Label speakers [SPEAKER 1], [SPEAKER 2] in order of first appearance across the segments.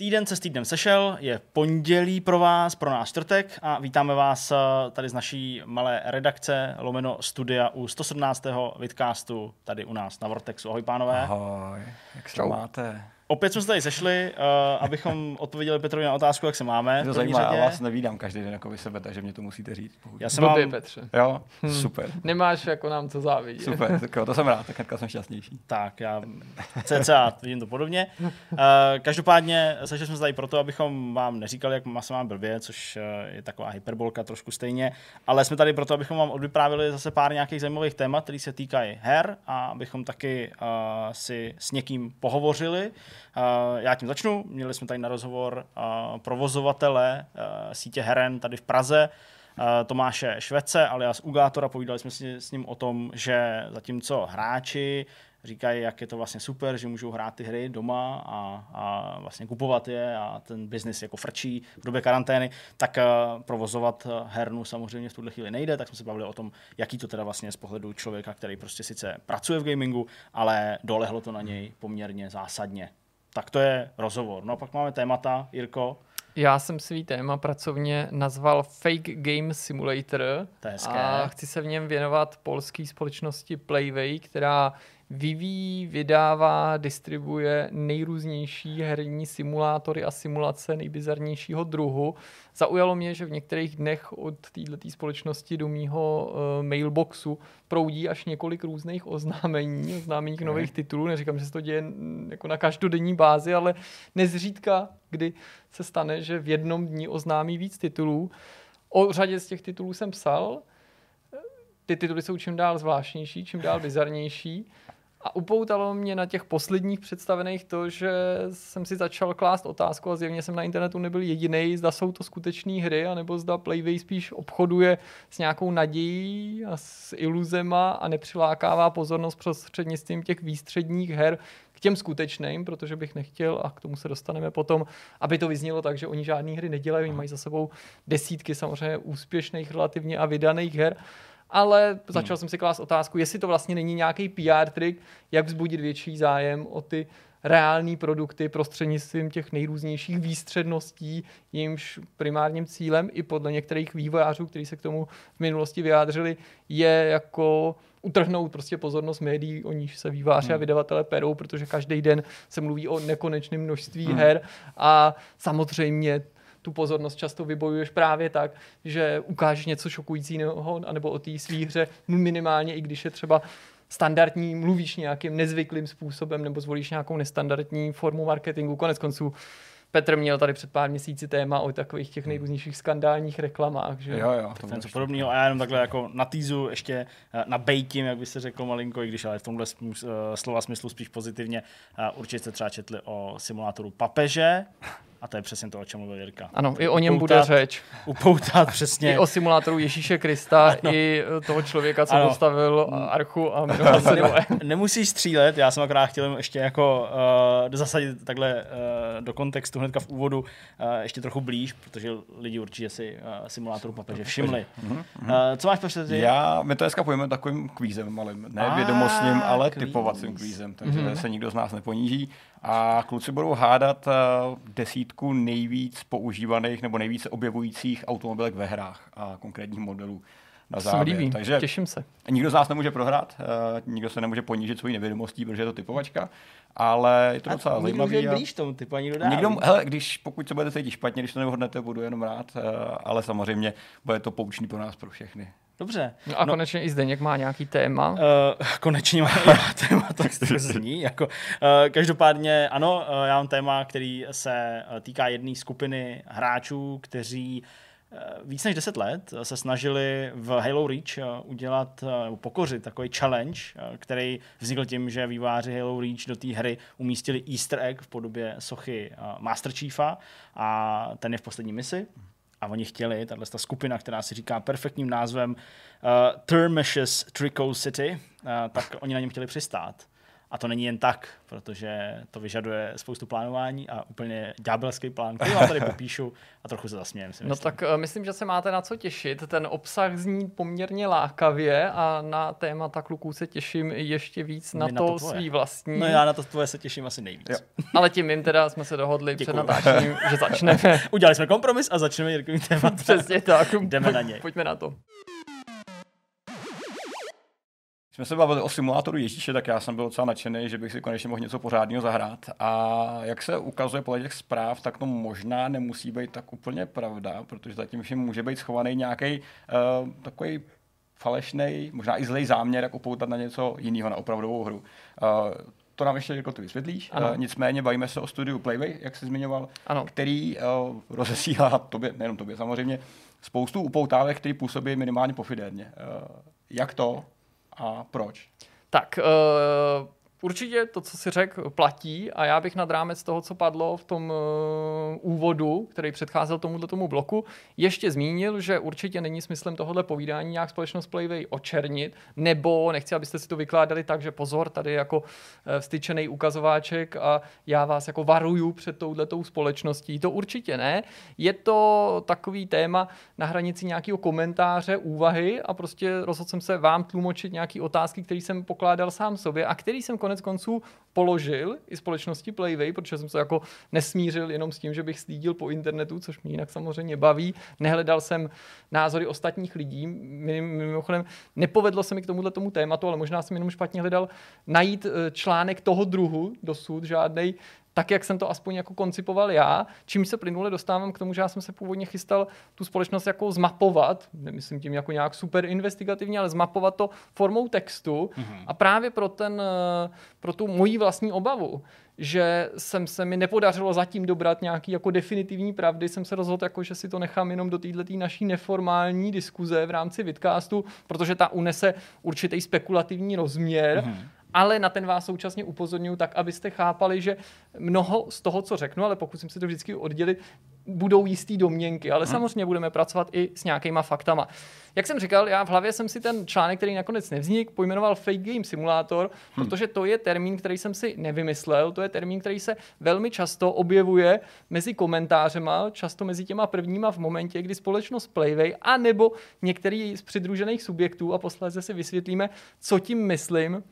[SPEAKER 1] Týden se s týdnem sešel, je pondělí pro vás, pro náš čtvrtek a vítáme vás eh, tady z naší malé redakce Lomeno studia u 117. vidcastu tady u nás na Vortexu. Ahoj pánové.
[SPEAKER 2] Ahoj, jak se máte?
[SPEAKER 1] Opět jsme se tady sešli, uh, abychom odpověděli Petrovi na otázku, jak se máme.
[SPEAKER 2] To zajímá, já vás nevídám každý den jako vy sebe, takže mě to musíte říct.
[SPEAKER 3] Pokud. Já jsem Blbě, mám... Petře.
[SPEAKER 2] Jo, hmm. super.
[SPEAKER 3] Nemáš jako nám co závidět.
[SPEAKER 2] Super, tak jo, to jsem rád, tak hnedka jsem šťastnější.
[SPEAKER 1] Tak, já cca vidím to podobně. Uh, každopádně sešli jsme se tady proto, abychom vám neříkali, jak se mám blbě, což uh, je taková hyperbolka trošku stejně, ale jsme tady proto, abychom vám odvyprávili zase pár nějakých zajímavých témat, které se týkají her a abychom taky uh, si s někým pohovořili. Já tím začnu. Měli jsme tady na rozhovor provozovatele uh, sítě Heren tady v Praze, uh, Tomáše Švece, alias Ugátora. Povídali jsme si s ním o tom, že zatímco hráči říkají, jak je to vlastně super, že můžou hrát ty hry doma a, a vlastně kupovat je a ten biznis jako frčí v době karantény, tak uh, provozovat hernu samozřejmě v tuhle chvíli nejde, tak jsme se bavili o tom, jaký to teda vlastně z pohledu člověka, který prostě sice pracuje v gamingu, ale dolehlo to na něj poměrně zásadně. Tak to je rozhovor. No a pak máme témata, Jirko.
[SPEAKER 3] Já jsem svý téma pracovně nazval Fake Game Simulator.
[SPEAKER 1] To je hezké.
[SPEAKER 3] A chci se v něm věnovat polské společnosti Playway, která vyvíjí, vydává, distribuje nejrůznější herní simulátory a simulace nejbizarnějšího druhu. Zaujalo mě, že v některých dnech od této společnosti do mýho uh, mailboxu proudí až několik různých oznámení, oznámení k nových titulů. Neříkám, že se to děje jako na každodenní bázi, ale nezřídka, kdy se stane, že v jednom dní oznámí víc titulů. O řadě z těch titulů jsem psal, ty tituly jsou čím dál zvláštnější, čím dál bizarnější. A upoutalo mě na těch posledních představených to, že jsem si začal klást otázku a zjevně jsem na internetu nebyl jediný, zda jsou to skutečné hry, anebo zda Playway spíš obchoduje s nějakou nadějí a s iluzema a nepřilákává pozornost prostřednictvím těch výstředních her k těm skutečným, protože bych nechtěl, a k tomu se dostaneme potom, aby to vyznělo tak, že oni žádné hry nedělají, oni mají za sebou desítky samozřejmě úspěšných relativně a vydaných her, ale začal hmm. jsem si klást otázku, jestli to vlastně není nějaký PR trik, jak vzbudit větší zájem o ty reální produkty prostřednictvím těch nejrůznějších výstředností, jimž primárním cílem i podle některých vývojářů, kteří se k tomu v minulosti vyjádřili, je jako utrhnout prostě pozornost médií, o níž se výváři hmm. a vydavatele perou, protože každý den se mluví o nekonečném množství hmm. her a samozřejmě tu pozornost často vybojuješ právě tak, že ukážeš něco šokujícího, anebo o té svý hře minimálně, i když je třeba standardní, mluvíš nějakým nezvyklým způsobem nebo zvolíš nějakou nestandardní formu marketingu. Konec konců Petr měl tady před pár měsíci téma o takových těch nejrůznějších skandálních reklamách. Že?
[SPEAKER 2] Jo, jo.
[SPEAKER 1] To něco podobného. A já jenom takhle jako na týzu ještě eh, na bejtím, jak by se řekl malinko, i když ale v tomhle eh, slova smyslu spíš pozitivně. Eh, určitě jste třeba četli o simulátoru papeže, a to je přesně to, o čem mluvil Jirka.
[SPEAKER 3] Ano, i o něm upoutat, bude řeč.
[SPEAKER 1] Upoutat přesně.
[SPEAKER 3] I o simulátoru Ježíše Krista, ano. i toho člověka, co ano. postavil archu a
[SPEAKER 1] ne, Nemusíš střílet, já jsem akorát chtěl ještě jako uh, zasadit takhle uh, do kontextu hnedka v úvodu uh, ještě trochu blíž, protože lidi určitě si uh, simulátoru papeže všimli. Uh, co máš
[SPEAKER 2] představit? Já, my to dneska pojíme takovým kvízem malým, ne vědomostním, ale kvíz. typovacím kvízem, takže mm-hmm. se nikdo z nás neponíží. A kluci budou hádat uh, desítku nejvíc používaných nebo nejvíce objevujících automobilek ve hrách a konkrétních modelů na závěr.
[SPEAKER 3] Líbí. Takže Těším se.
[SPEAKER 2] Nikdo z nás nemůže prohrát, uh, nikdo se nemůže ponížit svojí nevědomostí, protože je to typovačka, ale je to docela a zajímavé.
[SPEAKER 1] Nikdo blíž tomu typu, ani nikdo
[SPEAKER 2] Někdo, hele, když, pokud se budete cítit špatně, když to nevyhodnete, budu jenom rád, uh, ale samozřejmě bude to poučný pro nás, pro všechny.
[SPEAKER 1] Dobře.
[SPEAKER 3] No a no, konečně i Zdeněk má nějaký téma. Uh,
[SPEAKER 1] konečně má téma, tak to zní. Jako, uh, každopádně ano, uh, já mám téma, který se týká jedné skupiny hráčů, kteří víc než 10 let se snažili v Halo Reach udělat nebo pokořit takový challenge, který vznikl tím, že výváři Halo Reach do té hry umístili easter egg v podobě sochy Master Chiefa a ten je v poslední misi a oni chtěli, tahle ta skupina, která si říká perfektním názvem uh, Termeshes Trico City, uh, tak oni na něm chtěli přistát. A to není jen tak, protože to vyžaduje spoustu plánování a úplně ďábelský plán, který vám tady popíšu a trochu se zasmějem.
[SPEAKER 3] no tak uh, myslím, že se máte na co těšit. Ten obsah zní poměrně lákavě a na témata kluků se těším ještě víc na, na to, to svý vlastní.
[SPEAKER 1] No já na to tvoje se těším asi nejvíc. Jo.
[SPEAKER 3] Ale tím jim teda jsme se dohodli Děkuju. před natáčením, že začneme.
[SPEAKER 1] Udělali jsme kompromis a začneme Jirkovým tématem.
[SPEAKER 3] Přesně tak.
[SPEAKER 1] Jdeme na něj.
[SPEAKER 3] Pojďme na to
[SPEAKER 2] jsme se bavili o simulátoru Ježíše, tak já jsem byl docela nadšený, že bych si konečně mohl něco pořádného zahrát. A jak se ukazuje podle těch zpráv, tak to možná nemusí být tak úplně pravda, protože zatím všem může být schovaný nějaký uh, takový falešný, možná i zlej záměr, jak upoutat na něco jiného, na opravdovou hru. Uh, to nám ještě jako ty vysvětlíš. Ano. Uh, nicméně bavíme se o studiu Playway, jak jsi zmiňoval,
[SPEAKER 3] ano.
[SPEAKER 2] který uh, rozesílá tobě, nejenom tobě samozřejmě, spoustu upoutávek, které působí minimálně pofidérně. Uh, jak to? A proč?
[SPEAKER 3] Tak, uh, Určitě to, co si řekl, platí a já bych nad rámec toho, co padlo v tom uh, úvodu, který předcházel tomuto tomu bloku, ještě zmínil, že určitě není smyslem tohohle povídání nějak společnost Playway očernit, nebo nechci, abyste si to vykládali tak, že pozor, tady jako eh, vstyčený ukazováček a já vás jako varuju před touhletou společností. To určitě ne. Je to takový téma na hranici nějakého komentáře, úvahy a prostě rozhodl jsem se vám tlumočit nějaké otázky, které jsem pokládal sám sobě a který jsem konec konců položil i společnosti Playway, protože jsem se jako nesmířil jenom s tím, že bych slídil po internetu, což mě jinak samozřejmě baví. Nehledal jsem názory ostatních lidí. Mimochodem, nepovedlo se mi k tomuhle tomu tématu, ale možná jsem jenom špatně hledal najít eh, článek toho druhu dosud, žádnej tak, jak jsem to aspoň jako koncipoval já, čím se plynule dostávám k tomu, že já jsem se původně chystal tu společnost jako zmapovat, nemyslím tím jako nějak super investigativně, ale zmapovat to formou textu mm-hmm. a právě pro, ten, eh, pro tu moji vlastní obavu, že jsem se mi nepodařilo zatím dobrat nějaký jako definitivní pravdy, jsem se rozhodl, jako, že si to nechám jenom do této naší neformální diskuze v rámci vidcastu, protože ta unese určitý spekulativní rozměr. Mm-hmm ale na ten vás současně upozorňuji tak, abyste chápali, že mnoho z toho, co řeknu, ale pokusím se to vždycky oddělit, budou jistý domněnky, ale hmm. samozřejmě budeme pracovat i s nějakýma faktama. Jak jsem říkal, já v hlavě jsem si ten článek, který nakonec nevznik, pojmenoval Fake Game Simulator, hmm. protože to je termín, který jsem si nevymyslel, to je termín, který se velmi často objevuje mezi komentářema, často mezi těma prvníma v momentě, kdy společnost Playway a nebo některý z přidružených subjektů a posléze si vysvětlíme, co tím myslím,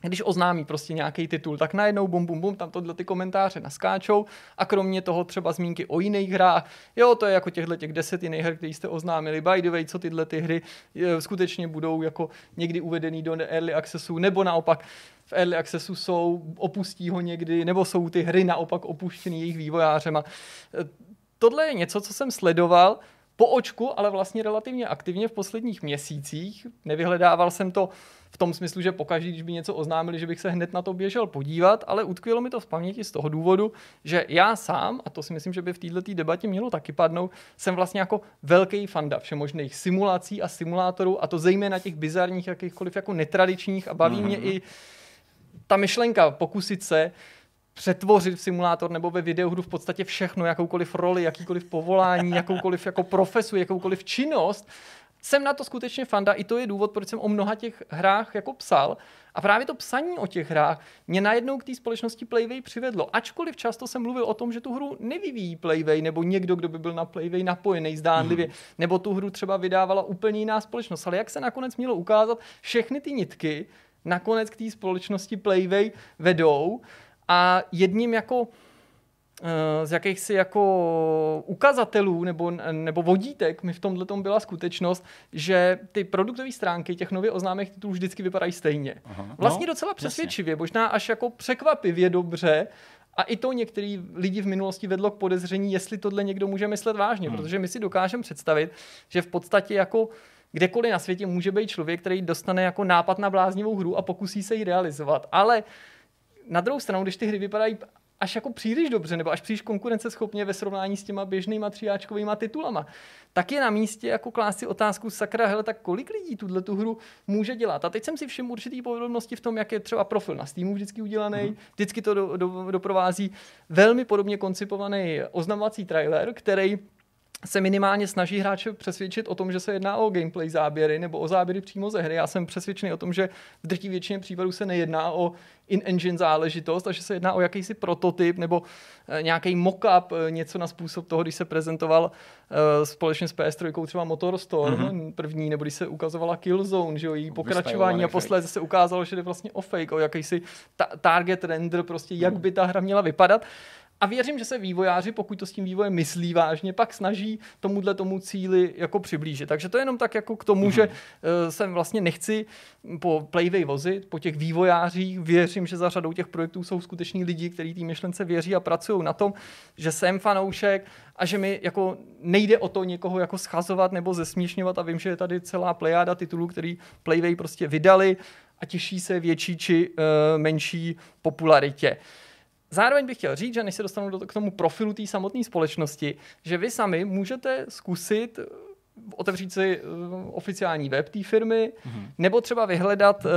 [SPEAKER 3] když oznámí prostě nějaký titul, tak najednou bum, bum, bum, tam tohle ty komentáře naskáčou a kromě toho třeba zmínky o jiných hrách, jo, to je jako těchto těch deset jiných her, které jste oznámili, by the way, co tyhle ty hry je, skutečně budou jako někdy uvedený do early accessu, nebo naopak v early accessu jsou, opustí ho někdy, nebo jsou ty hry naopak opuštěný jejich vývojářema. Tohle je něco, co jsem sledoval, po očku, ale vlastně relativně aktivně v posledních měsících. Nevyhledával jsem to v tom smyslu, že pokaždé, když by něco oznámili, že bych se hned na to běžel podívat, ale utkvělo mi to v paměti z toho důvodu, že já sám, a to si myslím, že by v této debatě mělo taky padnout, jsem vlastně jako velký fanda všemožných simulací a simulátorů, a to zejména těch bizarních, jakýchkoliv jako netradičních a baví mm-hmm. mě i ta myšlenka pokusit se přetvořit v simulátor nebo ve videohru v podstatě všechno, jakoukoliv roli, jakýkoliv povolání, jakoukoliv jako profesu, jakoukoliv činnost, jsem na to skutečně fanda, i to je důvod, proč jsem o mnoha těch hrách jako psal. A právě to psaní o těch hrách mě najednou k té společnosti Playway přivedlo. Ačkoliv často jsem mluvil o tom, že tu hru nevyvíjí Playway, nebo někdo, kdo by byl na Playway napojený zdánlivě, hmm. nebo tu hru třeba vydávala úplně jiná společnost. Ale jak se nakonec mělo ukázat, všechny ty nitky nakonec k té společnosti Playway vedou a jedním jako z jakýchsi jako ukazatelů nebo, nebo vodítek mi v tomhle tom byla skutečnost, že ty produktové stránky těch nově oznámených titulů vždycky vypadají stejně. Aha, vlastně no, docela přesvědčivě, jasně. možná až jako překvapivě dobře, a i to některý lidi v minulosti vedlo k podezření, jestli tohle někdo může myslet vážně, hmm. protože my si dokážeme představit, že v podstatě jako kdekoliv na světě může být člověk, který dostane jako nápad na bláznivou hru a pokusí se ji realizovat. Ale na druhou stranu, když ty hry vypadají až jako příliš dobře, nebo až příliš konkurenceschopně ve srovnání s těma běžnýma tříáčkovými titulama, tak je na místě jako klást si otázku sakra, hele, tak kolik lidí tuhle tu hru může dělat. A teď jsem si všiml určitý podrobnosti v tom, jak je třeba profil na Steamu vždycky udělaný. Mm-hmm. Vždycky to do, do, doprovází velmi podobně koncipovaný oznamovací trailer, který se minimálně snaží hráče přesvědčit o tom, že se jedná o gameplay záběry nebo o záběry přímo ze hry. Já jsem přesvědčený o tom, že v drtí většině případů se nejedná o in-engine záležitost a že se jedná o jakýsi prototyp nebo eh, nějaký mock-up, eh, něco na způsob toho, když se prezentoval uh, společně s PS3 třeba Motor Storm mm-hmm. první, nebo když se ukazovala Killzone, že jo, její pokračování a posledně se ukázalo, že jde vlastně o fake, o jakýsi ta- target render, prostě jak by ta hra měla vypadat. A věřím, že se vývojáři, pokud to s tím vývojem myslí vážně, pak snaží tomuhle tomu cíli jako přiblížit. Takže to je jenom tak jako k tomu, mm-hmm. že uh, jsem vlastně nechci po Playway vozit, po těch vývojářích. Věřím, že za řadou těch projektů jsou skuteční lidi, kteří té myšlence věří a pracují na tom, že jsem fanoušek a že mi jako nejde o to někoho jako schazovat nebo zesměšňovat a vím, že je tady celá plejáda titulů, který Playway prostě vydali a těší se větší či uh, menší popularitě. Zároveň bych chtěl říct, že než se dostanu do, k tomu profilu té samotné společnosti, že vy sami můžete zkusit eh, otevřít si uh, oficiální web té firmy, mm-hmm. nebo třeba vyhledat uh,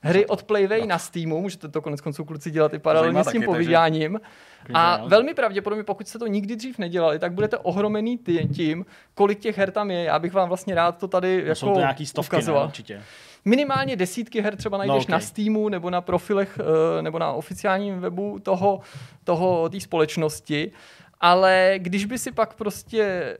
[SPEAKER 3] hry od Playway na Steamu, můžete to konec konců kluci dělat i paralelně s tím taky, povídáním. Takže... A velmi pravděpodobně, pokud jste to nikdy dřív nedělali, tak budete ohromený tím, kolik těch her tam je. Já bych vám vlastně rád to tady no, jako
[SPEAKER 1] jsou to nějaký stovky, ukazoval. Ne, určitě
[SPEAKER 3] minimálně desítky her třeba najdeš no, okay. na Steamu nebo na profilech eh, nebo na oficiálním webu toho, toho té společnosti, ale když by si pak prostě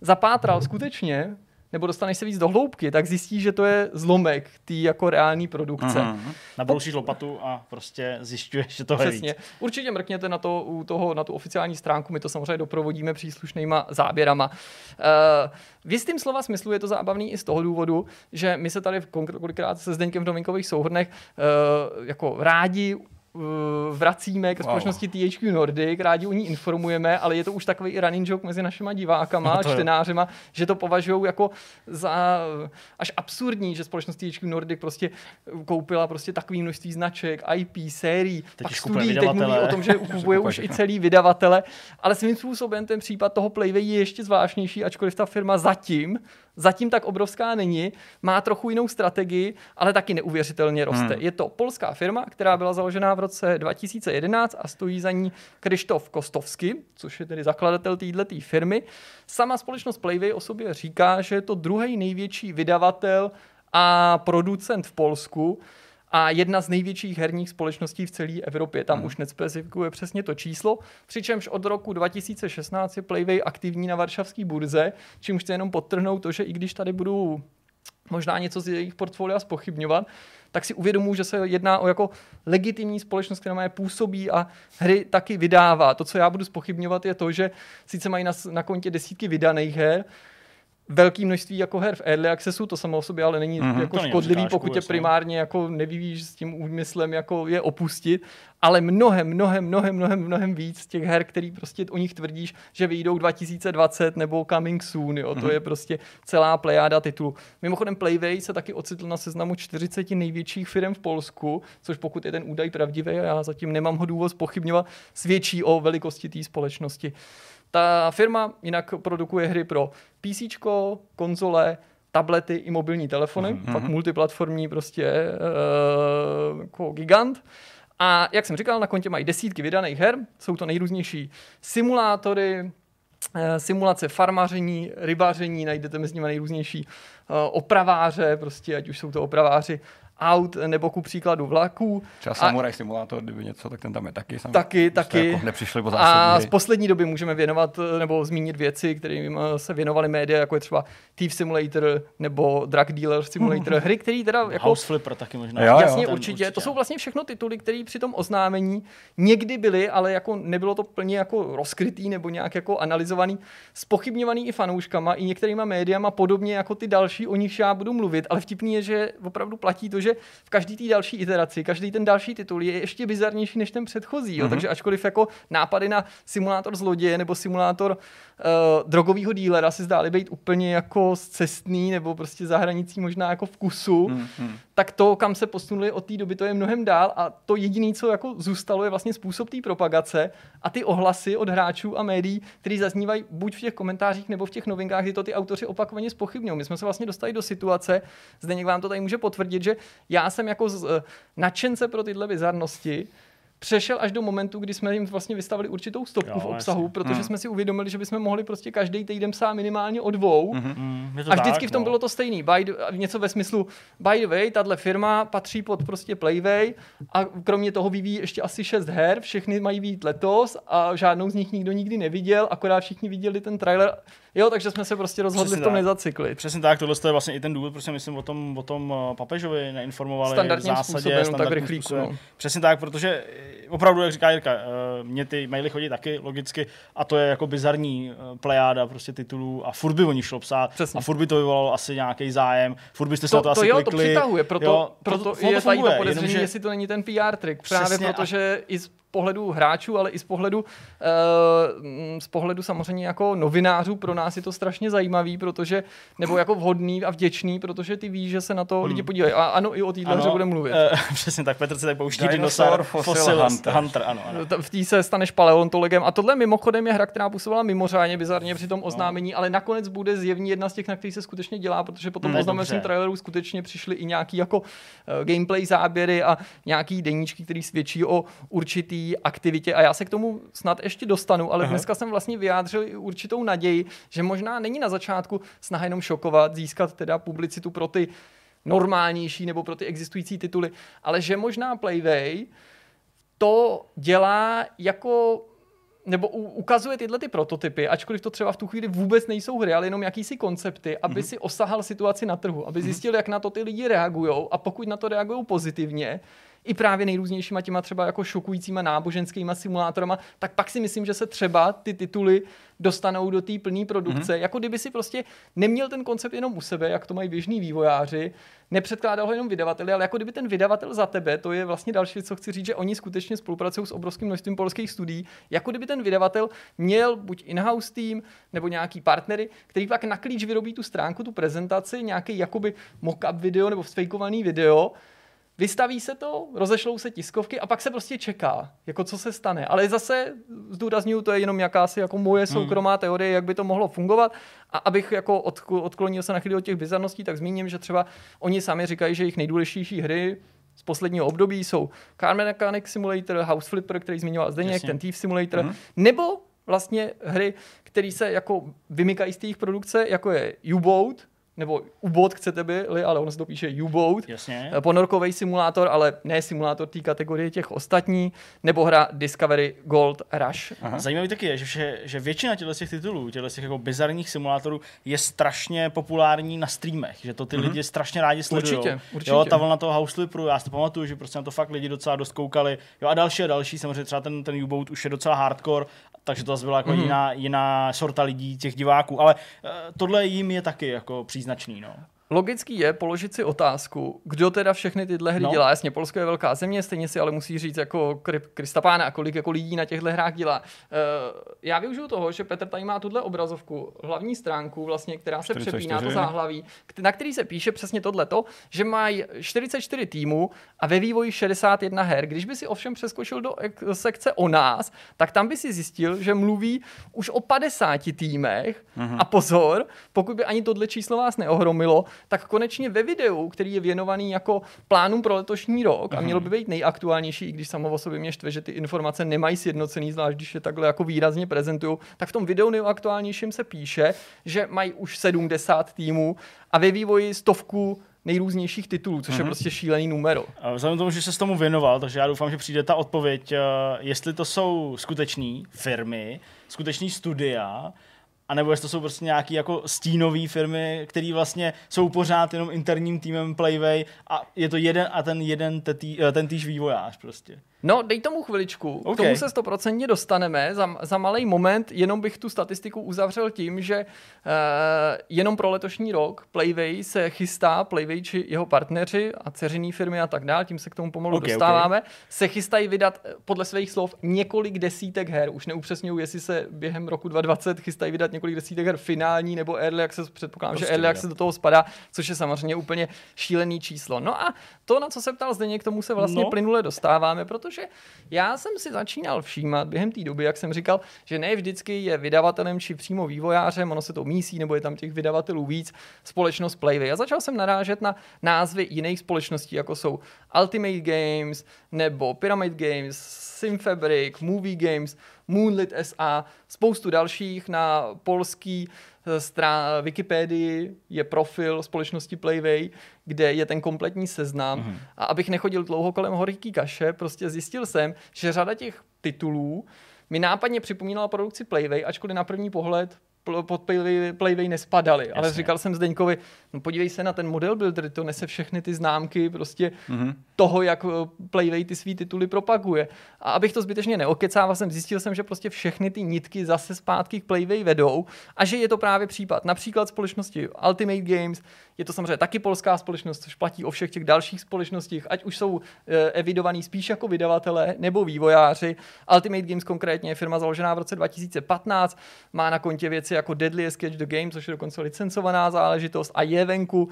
[SPEAKER 3] zapátral skutečně, nebo dostaneš se víc do hloubky, tak zjistíš, že to je zlomek té jako reální produkce. Mm-hmm.
[SPEAKER 1] Nabroušíš lopatu a prostě zjišťuješ, že to je víc.
[SPEAKER 3] Určitě mrkněte na, to, u toho, na tu oficiální stránku, my to samozřejmě doprovodíme příslušnýma záběrama. Uh, v jistým slova smyslu je to zábavný i z toho důvodu, že my se tady kolikrát se Zdeňkem v novinkových souhrnech uh, jako rádi vracíme k společnosti wow. THQ Nordic, rádi o ní informujeme, ale je to už takový running joke mezi našima divákama, no čtenářema, že to považují jako za až absurdní, že společnost THQ Nordic prostě koupila prostě takový množství značek, IP, sérií, teď pak studií, teď mluví o tom, že kupuje už i celý vydavatele, ale svým způsobem ten případ toho Playway je ještě zvláštnější, ačkoliv ta firma zatím zatím tak obrovská není, má trochu jinou strategii, ale taky neuvěřitelně roste. Hmm. Je to polská firma, která byla založena v roce 2011 a stojí za ní Krištof Kostovsky, což je tedy zakladatel této firmy. Sama společnost Playway o sobě říká, že je to druhý největší vydavatel a producent v Polsku a jedna z největších herních společností v celé Evropě. Tam hmm. už nespecifikuje přesně to číslo, přičemž od roku 2016 je Playway aktivní na varšavské burze, čím chci jenom podtrhnout to, že i když tady budu možná něco z jejich portfolia spochybňovat, tak si uvědomuji, že se jedná o jako legitimní společnost, která má působí a hry taky vydává. To, co já budu spochybňovat, je to, že sice mají na, na kontě desítky vydaných her, velké množství jako her v early accessu, to samo o sobě ale není mm-hmm, jako škodlivý, pokud tě primárně jako nevyvíjíš s tím úmyslem jako je opustit, ale mnohem, mnohem, mnohem, mnohem, mnohem víc těch her, který prostě o nich tvrdíš, že vyjdou 2020 nebo coming soon, jo, mm-hmm. to mhm. je prostě celá plejáda titulů. Mimochodem Playway se taky ocitl na seznamu 40 největších firm v Polsku, což pokud je ten údaj pravdivý, a já zatím nemám ho důvod pochybňovat, svědčí o velikosti té společnosti. Ta firma jinak produkuje hry pro PC, konzole, tablety i mobilní telefony, mm-hmm. fakt multiplatformní prostě uh, jako gigant. A jak jsem říkal, na kontě mají desítky vydaných her, jsou to nejrůznější simulátory, eh, simulace farmaření, rybaření, najdete mezi nimi nejrůznější uh, opraváře, prostě ať už jsou to opraváři aut nebo ku příkladu vlaků.
[SPEAKER 2] Třeba Samurai Simulator, kdyby něco, tak ten tam je taky.
[SPEAKER 3] Sam, taky, taky.
[SPEAKER 2] Jako nepřišli po
[SPEAKER 3] A z poslední doby můžeme věnovat nebo zmínit věci, kterým se věnovali média, jako je třeba Thief Simulator nebo Drug Dealer Simulator, hry, které teda jako...
[SPEAKER 1] House Flipper taky možná.
[SPEAKER 3] Jo, Jasně, jo, určitě. určitě. To jsou vlastně všechno tituly, které při tom oznámení někdy byly, ale jako nebylo to plně jako rozkrytý nebo nějak jako analyzovaný, spochybňovaný i fanouškama, i některýma médiama, podobně jako ty další, o nich já budu mluvit, ale vtipný je, že opravdu platí to, že že v každé té další iteraci, každý ten další titul je ještě bizarnější než ten předchozí. Jo? Mm-hmm. Takže ačkoliv jako nápady na simulátor zloděje nebo simulátor uh, drogového dílera si zdály být úplně jako cestný nebo prostě za hranicí možná jako vkusu, mm-hmm. tak to, kam se posunuli od té doby, to je mnohem dál a to jediné, co jako zůstalo, je vlastně způsob té propagace a ty ohlasy od hráčů a médií, které zaznívají buď v těch komentářích nebo v těch novinkách, kdy to ty autoři opakovaně spochybňují. My jsme se vlastně dostali do situace, zde někdo vám to tady může potvrdit, že já jsem jako z, uh, nadšence pro tyhle bizarnosti přešel až do momentu, kdy jsme jim vlastně vystavili určitou stopku jo, v obsahu, jasně. protože mm. jsme si uvědomili, že bychom mohli prostě každý týden psát minimálně o dvou. Mm-hmm. a vždycky tak, v tom no. bylo to stejný. By the, něco ve smyslu, by the way, tahle firma patří pod prostě Playway a kromě toho vyvíjí ještě asi šest her, všechny mají být letos a žádnou z nich nikdo nikdy neviděl, akorát všichni viděli ten trailer Jo, takže jsme se prostě rozhodli Přesně v tom tak. nezacyklit.
[SPEAKER 1] Přesně tak, tohle je vlastně i ten důvod, proč myslím o tom, o tom eh, papežovi neinformovali
[SPEAKER 3] standardním v zásadě, způsobem, standardním tak rychlíku,
[SPEAKER 1] no. Přesně tak, protože eh, opravdu, jak říká Jirka, uh, mě ty maily chodí taky logicky a to je jako bizarní plejáda prostě titulů a furt by o nich šlo psát Přesně. a furt by to vyvolalo asi nějaký zájem, furt byste se to, to, to asi
[SPEAKER 3] jo,
[SPEAKER 1] klikli.
[SPEAKER 3] to přitahuje, proto, jo, proto, proto je to funguje, to podezření, jestli to není ten PR trik, právě protože i pohledu hráčů, ale i z pohledu, uh, z pohledu samozřejmě jako novinářů pro nás je to strašně zajímavý, protože, nebo jako vhodný a vděčný, protože ty víš, že se na to hmm. lidi podívají. A ano, i o téhle hře bude mluvit. Uh,
[SPEAKER 1] přesně tak, Petr se tak pouští dinosaur, fossil, fossil hunter. hunter. ano, ano.
[SPEAKER 3] V té se staneš paleontologem a tohle mimochodem je hra, která působila mimořádně bizarně při tom no. oznámení, no. ale nakonec bude zjevně jedna z těch, na kterých se skutečně dělá, protože potom hmm, oznámeném traileru skutečně přišly i nějaký jako uh, gameplay záběry a nějaký deníčky, který svědčí o určitý aktivitě a já se k tomu snad ještě dostanu, ale Aha. dneska jsem vlastně vyjádřil určitou naději, že možná není na začátku snaha jenom šokovat, získat teda publicitu pro ty normálnější nebo pro ty existující tituly, ale že možná Playway to dělá jako nebo ukazuje tyhle ty prototypy, ačkoliv to třeba v tu chvíli vůbec nejsou hry, ale jenom jakýsi koncepty, aby mm-hmm. si osahal situaci na trhu, aby mhm. zjistil, mm-hmm. jak na to ty lidi reagují a pokud na to reagují pozitivně, i právě nejrůznějšíma těma třeba jako šokujícíma náboženskýma simulátorama, tak pak si myslím, že se třeba ty tituly dostanou do té plné produkce. Mm-hmm. Jako kdyby si prostě neměl ten koncept jenom u sebe, jak to mají běžní vývojáři, nepředkládal ho jenom vydavateli, ale jako kdyby ten vydavatel za tebe, to je vlastně další věc, co chci říct, že oni skutečně spolupracují s obrovským množstvím polských studií, jako kdyby ten vydavatel měl buď in-house tým nebo nějaký partnery, který pak na klíč vyrobí tu stránku, tu prezentaci, nějaký jakoby mock-up video nebo fejkovaný video vystaví se to, rozešlou se tiskovky a pak se prostě čeká, jako co se stane. Ale zase zdůraznuju, to je jenom jakási jako moje hmm. soukromá teorie, jak by to mohlo fungovat. A abych jako odklonil se na chvíli od těch bizarností, tak zmíním, že třeba oni sami říkají, že jejich nejdůležitější hry z posledního období jsou Car Mechanic Simulator, House Flipper, který zmiňoval Zdeněk, ten Thief Simulator, hmm. nebo vlastně hry, které se jako vymykají z té produkce, jako je U-Boat, nebo U-Boat chcete byli, ale ono se to píše U-Boat.
[SPEAKER 1] Jasně.
[SPEAKER 3] Eh, ponorkový simulátor, ale ne simulátor té kategorie těch ostatní, nebo hra Discovery Gold Rush.
[SPEAKER 1] Aha. Zajímavý taky je, že, že většina těchto těch titulů, těchto těch jako bizarních simulátorů je strašně populární na streamech, že to ty mm-hmm. lidi strašně rádi sledují.
[SPEAKER 3] Určitě, určitě.
[SPEAKER 1] Jo, ta vlna toho House Flipperu, já si pamatuju, že prostě na to fakt lidi docela dost koukali. Jo, a další a další, samozřejmě třeba ten, ten U-Boat už je docela hardcore takže to zase byla jako mm. jiná, jiná sorta lidí, těch diváků, ale uh, tohle jim je taky jako příznačný. No.
[SPEAKER 3] Logický je položit si otázku, kdo teda všechny tyhle hry no. dělá. Jasně, Polsko je velká země, stejně si ale musí říct jako Krista Pána, kolik jako lidí na těchto hrách dělá. Uh, já využiju toho, že Petr tady má tuhle obrazovku, hlavní stránku, vlastně, která se 44. přepíná to záhlaví, na který se píše přesně tohleto, že mají 44 týmů a ve vývoji 61 her. Když by si ovšem přeskočil do sekce o nás, tak tam by si zjistil, že mluví už o 50 týmech mm-hmm. a pozor, pokud by ani tohle číslo vás neohromilo, tak konečně ve videu, který je věnovaný jako plánům pro letošní rok a mhm. měl by být nejaktuálnější, i když samo o sobě mě štve, že ty informace nemají sjednocený, zvlášť když je takhle jako výrazně prezentují, tak v tom videu nejaktuálnějším se píše, že mají už 70 týmů a ve vývoji stovku nejrůznějších titulů, což mm-hmm. je mhm. prostě šílený numero.
[SPEAKER 1] A vzhledem tomu, že se s tomu věnoval, takže já doufám, že přijde ta odpověď, eh, jestli to jsou skutečné firmy, skutečný studia, a nebo jestli to jsou prostě nějaký jako stínové firmy, které vlastně jsou pořád jenom interním týmem Playway a je to jeden a ten jeden tetý, eh, ten týž vývojář prostě.
[SPEAKER 3] No, dej tomu chviličku. Okay. K tomu se stoprocentně dostaneme. Za, za malý moment jenom bych tu statistiku uzavřel tím, že uh, jenom pro letošní rok Playway se chystá, Playway či jeho partneři a ceřiný firmy a tak dále, tím se k tomu pomalu okay, dostáváme, okay. se chystají vydat eh, podle svých slov několik desítek her. Už neupřesňují, jestli se během roku 2020 chystají vydat několik desítek her finální nebo early access, předpokládám, prostě, že early access do toho spadá, což je samozřejmě úplně šílený číslo. No a to, na co se ptal Zdeněk, k tomu se vlastně no. plynule dostáváme, protože protože já jsem si začínal všímat během té doby, jak jsem říkal, že ne vždycky je vydavatelem či přímo vývojářem, ono se to mísí, nebo je tam těch vydavatelů víc, společnost Playway. A začal jsem narážet na názvy jiných společností, jako jsou Ultimate Games, nebo Pyramid Games, Simfabric, Movie Games, Moonlit SA, spoustu dalších na polský strán Wikipedii je profil společnosti Playway, kde je ten kompletní seznam. Mm-hmm. A abych nechodil dlouho kolem horký kaše, prostě zjistil jsem, že řada těch titulů mi nápadně připomínala produkci Playway, ačkoliv na první pohled pod Playway, Playway nespadali. Jasně. Ale říkal jsem Zdeňkovi, no podívej se na ten model builder, to nese všechny ty známky prostě mm-hmm. toho, jak eh, Playway ty svý tituly propaguje. A abych to zbytečně neokecával, jsem zjistil jsem, že prostě všechny ty nitky zase zpátky k Playway vedou a že je to právě případ. Například společnosti Ultimate Games, je to samozřejmě taky polská společnost, což platí o všech těch dalších společnostích, ať už jsou eh, evidovaný spíš jako vydavatelé nebo vývojáři. Ultimate Games konkrétně je firma založená v roce 2015, má na kontě věci jako Deadly Sketch the Game, což je dokonce licencovaná záležitost a je venku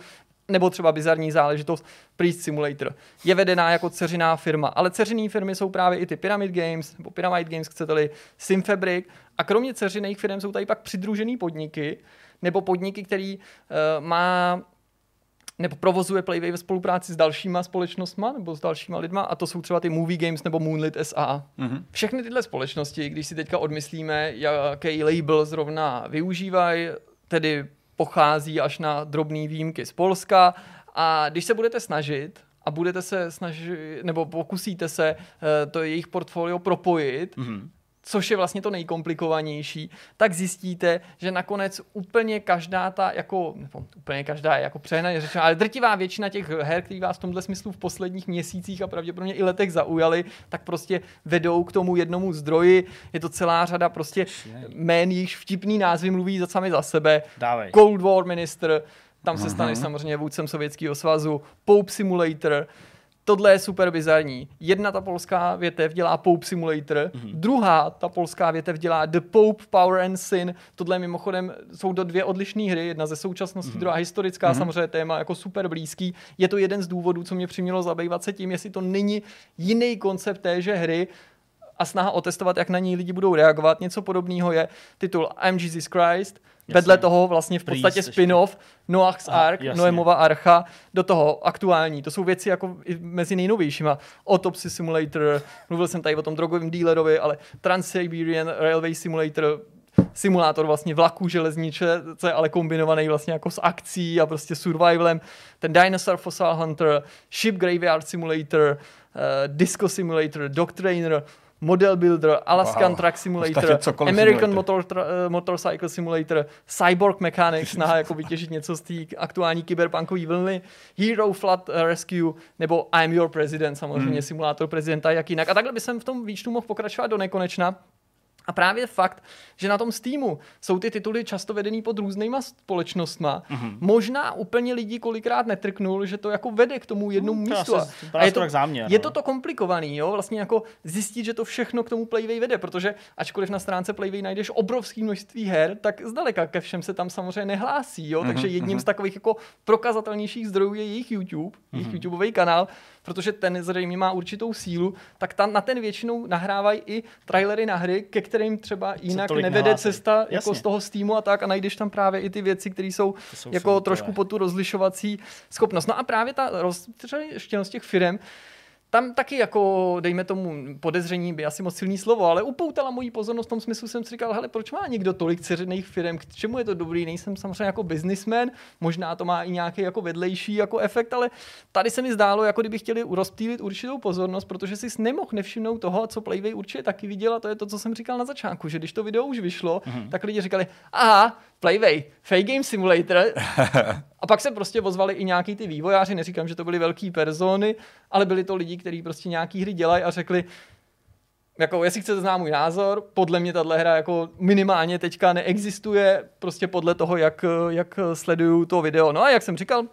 [SPEAKER 3] nebo třeba bizarní záležitost Priest Simulator. Je vedená jako ceřiná firma, ale ceřiné firmy jsou právě i ty Pyramid Games, nebo Pyramid Games, chcete-li, Simfabric. A kromě ceřiných firm jsou tady pak přidružené podniky, nebo podniky, který uh, má nebo provozuje Playway ve spolupráci s dalšíma společnostmi nebo s dalšíma lidma a to jsou třeba ty Movie Games nebo Moonlit SA. Mm-hmm. Všechny tyhle společnosti, když si teďka odmyslíme, jaký label zrovna využívají, tedy pochází až na drobné výjimky z Polska a když se budete snažit a budete se snažit, nebo pokusíte se uh, to jejich portfolio propojit, mm-hmm což je vlastně to nejkomplikovanější, tak zjistíte, že nakonec úplně každá ta, jako, nebo úplně každá je jako přehnaně řečeno, ale drtivá většina těch her, které vás v tomhle smyslu v posledních měsících a pravděpodobně i letech zaujaly, tak prostě vedou k tomu jednomu zdroji. Je to celá řada prostě jmén, již vtipný názvy mluví za sami za sebe.
[SPEAKER 1] Dávej.
[SPEAKER 3] Cold War Minister, tam se stane samozřejmě vůdcem Sovětského svazu, Pope Simulator, tohle je super bizarní. Jedna ta polská větev dělá Pope Simulator, mm-hmm. druhá ta polská větev dělá The Pope Power and Sin. Tohle mimochodem jsou do dvě odlišné hry, jedna ze současnosti, mm-hmm. druhá historická, mm-hmm. samozřejmě téma jako super blízký. Je to jeden z důvodů, co mě přimělo zabývat se tím, jestli to není jiný koncept téže hry, a snaha otestovat, jak na ní lidi budou reagovat. Něco podobného je titul I'm Jesus Christ, Jasně. Vedle toho vlastně v podstatě spin-off Noach's Ark, Noemova archa, do toho aktuální. To jsou věci jako mezi nejnovějšíma. Autopsy Simulator, mluvil jsem tady o tom drogovém dealerovi, ale Trans-Siberian Railway Simulator, simulátor vlastně vlaků železniče, co je ale kombinovaný vlastně jako s akcí a prostě survivalem. Ten Dinosaur Fossil Hunter, Ship Graveyard Simulator, uh, Disco Simulator, Dog Trainer, Model Builder, Alaskan wow. Truck Simulator, American Motor, tra, uh, Motorcycle Simulator, Cyborg Mechanics, snaha jako vytěžit něco z té aktuální kyberpunkové vlny, Hero Flood Rescue, nebo I'm Your President, samozřejmě hmm. simulátor prezidenta, jak jinak. A takhle by jsem v tom výčtu mohl pokračovat do nekonečna. A právě fakt, že na tom Steamu jsou ty tituly často vedený pod různýma společnostma, mm-hmm. možná úplně lidi kolikrát netrknul, že to jako vede k tomu jednomu mm, místu.
[SPEAKER 1] Asi, a je to, záměr,
[SPEAKER 3] je to no. to komplikovaný, jo? vlastně jako zjistit, že to všechno k tomu Playway vede, protože ačkoliv na stránce Playway najdeš obrovské množství her, tak zdaleka ke všem se tam samozřejmě nehlásí, jo? Mm-hmm. takže jedním mm-hmm. z takových jako prokazatelnějších zdrojů je jejich YouTube, jejich mm-hmm. YouTubeový kanál, protože ten zřejmě má určitou sílu, tak tam na ten většinou nahrávají i trailery na hry, ke kterým třeba jinak nevede nehlásí. cesta jako z toho Steamu a tak a najdeš tam právě i ty věci, které jsou, jsou jako trošku pod tu rozlišovací schopnost. No a právě ta roztřeštěnost těch firm tam taky jako, dejme tomu, podezření by asi moc silný slovo, ale upoutala moji pozornost v tom smyslu, jsem si říkal, hele, proč má někdo tolik ceřených firm, k čemu je to dobrý, nejsem samozřejmě jako businessman, možná to má i nějaký jako vedlejší jako efekt, ale tady se mi zdálo, jako kdyby chtěli rozptýlit určitou pozornost, protože si nemohl nevšimnout toho, co Playway určitě taky viděl, a to je to, co jsem říkal na začátku, že když to video už vyšlo, mm-hmm. tak lidi říkali, aha, Playway, Fake Game Simulator. A pak se prostě ozvali i nějaký ty vývojáři, neříkám, že to byly velký persony, ale byli to lidi, kteří prostě nějaký hry dělají a řekli, jako jestli chcete znát můj názor, podle mě tahle hra jako minimálně teďka neexistuje, prostě podle toho, jak, jak sleduju to video. No a jak jsem říkal,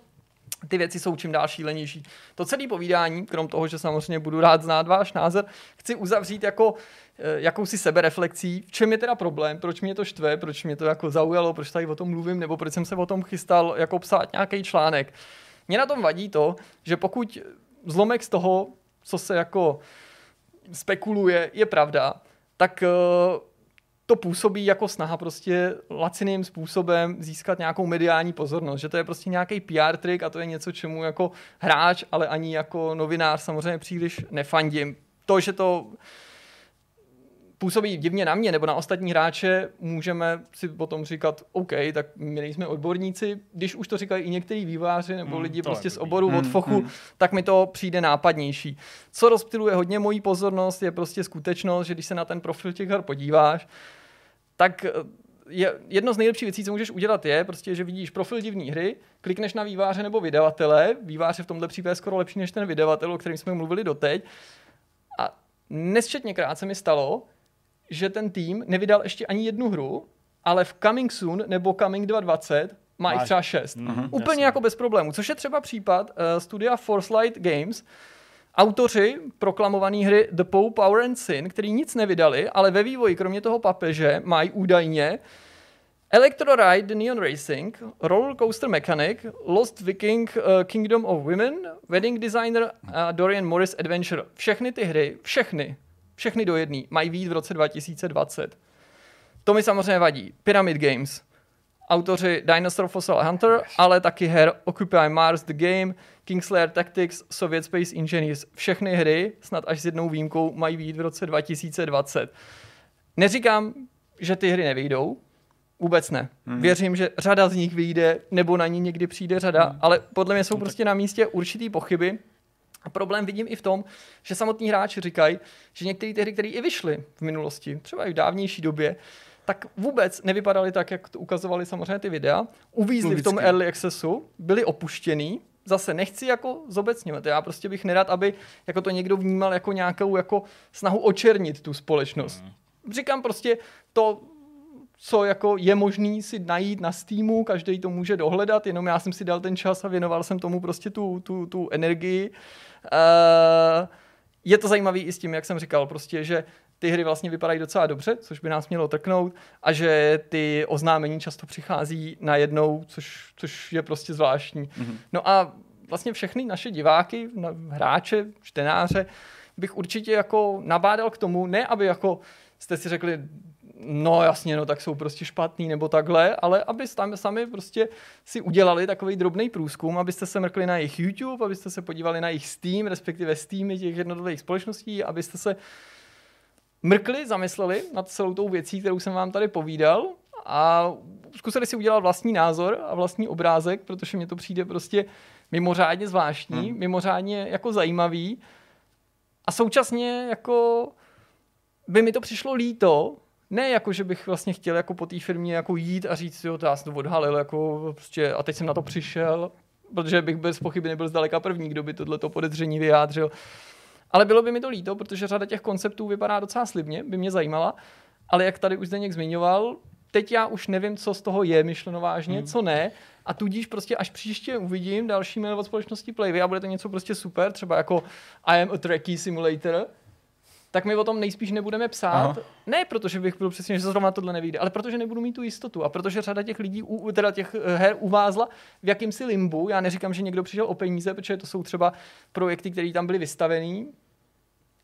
[SPEAKER 3] ty věci jsou čím dál šílenější. To celé povídání, krom toho, že samozřejmě budu rád znát váš názor, chci uzavřít jako jakousi sebereflexí, v čem je teda problém, proč mě to štve, proč mě to jako zaujalo, proč tady o tom mluvím, nebo proč jsem se o tom chystal jako psát nějaký článek. Mně na tom vadí to, že pokud zlomek z toho, co se jako spekuluje, je pravda, tak uh, to působí jako snaha prostě laciným způsobem získat nějakou mediální pozornost, že to je prostě nějaký PR trik a to je něco, čemu jako hráč, ale ani jako novinář samozřejmě příliš nefandím. To, že to působí divně na mě nebo na ostatní hráče, můžeme si potom říkat, OK, tak my nejsme odborníci. Když už to říkají i některý výváři nebo mm, lidi prostě z oboru mm, od fochu, mm. tak mi to přijde nápadnější. Co rozptiluje hodně mojí pozornost, je prostě skutečnost, že když se na ten profil těch her podíváš, tak eh, je, jedno z nejlepších věcí, co můžeš udělat, je prostě, že vidíš profil divné hry, klikneš na výváře nebo vydavatele, vývář je v tomhle případě skoro lepší než ten vydavatel, o kterém jsme mluvili doteď. A nesčetněkrát se mi stalo, že ten tým nevydal ještě ani jednu hru, ale v Coming Soon nebo Coming 220 má jich třeba šest. Mm-hmm, Úplně jasný. jako bez problému. Což je třeba případ uh, studia Force Games, Autoři proklamované hry The Pope, Power and Sin, který nic nevydali, ale ve vývoji kromě toho papeže mají údajně Electro Ride Neon Racing, Roller Coaster Mechanic, Lost Viking uh, Kingdom of Women, Wedding Designer a Dorian Morris Adventure. Všechny ty hry, všechny, všechny do jedné, mají výjít v roce 2020. To mi samozřejmě vadí. Pyramid Games, autoři Dinosaur Fossil Hunter, ale taky her Occupy Mars The Game, Kingslayer Tactics, Soviet Space Engineers. Všechny hry, snad až s jednou výjimkou, mají výjít v roce 2020. Neříkám, že ty hry nevyjdou, Vůbec ne. Hmm. Věřím, že řada z nich vyjde, nebo na ní někdy přijde řada, hmm. ale podle mě jsou prostě na místě určitý pochyby. A problém vidím i v tom, že samotní hráči říkají, že některé ty hry, které i vyšly v minulosti, třeba i v dávnější době, tak vůbec nevypadaly tak, jak to ukazovali samozřejmě ty videa. Uvízli v tom early accessu, byli opuštěný, zase nechci jako zobecňovat. Já prostě bych nerad, aby jako to někdo vnímal jako nějakou jako snahu očernit tu společnost. Mm. Říkám prostě to, co jako je možný si najít na Steamu, každý to může dohledat, jenom já jsem si dal ten čas a věnoval jsem tomu prostě tu, tu, tu energii. Uh, je to zajímavý i s tím, jak jsem říkal, prostě, že ty hry vlastně vypadají docela dobře, což by nás mělo trknout, a že ty oznámení často přichází najednou, což, což je prostě zvláštní. Mm-hmm. No a vlastně všechny naše diváky, hráče, čtenáře, bych určitě jako nabádal k tomu, ne aby jako jste si řekli, no jasně, no tak jsou prostě špatný nebo takhle, ale aby tam sami prostě si udělali takový drobný průzkum, abyste se mrkli na jejich YouTube, abyste se podívali na jejich Steam, respektive Steamy těch jednotlivých společností, abyste se mrkli, zamysleli nad celou tou věcí, kterou jsem vám tady povídal a zkusili si udělat vlastní názor a vlastní obrázek, protože mě to přijde prostě mimořádně zvláštní, hmm. mimořádně jako zajímavý a současně jako by mi to přišlo líto, ne jako, že bych vlastně chtěl jako po té firmě jako jít a říct, jo, to já jsem to odhalil, jako prostě, a teď jsem na to přišel, protože bych bez pochyby nebyl zdaleka první, kdo by tohleto podezření vyjádřil. Ale bylo by mi to líto, protože řada těch konceptů vypadá docela slibně, by mě zajímala, ale jak tady už Zdeněk zmiňoval, teď já už nevím, co z toho je myšleno vážně, hmm. co ne, a tudíž prostě až příště uvidím další mail od společnosti Playvy a bude to něco prostě super, třeba jako I am a tracky simulator, tak my o tom nejspíš nebudeme psát. Aha. Ne protože bych byl přesně, že zrovna tohle nevíde, ale protože nebudu mít tu jistotu a protože řada těch lidí, teda těch eh, her uvázla v jakýmsi limbu. Já neříkám, že někdo přišel o peníze, protože to jsou třeba projekty, které tam byly vystavený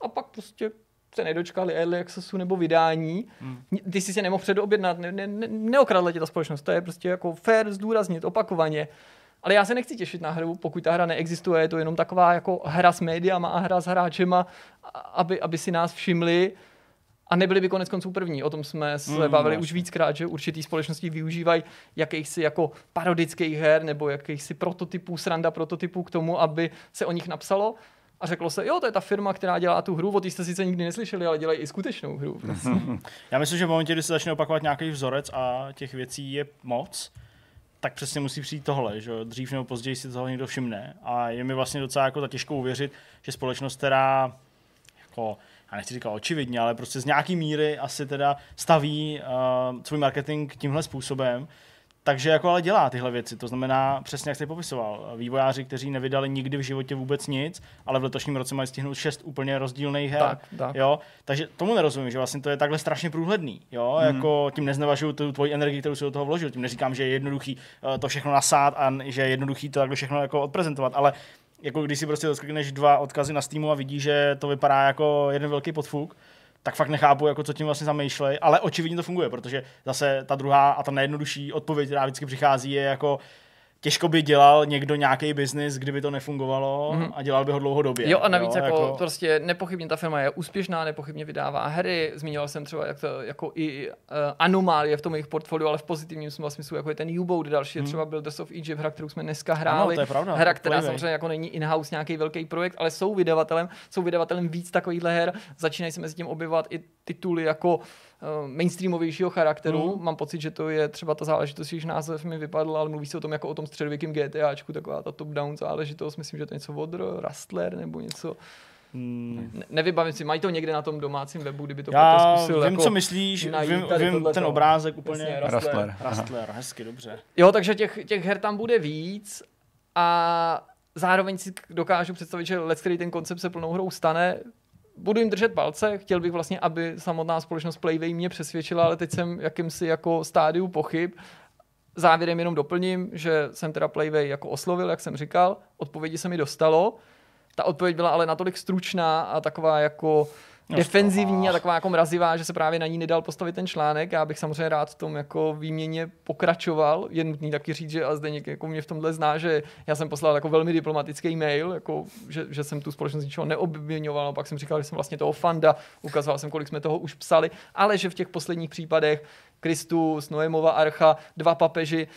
[SPEAKER 3] a pak prostě se nedočkali early accessu nebo vydání. Hmm. Ty jsi se nemohl předobjednat, ne, ne, ne, neokradla tě ta společnost. To je prostě jako fair zdůraznit opakovaně. Ale já se nechci těšit na hru, pokud ta hra neexistuje, je to jenom taková jako hra s médiama a hra s hráčema, aby, aby si nás všimli a nebyli by konec konců první. O tom jsme se mm, bavili vlastně. už víckrát, že určitý společnosti využívají jakýchsi jako parodických her nebo jakýchsi prototypů, sranda prototypů k tomu, aby se o nich napsalo a řeklo se, jo, to je ta firma, která dělá tu hru, o jste sice nikdy neslyšeli, ale dělají i skutečnou hru. Prostě.
[SPEAKER 1] Já myslím, že v momentě, kdy se začne opakovat nějaký vzorec a těch věcí je moc, tak přesně musí přijít tohle, že dřív nebo později si toho někdo všimne. A je mi vlastně docela jako za těžko uvěřit, že společnost, která jako já nechci říkat očividně, ale prostě z nějaký míry asi teda staví uh, svůj marketing tímhle způsobem, takže jako ale dělá tyhle věci, to znamená přesně jak jste popisoval. Vývojáři, kteří nevydali nikdy v životě vůbec nic, ale v letošním roce mají stihnout šest úplně rozdílných her. Tak, tak. Jo? Takže tomu nerozumím, že vlastně to je takhle strašně průhledný. Jo? Hmm. Jako tím neznevažuju tu tvoji energii, kterou si do toho vložil. Tím neříkám, že je jednoduchý uh, to všechno nasát a že je jednoduchý to takhle všechno jako odprezentovat, ale jako když si prostě dosklikneš dva odkazy na Steamu a vidíš, že to vypadá jako jeden velký podfuk, tak fakt nechápu, jako co tím vlastně zamýšlej, ale očividně to funguje, protože zase ta druhá a ta nejjednodušší odpověď, která vždycky přichází, je jako těžko by dělal někdo nějaký biznis, kdyby to nefungovalo mm-hmm. a dělal by ho dlouhodobě.
[SPEAKER 3] Jo a navíc jo, jako, jako, prostě nepochybně ta firma je úspěšná, nepochybně vydává hry, zmínil jsem třeba jak to, jako i uh, anomálie v tom jejich portfoliu, ale v pozitivním smyslu, jako je ten U-Boat, další mm. třeba Builders of Egypt, hra, kterou jsme dneska hráli. Ano,
[SPEAKER 1] to je pravda,
[SPEAKER 3] hra, která samozřejmě jako není in-house nějaký velký projekt, ale jsou vydavatelem, jsou vydavatelem víc takovýchhle her, začínají se mezi tím objevovat i tituly jako mainstreamovějšího charakteru. Mm. Mám pocit, že to je třeba ta záležitost, když název mi vypadl, ale mluví se o tom jako o tom středověkém GTAčku, taková ta top-down záležitost. Myslím, že to je něco od Rustler nebo něco. Hmm. Ne, nevybavím si, mají to někde na tom domácím webu, kdyby to
[SPEAKER 1] Já
[SPEAKER 3] zkusil.
[SPEAKER 1] vím,
[SPEAKER 3] jako
[SPEAKER 1] co myslíš, vím, vím ten obrázek úplně.
[SPEAKER 2] Jasně, Rustler.
[SPEAKER 1] Rustler, hezky, dobře.
[SPEAKER 3] Jo, takže těch, těch her tam bude víc a zároveň si dokážu představit, že let, který ten koncept se plnou hrou stane, budu jim držet palce, chtěl bych vlastně, aby samotná společnost Playway mě přesvědčila, ale teď jsem jakýmsi jako stádiu pochyb. Závěrem jenom doplním, že jsem teda Playway jako oslovil, jak jsem říkal, odpovědi se mi dostalo. Ta odpověď byla ale natolik stručná a taková jako defenzivní a taková jako mrazivá, že se právě na ní nedal postavit ten článek. Já bych samozřejmě rád v tom jako výměně pokračoval. Je nutný taky říct, že a zde jako mě v tomhle zná, že já jsem poslal jako velmi diplomatický mail, jako, že, že jsem tu společnost ničeho neobvinoval, pak jsem říkal, že jsem vlastně toho fanda, ukazoval jsem, kolik jsme toho už psali, ale že v těch posledních případech Kristus, Noemova archa, dva papeži,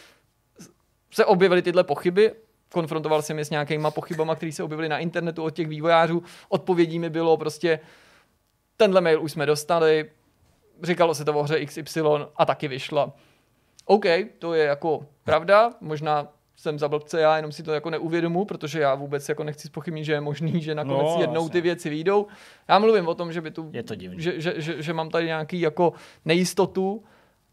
[SPEAKER 3] se objevily tyhle pochyby, konfrontoval jsem je s nějakýma pochybama, které se objevily na internetu od těch vývojářů. Odpovědí mi bylo prostě, tenhle mail už jsme dostali, říkalo se to v hře XY a taky vyšla. OK, to je jako pravda, možná jsem za blbce, já jenom si to jako neuvědomu, protože já vůbec jako nechci spochybnit, že je možný, že nakonec no, jednou ty věci výjdou. Já mluvím o tom, že by tu,
[SPEAKER 1] je to divný.
[SPEAKER 3] Že, že, že, že, mám tady nějaký jako nejistotu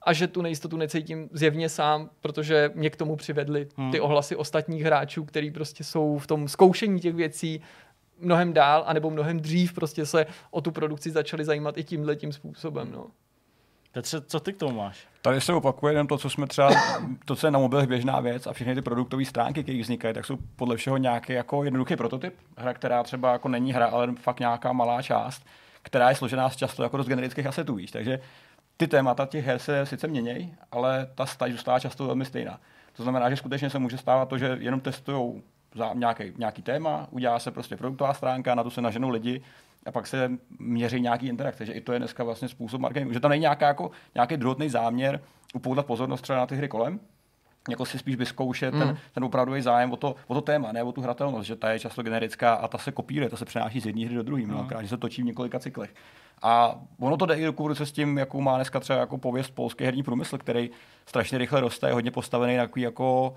[SPEAKER 3] a že tu nejistotu necítím zjevně sám, protože mě k tomu přivedly hmm. ty ohlasy ostatních hráčů, který prostě jsou v tom zkoušení těch věcí mnohem dál, anebo mnohem dřív prostě se o tu produkci začali zajímat i tímhle tím způsobem. No.
[SPEAKER 1] Petře, co ty k tomu máš?
[SPEAKER 2] Tady se opakuje jenom to, co jsme třeba, to, co je na mobilech běžná věc a všechny ty produktové stránky, které vznikají, tak jsou podle všeho nějaký jako jednoduchý prototyp. Hra, která třeba jako není hra, ale fakt nějaká malá část, která je složená z často jako z generických asetů, víš. Takže ty témata těch her se sice měnějí, ale ta stať zůstává často velmi stejná. To znamená, že skutečně se může stávat to, že jenom testují za nějaký, nějaký téma, udělá se prostě produktová stránka, na to se naženou lidi a pak se měří nějaký interakce, že i to je dneska vlastně způsob marketingu, že tam není nějaká, jako, nějaký druhotný záměr upoutat pozornost třeba na ty hry kolem, jako si spíš vyzkoušet mm. ten, ten opravdový zájem o to, o to téma, ne o tu hratelnost, že ta je často generická a ta se kopíruje, ta se přenáší z jedné hry do druhé, mm. že se točí v několika cyklech. A ono to jde i ruku se s tím, jakou má dneska třeba jako pověst polský herní průmysl, který strašně rychle roste, je hodně postavený na jako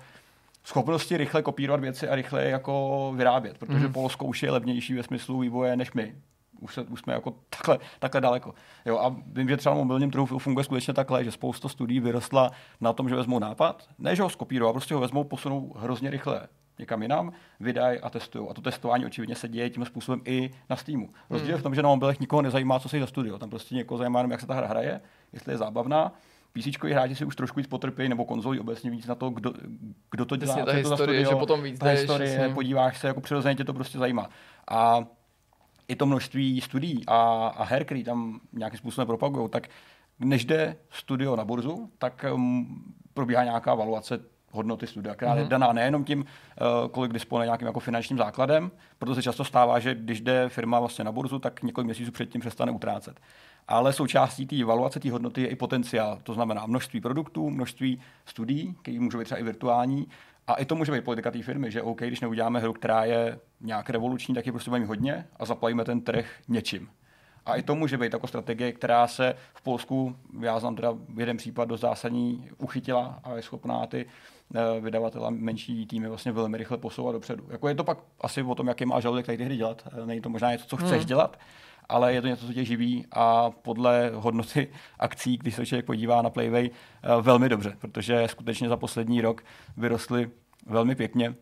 [SPEAKER 2] schopnosti rychle kopírovat věci a rychle jako vyrábět, protože mm. Polsko už je levnější ve smyslu vývoje než my. Už, se, už jsme jako takhle, takhle daleko. Jo, a vím, že třeba na mobilním trhu funguje skutečně takhle, že spousta studií vyrostla na tom, že vezmou nápad, ne že ho skopírují, prostě ho vezmou, posunou hrozně rychle někam jinam, vydají a testují. A to testování očividně se děje tím způsobem i na Steamu. Rozdíl hmm. v tom, že na mobilech nikoho nezajímá, co se za studio. Tam prostě někoho zajímá, jak se ta hra hraje, jestli je zábavná PC hráči si už trošku víc potrpějí, nebo konzoli obecně víc na to, kdo, kdo to dělá,
[SPEAKER 3] ta historie, to studio, že potom víc
[SPEAKER 2] ta historie, jdeš, podíváš se, jako přirozeně tě to prostě zajímá. A i to množství studií a, a her, který tam nějakým způsobem propagují, tak než jde studio na burzu, tak um, probíhá nějaká valuace hodnoty studia, která mm-hmm. je mhm. daná nejenom tím, uh, kolik disponuje nějakým jako finančním základem, protože se často stává, že když jde firma vlastně na burzu, tak několik měsíců předtím přestane utrácet ale součástí té evaluace té hodnoty je i potenciál. To znamená množství produktů, množství studií, které můžou být třeba i virtuální, a i to může být politika té firmy, že OK, když neuděláme hru, která je nějak revoluční, tak ji prostě budeme hodně a zaplavíme ten trh něčím. A i to může být jako strategie, která se v Polsku, já znám teda jeden případ do zásadní, uchytila a je schopná ty eh, vydavatele menší týmy vlastně velmi rychle posouvat dopředu. Jako je to pak asi o tom, jaký má žaludek tady ty hry dělat. Eh, není to možná něco, co chceš hmm. dělat, ale je to něco, co tě živí a podle hodnoty akcí, když se člověk podívá na Playway, eh, velmi dobře, protože skutečně za poslední rok vyrostly velmi pěkně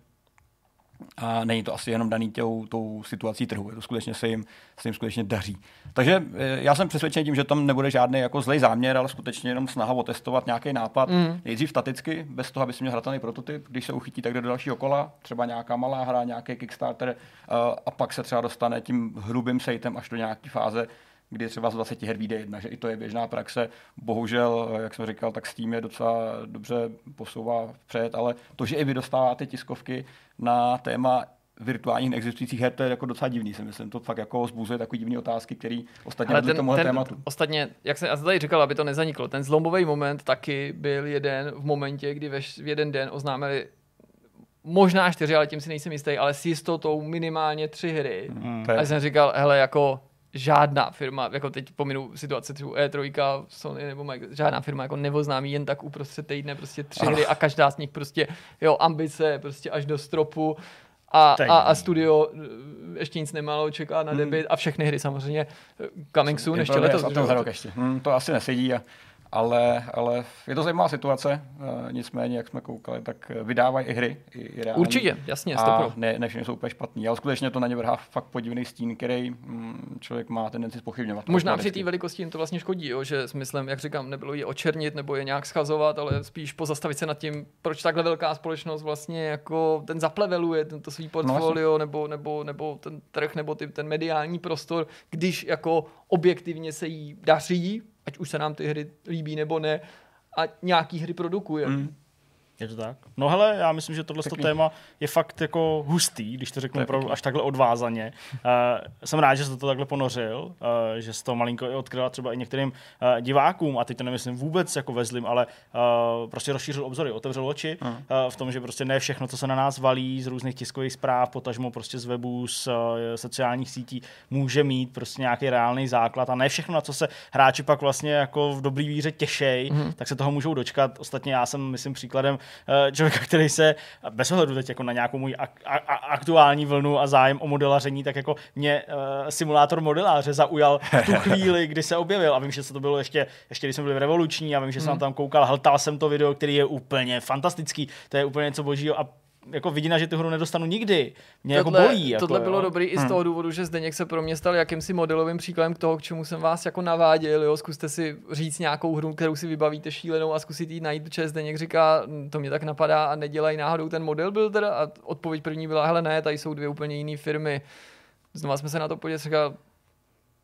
[SPEAKER 2] a není to asi jenom daný tou, tou situací trhu, je to skutečně se jim, se jim skutečně daří. Takže eh, já jsem přesvědčen tím, že tam nebude žádný jako zlej záměr, ale skutečně jenom snaha otestovat nějaký nápad, mm. nejdřív staticky, bez toho, aby si měl hratelný prototyp, když se uchytí, tak jde do dalšího kola, třeba nějaká malá hra, nějaký Kickstarter uh, a pak se třeba dostane tím hrubým sejtem až do nějaké fáze, kdy třeba z 20 her vyjde jedna, že i to je běžná praxe. Bohužel, jak jsem říkal, tak Steam je docela dobře posouvá vpřed, ale to, že i vy dostáváte tiskovky na téma virtuálních neexistujících her, to je jako docela divný, si myslím. To fakt jako zbuzuje takové divné otázky, které ostatně vedly tomuhle ten, tématu.
[SPEAKER 3] Ostatně, jak jsem, tady říkal, aby to nezaniklo, ten zlomový moment taky byl jeden v momentě, kdy ve, v jeden den oznámili možná čtyři, ale tím si nejsem jistý, ale s jistotou minimálně tři hry. Hmm. A jsem říkal, hele, jako žádná firma, jako teď pominu situaci třeba E3, Sony nebo Microsoft, žádná firma jako nevoznámí jen tak uprostřed týdne prostě tři hry a každá z nich prostě, jo, ambice prostě až do stropu a, a, a studio eh, ještě nic nemalo, čeká na hmm. debit a všechny hry samozřejmě eh, coming soon, ještě letos.
[SPEAKER 2] To, ještě. Hmm, to asi nesedí a ale, ale je to zajímavá situace, uh, nicméně, jak jsme koukali, tak vydávají i hry. I, i reální,
[SPEAKER 3] Určitě, jasně,
[SPEAKER 2] a ne, ne všechny jsou úplně špatný, ale skutečně to na ně vrhá fakt podivný stín, který mm, člověk má tendenci spochybňovat.
[SPEAKER 3] Možná při té velikosti jim to vlastně škodí, jo, že smyslem, jak říkám, nebylo je očernit nebo je nějak schazovat, ale spíš pozastavit se nad tím, proč takhle velká společnost vlastně jako ten zapleveluje tento svý no, portfolio no, nebo, nebo, nebo ten trh nebo ty, ten mediální prostor, když jako objektivně se jí daří, ať už se nám ty hry líbí nebo ne, a nějaký hry produkuje. Mm.
[SPEAKER 1] Je to tak? No hele, já myslím, že tohle téma je fakt jako hustý, když to řeknu opravdu až takhle odvázaně. Uh, jsem rád, že jsi to takhle ponořil, uh, že jsi to malinko i odkryla třeba i některým uh, divákům, a teď to nemyslím vůbec jako vezlim, ale uh, prostě rozšířil obzory, otevřel oči uh, v tom, že prostě ne všechno, co se na nás valí z různých tiskových zpráv, potažmo prostě z webů, z uh, sociálních sítí, může mít prostě nějaký reálný základ a ne všechno, na co se hráči pak vlastně jako v dobrý víře těšej, uh-huh. tak se toho můžou dočkat. Ostatně já jsem, myslím, příkladem člověka, který se, bez ohledu teď jako na nějakou můj ak- a- aktuální vlnu a zájem o modelaření, tak jako mě uh, simulátor modeláře zaujal v tu chvíli, kdy se objevil. A vím, že se to bylo ještě, ještě když jsme byli v revoluční a vím, že jsem hmm. tam koukal, hltal jsem to video, který je úplně fantastický. To je úplně něco božího a jako vidina, že tu hru nedostanu nikdy. Mě jako tohle, jako bolí.
[SPEAKER 3] Jako, tohle
[SPEAKER 1] jo.
[SPEAKER 3] bylo dobrý i z hmm. toho důvodu, že Zdeněk se pro mě stal jakýmsi modelovým příkladem k toho, k čemu jsem vás jako naváděl. Jo. Zkuste si říct nějakou hru, kterou si vybavíte šílenou a zkusit ji najít, protože Zdeněk říká, hm, to mě tak napadá a nedělají náhodou ten model builder a odpověď první byla, hele ne, tady jsou dvě úplně jiné firmy. Znova jsme se na to podívali, říkal,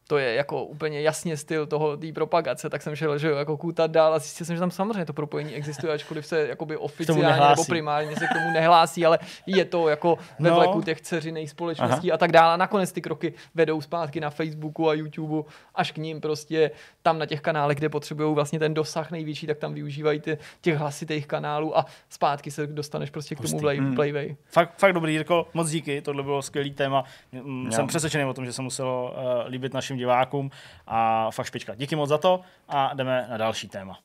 [SPEAKER 3] to je jako úplně jasně styl toho té propagace, tak jsem šel, že jo, jako kůtat dál a zjistil jsem, že tam samozřejmě to propojení existuje, ačkoliv se jakoby oficiálně nebo primárně se k tomu nehlásí, ale je to jako ve no. vleku těch dceřiných společností Aha. a tak dále. A nakonec ty kroky vedou zpátky na Facebooku a YouTube až k ním prostě tam na těch kanálech, kde potřebují vlastně ten dosah největší, tak tam využívají ty, těch hlasitých kanálů a zpátky se dostaneš prostě k tomu play, hmm. Playway.
[SPEAKER 1] Fakt, fakt dobrý, jako moc díky, tohle bylo skvělý téma. Jsem přesvědčený o tom, že se muselo uh, líbit našim divákům a fakt špička. Díky moc za to a jdeme na další téma.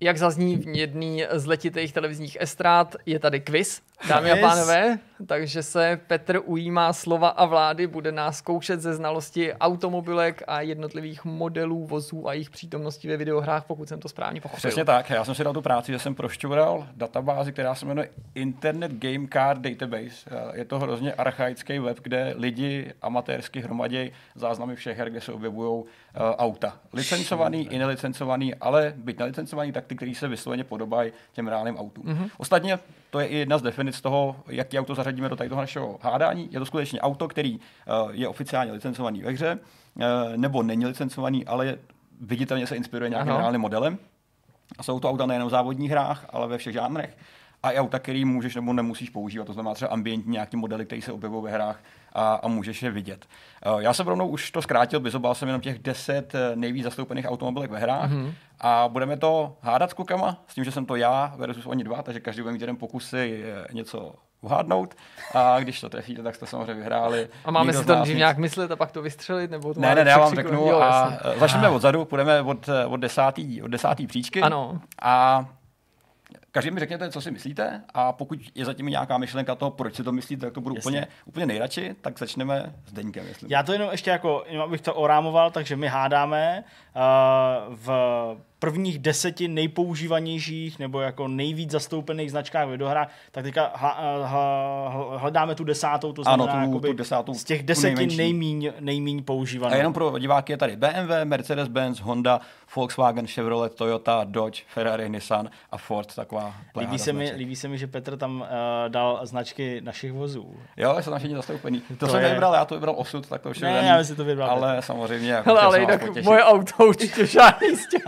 [SPEAKER 3] Jak zazní v jedný z letitých televizních estrát, je tady quiz, dámy a pánové, takže se Petr ujímá slova a vlády, bude nás zkoušet ze znalosti automobilek a jednotlivých modelů vozů a jejich přítomnosti ve videohrách, pokud jsem to správně pochopil.
[SPEAKER 2] Přesně tak, já jsem si dal tu práci, že jsem prošťoural databázi, která se jmenuje Internet Game Card Database. Je to hrozně archaický web, kde lidi amatérsky hromadí záznamy všech her, kde se objevují uh, auta. Licencovaný i nelicencovaný, ale byť nelicencovaný, tak ty, který se vysloveně podobají těm reálným autům. Mm-hmm. Ostatně to je i jedna z definic toho, jaký auto zařadíme do tady toho našeho hádání. Je to skutečně auto, který uh, je oficiálně licencovaný ve hře, uh, nebo není licencovaný, ale viditelně se inspiruje nějakým ano. reálným modelem. A jsou to auta nejen v závodních hrách, ale ve všech žánrech. A i auta, který můžeš nebo nemusíš používat. To znamená třeba ambientní nějaký modely, které se objevují ve hrách a, a můžeš je vidět. Uh, já jsem rovnou už to zkrátil, vyzobal jsem jenom těch 10 nejvíc zastoupených automobilek ve hrách. Mm-hmm a budeme to hádat s klukama, s tím, že jsem to já versus oni dva, takže každý bude mít jeden pokusy něco uhádnout a když to trefíte, tak jste samozřejmě vyhráli.
[SPEAKER 3] A máme si to nic... nějak myslet a pak to vystřelit? Nebo to
[SPEAKER 2] ne, ne, ne, já vám řeknu jo, a začneme odzadu, půjdeme od, od, desátý, od desátý příčky
[SPEAKER 3] ano.
[SPEAKER 2] a každý mi řekněte, co si myslíte a pokud je zatím nějaká myšlenka toho, proč si to myslíte, tak to budu úplně, úplně nejradši, tak začneme s Deňkem. Jestli.
[SPEAKER 1] Já to jenom ještě jako, jenom abych to orámoval, takže my hádáme uh, v prvních deseti nejpoužívanějších nebo jako nejvíc zastoupených značkách videohrách, tak teďka hledáme tu desátou, to znamená
[SPEAKER 2] ano, tu, tu desátou,
[SPEAKER 1] z těch deseti nejmíň, nejmíň používaných.
[SPEAKER 2] A jenom pro diváky je tady BMW, Mercedes-Benz, Honda, Volkswagen, Chevrolet, Toyota, Dodge, Ferrari, Nissan a Ford, taková
[SPEAKER 1] líbí se, mi, líbí se mi, že Petr tam uh, dal značky našich vozů.
[SPEAKER 2] Jo, jsou tam všichni zastoupený. To, to jsem je... vybral, já to vybral osud, tak to už
[SPEAKER 1] ne, já si to vybral.
[SPEAKER 2] Ale samozřejmě. Jako
[SPEAKER 3] hele, ale jinak moje auto určitě žádný z těch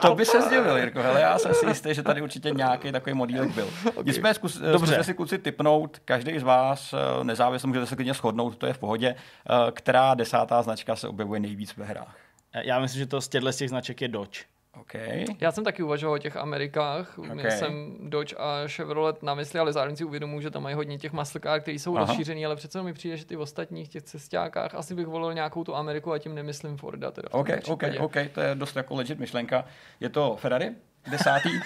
[SPEAKER 2] To by se zdivil, Jirko. Hele, já jsem si jistý, že tady určitě nějaký takový modílek byl. okay. Nicméně zkus, Dobře. zkuste si kluci typnout, každý z vás eh, nezávisle můžete se klidně shodnout, to je v pohodě, eh, která desátá značka se objevuje nejvíc ve hrách.
[SPEAKER 1] Já myslím, že to z těchto z těch značek je Dodge.
[SPEAKER 2] Okay.
[SPEAKER 3] Já jsem taky uvažoval o těch Amerikách, okay. měl jsem Dodge a Chevrolet na mysli, ale zároveň si uvědomuji, že tam mají hodně těch car, které jsou Aha. rozšířené, ale přece mi přijde, že ty v ostatních těch cestákách asi bych volil nějakou tu Ameriku a tím nemyslím Forda. Teda
[SPEAKER 2] OK, OK, OK, to je dost jako legit myšlenka. Je to Ferrari? Desátý.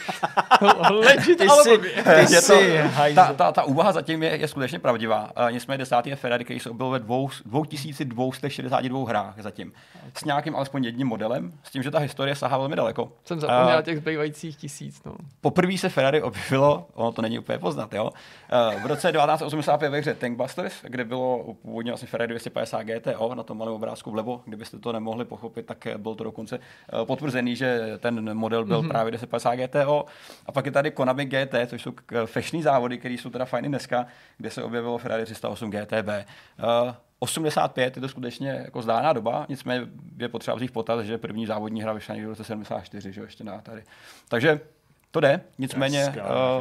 [SPEAKER 3] Legit, ty jsi,
[SPEAKER 2] ty je to, ta, ta, ta úvaha zatím je, je skutečně pravdivá. Uh, nicméně desátý je Ferrari, který se objevil ve dvou, 2262 hrách zatím. S nějakým alespoň jedním modelem, s tím, že ta historie sahá velmi daleko.
[SPEAKER 3] Jsem zapomněl uh, těch zbývajících tisíc. No.
[SPEAKER 2] Poprvé se Ferrari objevilo, ono to není úplně poznat, jo. Uh, v roce 1985 ve hře Tankbusters, kde bylo původně asi Ferrari 250 GTO na tom malém obrázku vlevo, kdybyste to nemohli pochopit, tak bylo to dokonce potvrzený, že ten model byl mm-hmm. právě 250 GTO. A pak je tady Konami GT, což jsou fashionní závody, které jsou teda fajny dneska, kde se objevilo Ferrari 308 GTB. Uh, 85 je to skutečně jako zdáná doba, nicméně je potřeba vzít potaz, že první závodní hra vyšla někdy v roce 74, že ještě na tady. Takže to jde, nicméně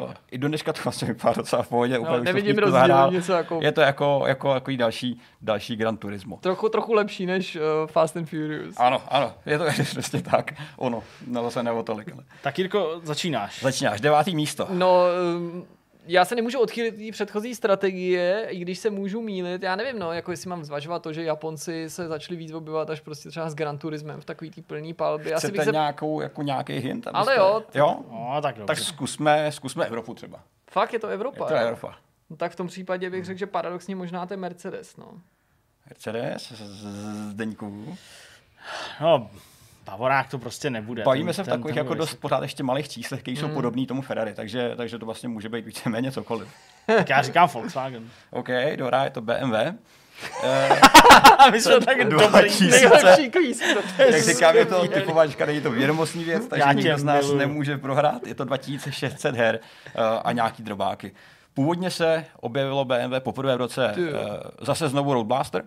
[SPEAKER 2] uh, i do dneška to vlastně vypadá docela v pohodě.
[SPEAKER 3] No, nevidím rozdíl, něco jako...
[SPEAKER 2] Je to jako, jako, jako další, další Gran Turismo.
[SPEAKER 3] Trochu, trochu lepší než uh, Fast and Furious.
[SPEAKER 2] Ano, ano, je to přesně tak. Ono, no zase nebo tolik. Ale.
[SPEAKER 1] Tak Jirko, začínáš.
[SPEAKER 2] Začínáš, devátý místo.
[SPEAKER 3] No, um já se nemůžu odchylit té předchozí strategie, i když se můžu mílit. Já nevím, no, jako jestli mám zvažovat to, že Japonci se začali víc objevovat až prostě třeba s Gran Turismem v takový té plný palbě.
[SPEAKER 2] Chcete bych se... nějakou, jako nějaký hint?
[SPEAKER 3] Abyste... Ale jo.
[SPEAKER 2] Jo?
[SPEAKER 1] No, tak,
[SPEAKER 2] tak zkusme, zkusme Evropu třeba.
[SPEAKER 3] Fakt je to Evropa.
[SPEAKER 2] Je to Evropa.
[SPEAKER 3] No, tak v tom případě bych řekl, že paradoxně možná to je Mercedes, no.
[SPEAKER 2] Mercedes z Deňků.
[SPEAKER 1] No, Bavorák to prostě nebude.
[SPEAKER 2] Bavíme ten, se v takových ten, jako dost pořád ještě malých číslech, které mm. jsou hmm. podobné tomu Ferrari, takže, takže to vlastně může být víceméně cokoliv.
[SPEAKER 1] tak já říkám Volkswagen.
[SPEAKER 2] OK, dobrá, je to BMW.
[SPEAKER 1] My jsme tak dobrý, nejlepší
[SPEAKER 3] kvíz.
[SPEAKER 2] Jak říkám, je to typovačka, není to vědomostní věc, takže nikdo z nás miluji. nemůže prohrát. Je to 2600 her uh, a nějaký drobáky. Původně se objevilo BMW poprvé v roce uh, zase znovu Road Blaster,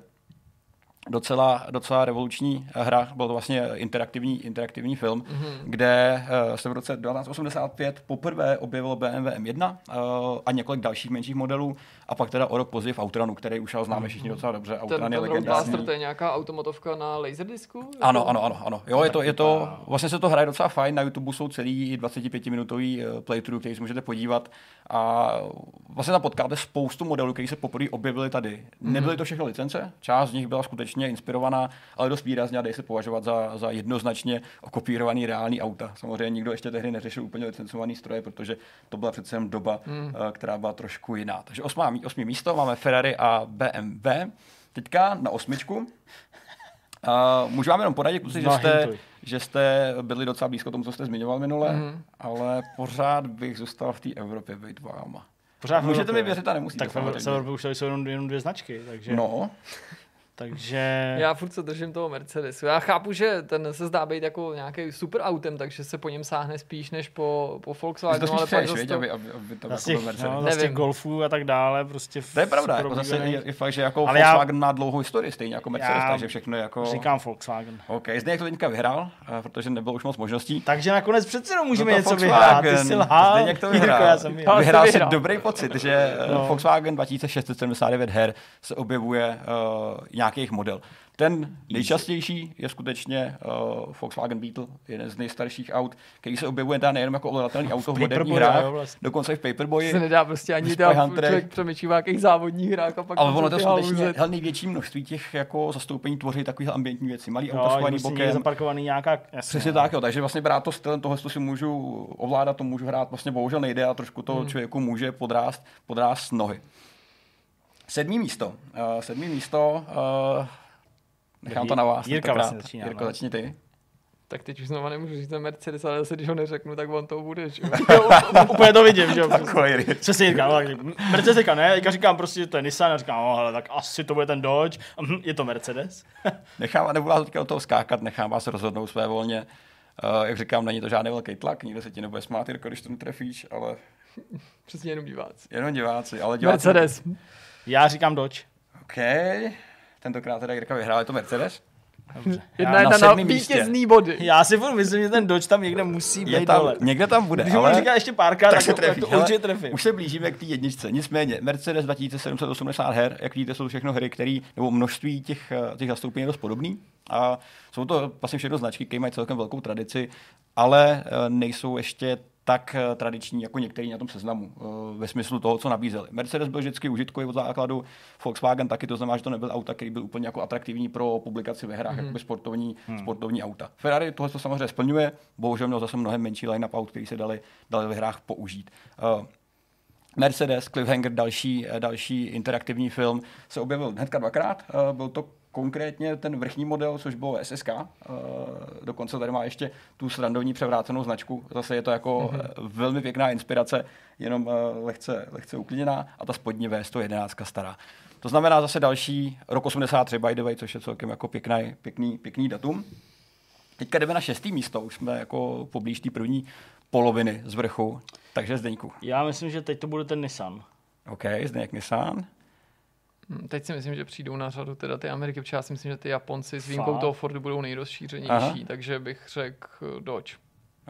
[SPEAKER 2] docela, docela revoluční hra, byl to vlastně interaktivní, interaktivní film, mm-hmm. kde uh, se v roce 1985 poprvé objevilo BMW M1 uh, a několik dalších menších modelů a pak teda o rok později v Outranu, který už známe všichni docela dobře.
[SPEAKER 3] Outrun je legendární. to je nějaká automatovka na laserdisku?
[SPEAKER 2] Ano, ano, ano, ano. Jo, je to, je to, vlastně se to hraje docela fajn, na YouTube jsou celý 25-minutový eh, playthrough, který si můžete podívat a vlastně tam potkáte spoustu modelů, které se poprvé objevily tady. Mm-hmm. Nebyly to všechny licence, část z nich byla skutečně inspirovaná, ale dost výrazně a dej se považovat za, za jednoznačně okopírovaný reální auta. Samozřejmě nikdo ještě tehdy neřešil úplně licencovaný stroje, protože to byla přece jen doba, mm. která byla trošku jiná. Takže osmá osmý místo, máme Ferrari a BMW. Teďka na osmičku. Uh, můžu vám jenom poradit, kluci, že jste, že jste byli docela blízko tomu, co jste zmiňoval minule, mm. ale pořád bych zůstal v té Evropě být váma. Pořád Můžete mi věřit a nemusíte.
[SPEAKER 1] Tak v Evropě už jsou jenom, jenom dvě značky. Takže...
[SPEAKER 2] No,
[SPEAKER 1] takže...
[SPEAKER 3] Já furt se držím toho Mercedesu. Já chápu, že ten se zdá být jako nějaký super autem, takže se po něm sáhne spíš než po, po Volkswagenu.
[SPEAKER 2] To ale přeješ, pak to... aby, aby, aby to
[SPEAKER 1] jako těch, Mercedes. No, z těch golfů a tak dále. Prostě
[SPEAKER 2] to je pravda, jako zase je, je, fakt, že jako ale Volkswagen já... má dlouhou historii, stejně jako Mercedes, já takže všechno je jako...
[SPEAKER 1] Říkám Volkswagen.
[SPEAKER 2] OK, Zdeněk to teďka vyhrál, eh, protože nebylo už moc možností.
[SPEAKER 1] Takže nakonec přece jenom můžeme no něco vyhrát. Ty jsi lhal.
[SPEAKER 2] Zdeněk to vyhrál. Vyhrál si dobrý pocit, že eh, no. Volkswagen 2679 her se objevuje uh, nějakých model. Ten nejčastější je skutečně uh, Volkswagen Beetle, jeden z nejstarších aut, který se objevuje teda nejenom jako ovladatelný auto v moderních hrách, vlastně. dokonce i v Paperboyi.
[SPEAKER 3] Se nedá prostě ani dát člověk přemýšlí v závodních hrách a pak
[SPEAKER 2] Ale ono to skutečně hel, největší množství těch jako zastoupení tvoří takový ambientní věci. Malý auto schovaný bokem.
[SPEAKER 1] zaparkovaný nějaká...
[SPEAKER 2] Jasně, Přesně no. tak, jo. Takže vlastně brát to stylem toho si můžu ovládat, to můžu hrát, vlastně bohužel nejde a trošku to hmm. člověku může podrást, podrást nohy. Sedmý místo. Uh, sedmý místo uh, Nechám to na vás.
[SPEAKER 1] Jirka vlastně začíná.
[SPEAKER 2] Jirko, no. začni ty.
[SPEAKER 3] Tak teď už znova nemůžu říct ten Mercedes, ale zase když ho neřeknu, tak on to bude. Že?
[SPEAKER 1] úplně to vidím, že jo. Přesně Jirka, no, Mercedes říká ne, já říkám prostě, že to je Nissan, a říkám, no, hele, tak asi to bude ten Dodge, mhm, je to Mercedes.
[SPEAKER 2] nechám, nebudu vás teďka od toho skákat, nechám vás rozhodnout své volně. Uh, jak říkám, není to žádný velký tlak, nikdo se ti nebude smát, Jirko, když to trefíš, ale...
[SPEAKER 3] Přesně jenom diváci.
[SPEAKER 2] Jenom diváci, ale diváci...
[SPEAKER 3] Mercedes.
[SPEAKER 1] Já říkám Dodge.
[SPEAKER 2] OK. Tentokrát teda Jirka vyhrál, je to Mercedes?
[SPEAKER 1] Dobře.
[SPEAKER 3] Jedna
[SPEAKER 2] na
[SPEAKER 3] jedna na
[SPEAKER 2] místě.
[SPEAKER 3] vítězný body.
[SPEAKER 1] Já si furt myslím, že ten Dodge tam někde musí
[SPEAKER 2] Je
[SPEAKER 1] být
[SPEAKER 2] tam,
[SPEAKER 1] dole.
[SPEAKER 2] někde tam bude,
[SPEAKER 1] Když
[SPEAKER 2] ale...
[SPEAKER 1] říká ještě párkrát,
[SPEAKER 2] tak
[SPEAKER 1] tak,
[SPEAKER 2] se trefí.
[SPEAKER 1] to určitě trefím.
[SPEAKER 2] Už se blížíme k té jedničce. Nicméně, Mercedes 2780 her, jak víte, jsou všechno hry, které, nebo množství těch, eh, těch zastoupení je dost podobný. A jsou to vlastně všechno značky, které mají celkem velkou tradici, ale eh, nejsou ještě tak eh, tradiční jako některý na tom seznamu, eh, ve smyslu toho, co nabízeli. Mercedes byl vždycky užitkový od základu, Volkswagen taky, to znamená, že to nebyl auta, který byl úplně jako atraktivní pro publikaci ve hrách, mm. jako sportovní, mm. sportovní auta. Ferrari tohle to samozřejmě splňuje, bohužel měl zase mnohem menší line-up aut, který se dali, dali ve hrách použít. Uh, Mercedes, Cliffhanger, další, eh, další interaktivní film, se objevil hnedka dvakrát. Eh, Byl to konkrétně ten vrchní model, což bylo SSK. Eh, Dokonce tady má ještě tu srandovní převrácenou značku. Zase je to jako mm-hmm. velmi pěkná inspirace, jenom lehce, lehce uklidněná a ta spodní V111 stará. To znamená zase další rok 83 by the way, což je celkem jako pěkný, pěkný, pěkný datum. Teďka jdeme na šestý místo, už jsme jako poblíž té první poloviny z vrchu. Takže Zdeňku.
[SPEAKER 1] Já myslím, že teď to bude ten Nissan.
[SPEAKER 2] OK, Zdeněk Nissan.
[SPEAKER 3] Hm, Teď si myslím, že přijdou na řadu teda ty Ameriky, protože já si myslím, že ty Japonci s výjimkou toho Fordu budou nejrozšířenější,
[SPEAKER 2] Aha.
[SPEAKER 3] takže bych řekl eh, Dodge.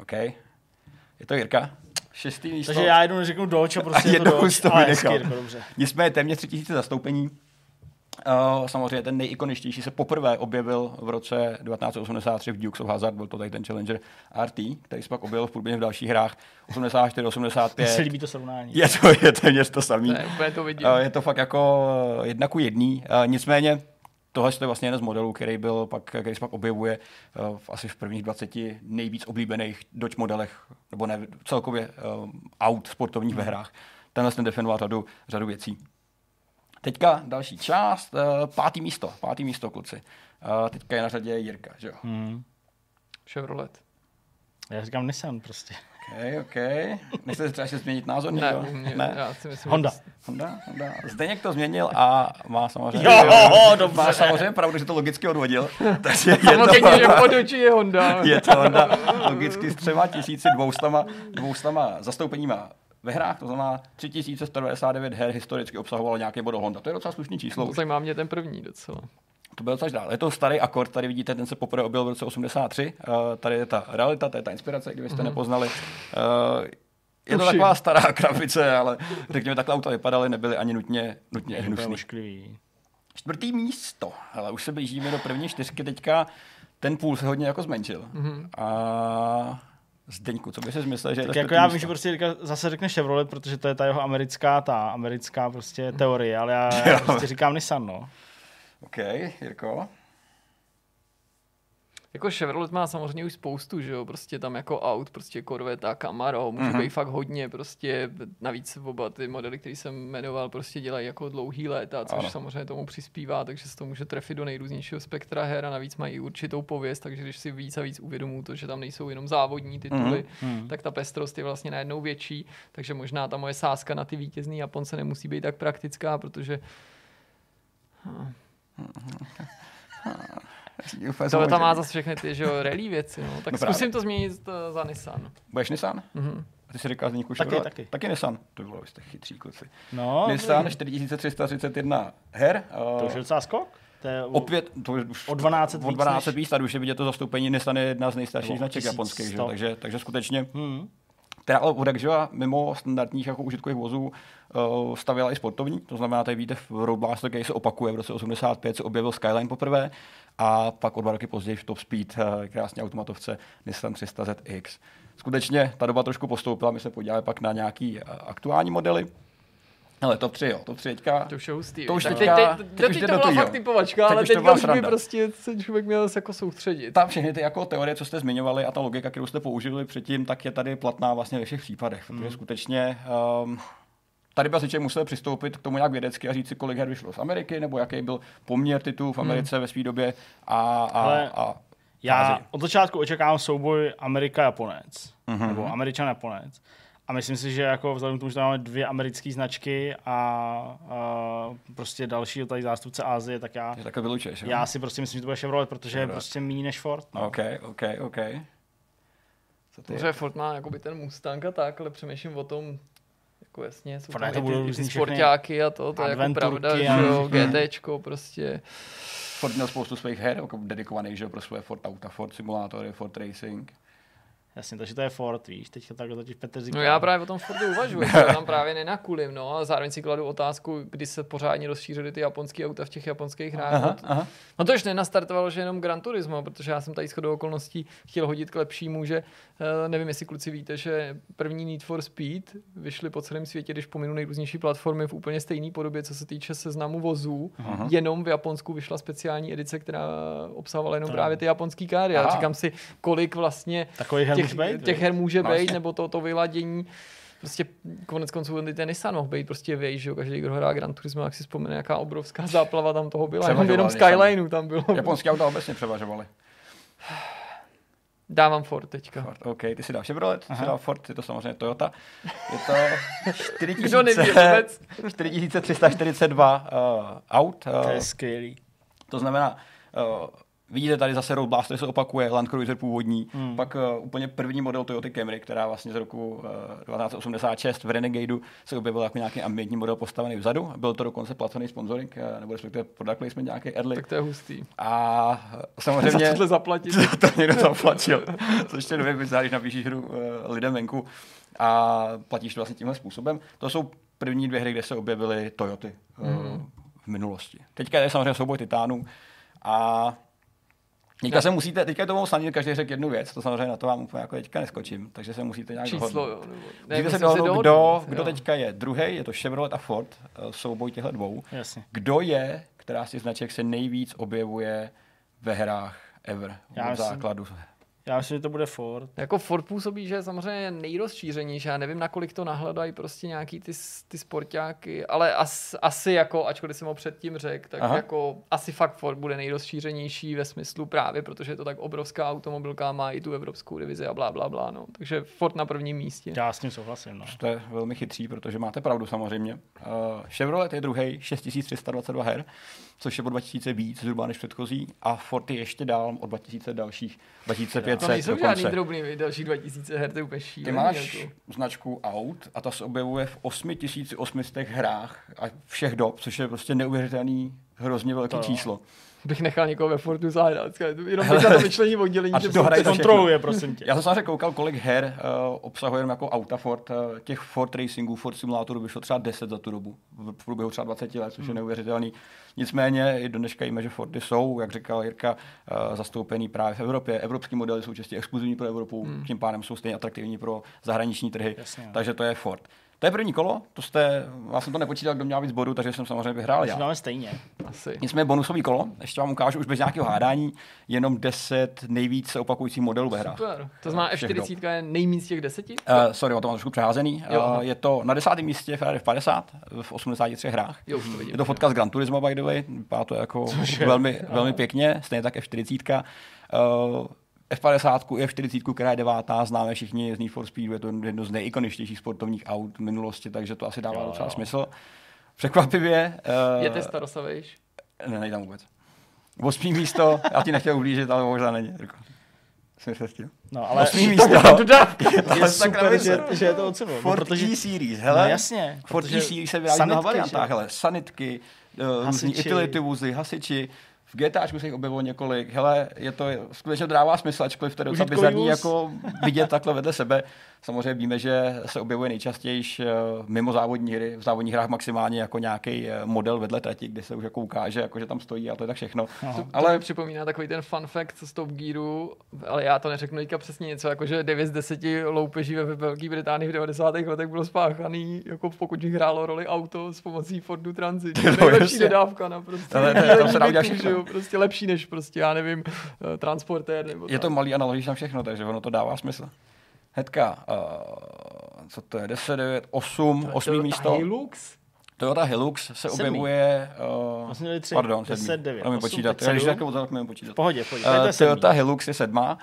[SPEAKER 2] OK. Je to Jirka. Šestý místo.
[SPEAKER 1] Takže já jednou řeknu Dodge a prostě je to
[SPEAKER 2] jednou
[SPEAKER 1] Dodge. Jirko, dobře.
[SPEAKER 2] Nicméně téměř 3000 zastoupení. Uh, samozřejmě ten nejikoničtější se poprvé objevil v roce 1983 v Dukes of Hazard, byl to tady ten Challenger RT, který se pak objevil v průběhu v dalších hrách 84,
[SPEAKER 1] Mně se
[SPEAKER 2] 85.
[SPEAKER 1] líbí to srovnání.
[SPEAKER 2] Je to, je téměř to samý.
[SPEAKER 3] Ne, úplně to vidím.
[SPEAKER 2] Uh, je to fakt jako uh, jedna ku jedný. Uh, nicméně tohle je vlastně jeden z modelů, který, byl pak, který se pak objevuje uh, v, asi v prvních 20 nejvíc oblíbených Dodge modelech, nebo ne, celkově uh, aut sportovních ve hrách. Tenhle ten definoval řadu, řadu věcí. Teďka další část, uh, pátý místo, pátý místo, kluci. Uh, teďka je na řadě Jirka, že jo?
[SPEAKER 1] Hmm.
[SPEAKER 3] Chevrolet.
[SPEAKER 1] Já říkám Nissan prostě.
[SPEAKER 2] OK, OK. Nechcete třeba ještě změnit názor?
[SPEAKER 3] Ne, u mě,
[SPEAKER 2] ne?
[SPEAKER 3] já si myslím,
[SPEAKER 1] Honda.
[SPEAKER 3] že-
[SPEAKER 2] Honda, Honda. Zdeněk to změnil a má samozřejmě,
[SPEAKER 1] Jo, dobře.
[SPEAKER 2] má samozřejmě pravdu, že to logicky odvodil. Takže je
[SPEAKER 3] Samozřejmě, že
[SPEAKER 2] to,
[SPEAKER 3] po Dodge je Honda.
[SPEAKER 2] je to Honda logicky s třema tisíci dvoustama, dvoustama zastoupeníma ve hrách, to znamená 3199 her historicky obsahovalo nějaký model Honda. To je docela slušný číslo.
[SPEAKER 3] To
[SPEAKER 2] už.
[SPEAKER 3] zajímá mě ten první docela.
[SPEAKER 2] To byl docela dál. Je to starý akord, tady vidíte, ten se poprvé objevil v roce 83. Uh, tady je ta realita, to je ta inspirace, kdybyste mm-hmm. nepoznali. Uh, je to taková stará krabice, ale řekněme, takhle auta vypadaly, nebyly ani nutně, nutně
[SPEAKER 1] Je to
[SPEAKER 2] hnusný.
[SPEAKER 1] ošklivý.
[SPEAKER 2] Čtvrtý místo. Hele, už se blížíme do první čtyřky teďka. Ten půl se hodně jako zmenšil.
[SPEAKER 3] Mhm.
[SPEAKER 2] Mm-hmm. A Zdeňku, co by si myslel, že je
[SPEAKER 1] Tak jako
[SPEAKER 2] čtvrtý
[SPEAKER 1] já vím, že prostě zase řekne Chevrolet, protože to je ta jeho americká, ta americká prostě teorie, ale já, já prostě říkám Nissan, no.
[SPEAKER 2] OK, Jirko.
[SPEAKER 3] Jako Chevrolet má samozřejmě už spoustu, že jo, prostě tam jako aut, prostě Corvette, Camaro, může
[SPEAKER 2] Mhm.
[SPEAKER 3] mm-hmm. být fakt hodně, prostě navíc oba ty modely, které jsem jmenoval, prostě dělají jako dlouhý léta, což
[SPEAKER 2] Ano.
[SPEAKER 3] samozřejmě tomu přispívá, takže se to může trefit do nejrůznějšího spektra her a navíc mají určitou pověst, takže když si víc a víc uvědomuji to, že tam nejsou jenom závodní tituly,
[SPEAKER 2] Mhm.
[SPEAKER 3] mm-hmm. tak ta pestrost je vlastně najednou větší, takže možná ta moje sázka na ty vítězný Japonce nemusí být tak praktická, protože
[SPEAKER 2] Úplně
[SPEAKER 3] tohle tam má zase všechny ty, že jo, rally věci, no. Tak
[SPEAKER 2] No
[SPEAKER 3] no
[SPEAKER 2] právě.
[SPEAKER 3] zkusím to změnit eh, za Nissan.
[SPEAKER 2] Budeš Nissan?
[SPEAKER 3] Mhm.
[SPEAKER 2] A ty si říkal Zdeňku
[SPEAKER 1] Taky,
[SPEAKER 2] Chevrolet?
[SPEAKER 1] taky.
[SPEAKER 2] Taky Nissan. To bylo, vy jste chytří kluci.
[SPEAKER 1] No,
[SPEAKER 2] Nissan 4331 her.
[SPEAKER 1] to
[SPEAKER 2] uh,
[SPEAKER 1] už je docela skok. To je
[SPEAKER 2] Opět, to je už
[SPEAKER 1] O 12
[SPEAKER 2] o
[SPEAKER 1] víc
[SPEAKER 2] 12
[SPEAKER 1] než-
[SPEAKER 2] víc, tady už je vidět to zastoupení. Nissan je jedna z nejstarších značek
[SPEAKER 1] 1100.
[SPEAKER 2] japonských, že? jo, takže, takže skutečně
[SPEAKER 1] Hmm.
[SPEAKER 2] Která ale od jakživa mimo standardních jako užitkových vozů uh, stavěla i sportovní, to znamená, tady vidíte v Road Blaster, který se opakuje v roce 85, se objevil Skyline poprvé a pak o dva roky později v Top Speed, uh, krásně automatovce Nissan 300 ZX. Skutečně ta doba trošku postoupila, my se podíváme pak na nějaký uh, aktuální modely. Ale top 3, jo, top 3 teďka.
[SPEAKER 3] To už je hustý.
[SPEAKER 2] To už
[SPEAKER 3] Tak
[SPEAKER 2] teďka-
[SPEAKER 3] teď, teď,
[SPEAKER 2] teď
[SPEAKER 3] teď, to byla fakt typovačka, ale
[SPEAKER 2] už to
[SPEAKER 3] teď
[SPEAKER 2] byla
[SPEAKER 3] už by prostě se člověk měl jako soustředit.
[SPEAKER 2] Tam všechny ty jako teorie, co jste zmiňovali a ta logika, kterou jste použili předtím, tak je tady platná vlastně ve všech případech, protože skutečně um, tady by asi musel přistoupit k tomu nějak vědecky a říct si, kolik her vyšlo z Ameriky, nebo jaký byl poměr titulů v Americe ve své době a, a,
[SPEAKER 1] Ale
[SPEAKER 2] a
[SPEAKER 1] Já od začátku očekávám souboj Amerika-Japonec.
[SPEAKER 2] Mhm.
[SPEAKER 1] Nebo Američan-Japonec. A myslím si, že jako vzhledem k tomu, že tam máme dvě americké značky a, a prostě další tady zástupce Asie, tak já,
[SPEAKER 2] takhle vylučuješ, jo?
[SPEAKER 1] já si prostě myslím, že to bude Chevrolet, protože je
[SPEAKER 2] Chevrolet.
[SPEAKER 1] prostě méně než Ford. No.
[SPEAKER 2] OK, OK, OK. Co ty?
[SPEAKER 3] Dobře, Ford má jakoby ten Mustang a tak, ale přemýšlím o tom, jako jasně, jsou tam
[SPEAKER 1] to budou
[SPEAKER 3] ty, ty sportáky a to, to je jako pravda, že jo, GTčko prostě.
[SPEAKER 2] Ford měl spoustu svých her, jako dedikovaných že jo, pro svoje Ford auta, Ford simulátory, Ford Racing.
[SPEAKER 1] Jasně, takže to je Ford, víš, teďka takhle totiž Petr říká.
[SPEAKER 3] No já právě o tom Fordu uvažuji, že tam právě nenakulím, no a zároveň si kladu otázku, kdy se pořádně rozšířily ty japonské auta v těch japonských hrách.
[SPEAKER 2] Aha,
[SPEAKER 3] No,
[SPEAKER 2] aha.
[SPEAKER 3] No to už nenastartovalo, že jenom Gran Turismo, protože já jsem tady shodou okolností chtěl hodit k lepšímu, že eh, nevím, jestli kluci víte, že první Need for Speed vyšly po celém světě, když pominu nejrůznější platformy v úplně stejné podobě, co se týče seznamu vozů.
[SPEAKER 2] Aha.
[SPEAKER 3] Jenom v Japonsku vyšla speciální edice, která obsahovala jenom právě ty japonský káry.
[SPEAKER 2] Aha.
[SPEAKER 3] říkám si, kolik vlastně
[SPEAKER 1] Takový her
[SPEAKER 3] těch,
[SPEAKER 1] být,
[SPEAKER 3] těch her může
[SPEAKER 2] No,
[SPEAKER 3] být, nebo to, to vyladění. Prostě konec konců ten Nissan mohl být prostě vej, že jo, každý, kdo hrá Gran Turismo, jak si vzpomene, jaká obrovská záplava tam toho byla. Jenom, jenom. Skylineu tam bylo.
[SPEAKER 2] Japonský auta obecně převažovaly.
[SPEAKER 3] Dávám Ford teďka.
[SPEAKER 2] Ford, OK, ty si dal Chevrolet, ty si dal Ford, je to samozřejmě Toyota. Je to
[SPEAKER 3] Kdo neví
[SPEAKER 2] 4000
[SPEAKER 3] vůbec?
[SPEAKER 2] 4342 uh, aut.
[SPEAKER 1] To
[SPEAKER 2] Uh,
[SPEAKER 1] je skvělý.
[SPEAKER 2] to znamená, uh, vidíte tady zase Road Blaster se opakuje, Land Cruiser původní,
[SPEAKER 1] Hmm.
[SPEAKER 2] pak uh, úplně první model Toyota Camry, která vlastně z roku uh, 1986 v Renegadeu se objevil jako nějaký ambientní model postavený vzadu. Byl to dokonce placený sponsoring, uh, nebo respektive product placement nějaký early.
[SPEAKER 3] Tak to je hustý.
[SPEAKER 2] A
[SPEAKER 3] Za
[SPEAKER 2] samozřejmě
[SPEAKER 3] tohle zaplatit.
[SPEAKER 2] za to někdo zaplatil. Což je nově bizár, když napíšeš hru uh, lidem venku a platíš to vlastně tímhle způsobem. To jsou první dvě hry, kde se objevily Toyoty uh,
[SPEAKER 3] Mhm.
[SPEAKER 2] v minulosti. Teďka je samozřejmě souboj titánů a Teďka se musíte, teďka je to moc snadné, každý řekl jednu věc, to samozřejmě na to vám úplně jako teďka neskočím, takže se musíte nějak
[SPEAKER 3] Číslo,
[SPEAKER 2] dohodnout.
[SPEAKER 3] jo. Nebo,
[SPEAKER 2] Musíte se dohodnout, kdo,
[SPEAKER 3] dohodnout,
[SPEAKER 2] kdo
[SPEAKER 3] jo.
[SPEAKER 2] teďka je druhý, je to Chevrolet a Ford, eh, souboj těchto dvou.
[SPEAKER 1] Jasně.
[SPEAKER 2] Kdo je, která z těch značek se nejvíc objevuje ve hrách ever,
[SPEAKER 1] Já
[SPEAKER 2] od základu.
[SPEAKER 1] Já myslím, že to bude Ford.
[SPEAKER 3] Jako Ford působí, že je samozřejmě nejrozšířenější. Já nevím, nakolik to nahledají prostě nějaký ty, ty sportáky, ale as, asi jako, ačkoliv jsem ho předtím řekl, tak
[SPEAKER 2] Aha.
[SPEAKER 3] jako asi fakt Ford bude nejrozšířenější ve smyslu právě, protože je to tak obrovská automobilka, má i tu evropskou divizi a blá, blá, blá. No. Takže Ford na prvním místě.
[SPEAKER 1] Já s tím souhlasím. No.
[SPEAKER 2] To je velmi chytří, protože máte pravdu samozřejmě. Uh, Chevrolet je druhý, 6322 her, což je o 2000 víc zhruba než předchozí a Ford je ještě dál o 2000 dalších, 2500
[SPEAKER 3] To nejsou
[SPEAKER 2] dokonce.
[SPEAKER 3] žádný drobný, další 2000 her, to je úplně
[SPEAKER 2] Ty
[SPEAKER 3] šílený.
[SPEAKER 2] máš
[SPEAKER 3] Jako.
[SPEAKER 2] značku aut a ta se objevuje v 8800 hrách a všech dob, což je prostě neuvěřitelný, hrozně velký
[SPEAKER 1] To jo.
[SPEAKER 2] číslo.
[SPEAKER 3] Bych nechal někoho ve Fordu zahrát. Jenom bych na to vyčlení oddělení, že
[SPEAKER 2] to
[SPEAKER 1] Kontroluje, prosím tě.
[SPEAKER 2] Já jsem samozřejmě koukal, kolik her uh, obsahuje jenom jako auta Ford. Uh, těch Ford Racingů, Ford Simulatorů vyšlo třeba 10 za tu dobu, v průběhu třeba 20 let, což je neuvěřitelný. Nicméně i do dneška víme, že Fordy jsou, jak říkal Jirka, uh, zastoupený právě v Evropě. Evropský modely jsou čistě exkluzivní pro Evropu,
[SPEAKER 3] Hmm.
[SPEAKER 2] tím pádem jsou stejně atraktivní pro zahraniční trhy.
[SPEAKER 1] Jasně.
[SPEAKER 2] Takže to je Ford. To je první kolo, to jste, já jsem to nepočítal, kdo měl víc bodů, takže jsem samozřejmě vyhrál já.
[SPEAKER 1] máme stejně.
[SPEAKER 3] Asi.
[SPEAKER 2] Nicméně bonusový kolo, ještě vám ukážu už bez nějakého hádání, jenom 10 nejvíc se opakujících modelů ve hrách.
[SPEAKER 3] Super. To znamená
[SPEAKER 2] Všech
[SPEAKER 3] F40 je nejmín z těch deseti?
[SPEAKER 2] Uh, sorry, o tom mám trošku přeházený.
[SPEAKER 3] Jo.
[SPEAKER 2] Uh, je to na desátém místě Ferrari F50 v 83 hrách.
[SPEAKER 3] Jo, už to vidím.
[SPEAKER 2] Je to fotka z Gran Turismo, by the way. Vypadá to jako velmi, velmi pěkně, stejně tak F40. Uh, F50 i F40, která je devátá, známe všichni z Need for Speed, je to jedno z nejikoničtějších sportovních aut v minulosti, takže to asi dává
[SPEAKER 1] Jo,
[SPEAKER 2] docela
[SPEAKER 1] jo.
[SPEAKER 2] smysl. Překvapivě. Uh,
[SPEAKER 3] Je Testarossa, víš?
[SPEAKER 2] Ne, nejde tam vůbec. Osmý místo, já ti nechtěl ublížit, ale možná není. Jirko. Jsem se chtěl.
[SPEAKER 1] No, ale
[SPEAKER 2] Osmý místo.
[SPEAKER 3] Dodávky.
[SPEAKER 1] je
[SPEAKER 2] Ale
[SPEAKER 1] super, že, že je to oceněno.
[SPEAKER 2] Ford
[SPEAKER 1] protože,
[SPEAKER 2] G-Series, hele.
[SPEAKER 1] no jasně.
[SPEAKER 2] Ford
[SPEAKER 1] protože
[SPEAKER 2] G-Series se vyrábí
[SPEAKER 1] sanitky,
[SPEAKER 2] variantách,
[SPEAKER 1] že?
[SPEAKER 2] hele, sanitky, uh, utility vozy, hasiči, v GTAčku se jich objevilo několik, hele, je to, skutečně to dává smysl, ačkoliv to je docela bizarní jako vidět takhle vedle sebe. Samozřejmě víme, že se objevuje nejčastěji uh, mimo závodní hry, v závodních hrách maximálně jako nějaký uh, model vedle trati, kde se už jako ukáže, jako že tam stojí a to je tak všechno.
[SPEAKER 1] No.
[SPEAKER 3] To, to
[SPEAKER 2] Ale-
[SPEAKER 3] mi připomíná takový ten fun fact z Top Gearu, ale já to neřeknu teďka přesně něco, jako že 9 z 10 loupeží ve Velké Británii v 90. letech bylo spáchaný, jako pokud hrálo roli auto s pomocí Fordu Transit.
[SPEAKER 2] No,
[SPEAKER 3] Nejlepší dodávka na prostě.
[SPEAKER 2] Ale to-
[SPEAKER 3] bílý
[SPEAKER 2] tam se dá udělat všechno.
[SPEAKER 3] Prostě lepší než prostě, já nevím, eh, transportér nebo
[SPEAKER 2] Je to
[SPEAKER 3] tak.
[SPEAKER 2] malý a naložíš tam všechno, takže ono to dává smysl. Hnedka, uh, co to je, 10, 9, 8, 8 místo.
[SPEAKER 3] Hilux?
[SPEAKER 2] Toyota Hilux se
[SPEAKER 1] Sedmý.
[SPEAKER 2] objevuje... Uh,
[SPEAKER 1] Vlastně měli tři.
[SPEAKER 2] pardon,
[SPEAKER 1] 10,
[SPEAKER 2] sedmý.
[SPEAKER 1] 9,
[SPEAKER 2] Umím
[SPEAKER 1] osm,
[SPEAKER 2] počítat.
[SPEAKER 1] teď
[SPEAKER 2] Já když takhle odhadnu, umím počítat.
[SPEAKER 1] V pohodě, v pohodě.
[SPEAKER 2] Uh,
[SPEAKER 1] To je sedmý.
[SPEAKER 2] Toyota Hilux je sedmá.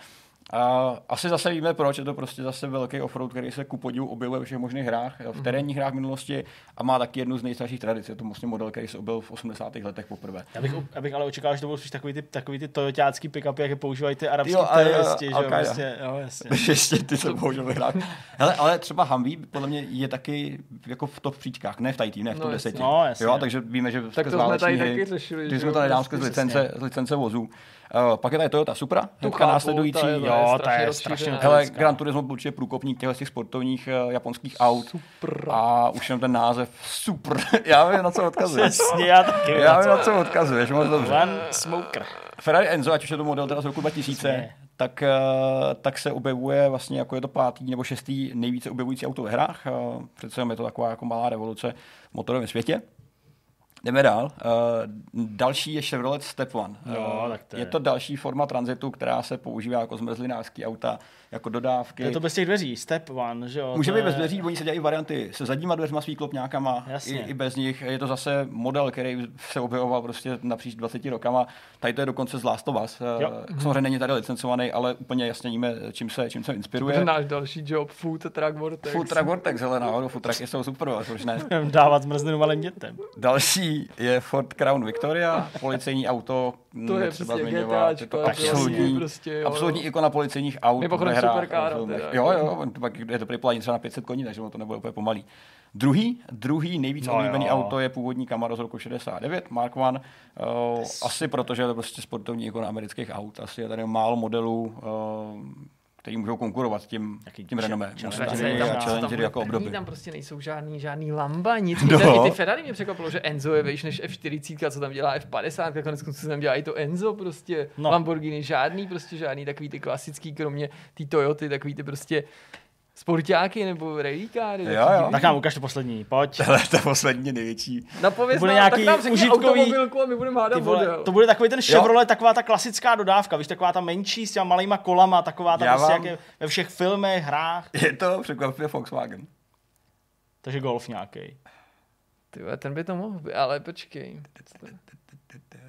[SPEAKER 2] A asi zase víme, proč je to prostě zase velký offroad, který se ku podivu objevuje ve všech možných hrách, v
[SPEAKER 1] Mhm.
[SPEAKER 2] terénních hrách minulosti a má taky jednu z nejstarších tradic. Je to vlastně model, který se objevil v 80. letech poprvé.
[SPEAKER 1] Já bych, já bych ale očekával, že to budou spíš takový ty, takový ty toyotácký pick-upy, jak je používají ty arabský
[SPEAKER 2] Jo, a- a-
[SPEAKER 1] teroristi, že jo,
[SPEAKER 2] Al-Qaida.
[SPEAKER 1] prostě, jo, jasně.
[SPEAKER 2] Ještě ty se bohužel vyhrát. Hele, ale třeba Humvee podle mě je taky jako v top příčkách, ne v tajtý, ne v
[SPEAKER 3] No,
[SPEAKER 2] top
[SPEAKER 3] jasně.
[SPEAKER 2] 10.
[SPEAKER 1] No, jasně.
[SPEAKER 2] Jo, takže víme, že
[SPEAKER 3] Tak to jsme tady taky řešili.
[SPEAKER 2] Ty
[SPEAKER 3] že
[SPEAKER 2] jsme nedám
[SPEAKER 3] prostě.
[SPEAKER 2] skrz licence, z licence vozů. Uh, pak je tady Toyota Supra, hnedka
[SPEAKER 3] chápu,
[SPEAKER 2] následující.
[SPEAKER 3] je-
[SPEAKER 1] Jo,
[SPEAKER 3] strašně
[SPEAKER 1] je strašně
[SPEAKER 2] Hele. Gran Turismo byl určitě průkopník těchto těch sportovních uh, japonských aut.
[SPEAKER 3] Super.
[SPEAKER 2] A už jenom ten název, super. Já vím, na co odkazuješ.
[SPEAKER 1] Přesně, já taky.
[SPEAKER 2] Já vím, na co odkazuješ, moc dobře.
[SPEAKER 1] One smoker.
[SPEAKER 2] Ferrari Enzo, ať už je to model teda z roku 2000,
[SPEAKER 1] Přesně.
[SPEAKER 2] tak, eh, tak se objevuje vlastně jako je to pátý nebo šestý nejvíce objevující auto ve hrách. Eh, Přece je to taková jako malá revoluce v motorovém světě. Jdeme dál. Uh, další je Chevrolet Step One.
[SPEAKER 1] Jo,
[SPEAKER 2] Eh,
[SPEAKER 1] tak to je-
[SPEAKER 2] je to další forma tranzitu, která se používá jako zmrzlinářský auta, jako dodávky.
[SPEAKER 1] Je to bez těch dveří, step one, že jo?
[SPEAKER 2] Může
[SPEAKER 1] to
[SPEAKER 2] být
[SPEAKER 1] je-
[SPEAKER 2] bez dveří, oni se dělají varianty se zadníma dveřma, s výklopňákama, i,
[SPEAKER 1] Jasně.
[SPEAKER 2] i, bez nich. Je to zase model, který se objevoval prostě napříč 20 rokama. Tady to je dokonce z Last of Us.
[SPEAKER 1] Jo.
[SPEAKER 2] Eh, Samozřejmě není tady licencovaný, ale úplně jasně víme, čím se, čím se
[SPEAKER 3] To je
[SPEAKER 2] inspiruje.
[SPEAKER 3] náš další job, Food Truck Vortex.
[SPEAKER 2] Food truck Vortex, hele, náhodou, food truck jsou super, ale proč ne?
[SPEAKER 1] Dávat zmrzlinu malým dětem.
[SPEAKER 2] Další je Ford Crown Victoria, policejní auto,
[SPEAKER 3] To je
[SPEAKER 2] netřeba
[SPEAKER 3] prostě
[SPEAKER 2] zmiňovat, je to absolutní,
[SPEAKER 3] prostě, jo,
[SPEAKER 2] absolutní
[SPEAKER 3] jo.
[SPEAKER 2] ikona policejních aut ve hrách,
[SPEAKER 3] superkára teda,
[SPEAKER 2] Jo,
[SPEAKER 3] jako.
[SPEAKER 2] jo, on to pak je to prý třeba na 500 koní, takže to nebude úplně pomalý. Druhý, druhý nejvíc
[SPEAKER 1] no
[SPEAKER 2] oblíbený
[SPEAKER 1] jo.
[SPEAKER 2] auto je původní Camaro z roku 69, Mark One. Uh, asi protože je to prostě sportovní ikona amerických aut. Asi je tady málo modelů, uh, který můžou konkurovat tím,
[SPEAKER 1] Jaký
[SPEAKER 2] tím
[SPEAKER 1] če-
[SPEAKER 2] renomé.
[SPEAKER 3] Tam,
[SPEAKER 2] Challengery jako období.
[SPEAKER 3] Tam prostě nejsou žádný, žádný lamba, nic.
[SPEAKER 2] No.
[SPEAKER 3] No. I, ty, I ty Ferrari mě překvapilo, že Enzo je vejš než F40, co tam dělá F50, konec konců tam dělá i to Enzo prostě.
[SPEAKER 1] No.
[SPEAKER 3] No. Lamborghini žádný, prostě žádný takový ty klasický, kromě ty Toyoty, takový ty prostě sportáky nebo rallykáry.
[SPEAKER 2] Jo, jo.
[SPEAKER 1] Tak nám ukaž to poslední, pojď.
[SPEAKER 2] Tohle je to poslední největší.
[SPEAKER 3] Napověz
[SPEAKER 1] bude
[SPEAKER 3] nám,
[SPEAKER 1] nějaký
[SPEAKER 3] tak nám řekni
[SPEAKER 1] užitkový-
[SPEAKER 3] automobilku a my budeme hádat
[SPEAKER 1] vole,
[SPEAKER 3] model.
[SPEAKER 1] to bude takový ten Chevrolet, taková ta klasická dodávka, víš, taková ta menší s těma malýma kolama, taková ta
[SPEAKER 2] Já
[SPEAKER 1] prostě
[SPEAKER 2] vám-
[SPEAKER 1] jak je ve všech filmech, hrách.
[SPEAKER 2] Je to překvapivě Volkswagen.
[SPEAKER 1] Takže golf nějaký.
[SPEAKER 3] Ty vole, ten by to mohl být, ale počkej.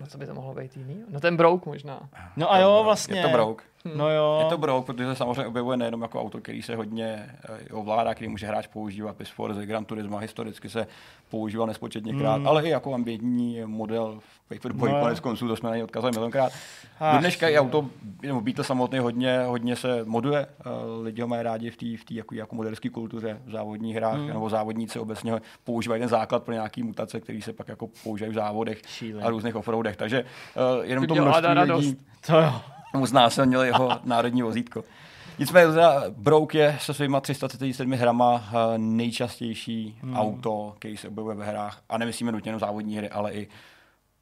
[SPEAKER 3] No co by to mohlo být jiný? No ten Brouk možná.
[SPEAKER 1] No a jo, vlastně.
[SPEAKER 2] Je to Brouk.
[SPEAKER 1] No jo.
[SPEAKER 2] Je to Brouk, protože se samozřejmě objevuje nejenom jako auto, který se hodně eh, ovládá, který může hráč používat, PIS Forza, Gran Turismo, historicky se používal nespočetněkrát,
[SPEAKER 1] Mm.
[SPEAKER 2] ale i jako ambientní model Paperboy,
[SPEAKER 1] No
[SPEAKER 2] no, konec konců, to jsme na něj odkazali milionkrát. Do dneška i
[SPEAKER 1] jo.
[SPEAKER 2] auto, nebo Beetle samotný hodně, hodně se moduje, uh, lidi ho mají rádi v té v tý, jako, jako moderské kultuře, v závodních hrách,
[SPEAKER 1] Mm.
[SPEAKER 2] nebo závodníci obecně používají ten základ pro nějaký mutace, které se pak jako používají v závodech
[SPEAKER 1] Šílený.
[SPEAKER 2] a různých offroadech. Takže uh, jenom to množství lidí,
[SPEAKER 1] To jo.
[SPEAKER 2] Mu znásilnili jeho národní vozítko. Nicméně teda Brouk je se svýma 337 hrama eh, nejčastější
[SPEAKER 1] Hmm.
[SPEAKER 2] auto, který se objevuje ve hrách. A nemyslíme nutně jenom závodní hry, ale i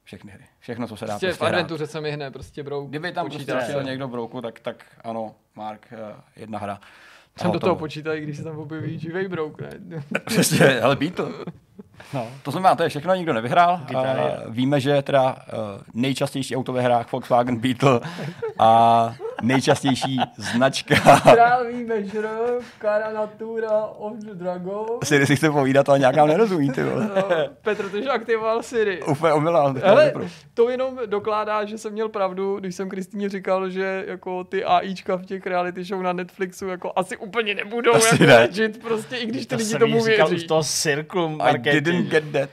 [SPEAKER 2] všechny hry. Všechno, co se dá
[SPEAKER 3] Prostě
[SPEAKER 2] prostě,
[SPEAKER 3] v adventuře se mi hne prostě Brouk.
[SPEAKER 2] Kdyby tam prostě chtěl
[SPEAKER 3] se.
[SPEAKER 2] někdo Brouku, tak, tak ano, Mark, eh, jedna hra.
[SPEAKER 3] Tam do toho počítají, když se tam objeví živej Brouk, ne?
[SPEAKER 2] Přesně, ale Beatle.
[SPEAKER 1] No.
[SPEAKER 2] To znamená, to je všechno, nikdo nevyhrál.
[SPEAKER 1] Kytary.
[SPEAKER 2] A víme, že je teda uh, nejčastější auto ve hrách Volkswagen Beetle a nejčastější značka
[SPEAKER 3] Král výjimeš rok, Cara Natura of the Dragon.
[SPEAKER 2] Siri si chce povídat, ale nějak nám nerozumí, ty vole.
[SPEAKER 3] No, Petr, ty aktivoval Siri.
[SPEAKER 2] Úplně omylám.
[SPEAKER 3] Hele, to jenom dokládá, že jsem měl pravdu, když jsem Kristýně říkal, že jako ty AIčka v těch reality show na Netflixu jako asi úplně nebudou
[SPEAKER 2] Asi
[SPEAKER 3] jako
[SPEAKER 2] ne.
[SPEAKER 3] legit, prostě i když ty
[SPEAKER 1] To
[SPEAKER 3] lidi
[SPEAKER 1] jsem
[SPEAKER 3] tomu
[SPEAKER 1] jí říkal
[SPEAKER 3] věří.
[SPEAKER 1] už toho cirklu
[SPEAKER 2] I didn't get that.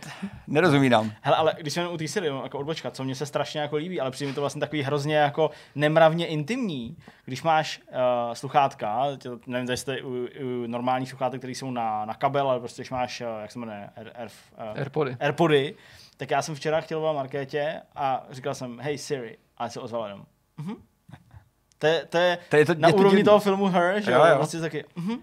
[SPEAKER 2] Nerozumí nám.
[SPEAKER 1] Hele, ale když jsem u té série, no, jako odbočka, co mně se strašně jako líbí, ale přijde mi to vlastně takový hrozně jako nemravně intimní, když máš uh, sluchátka, tě, nevím, jestli to je u, u normálních sluchátek, které jsou na, na kabel, ale prostě když máš, uh, jak se jmenuje, Air, Air, uh,
[SPEAKER 3] Airpody.
[SPEAKER 1] Airpody, tak já jsem včera chtěl volat Markétě a říkal jsem, hey Siri, a se ozvala jenom, mhm. To je, to je,
[SPEAKER 2] To je to-
[SPEAKER 1] na
[SPEAKER 2] je to
[SPEAKER 1] úrovni
[SPEAKER 2] divný.
[SPEAKER 1] toho filmu Her, že
[SPEAKER 2] Jo,
[SPEAKER 1] jo, prostě taky, mhm.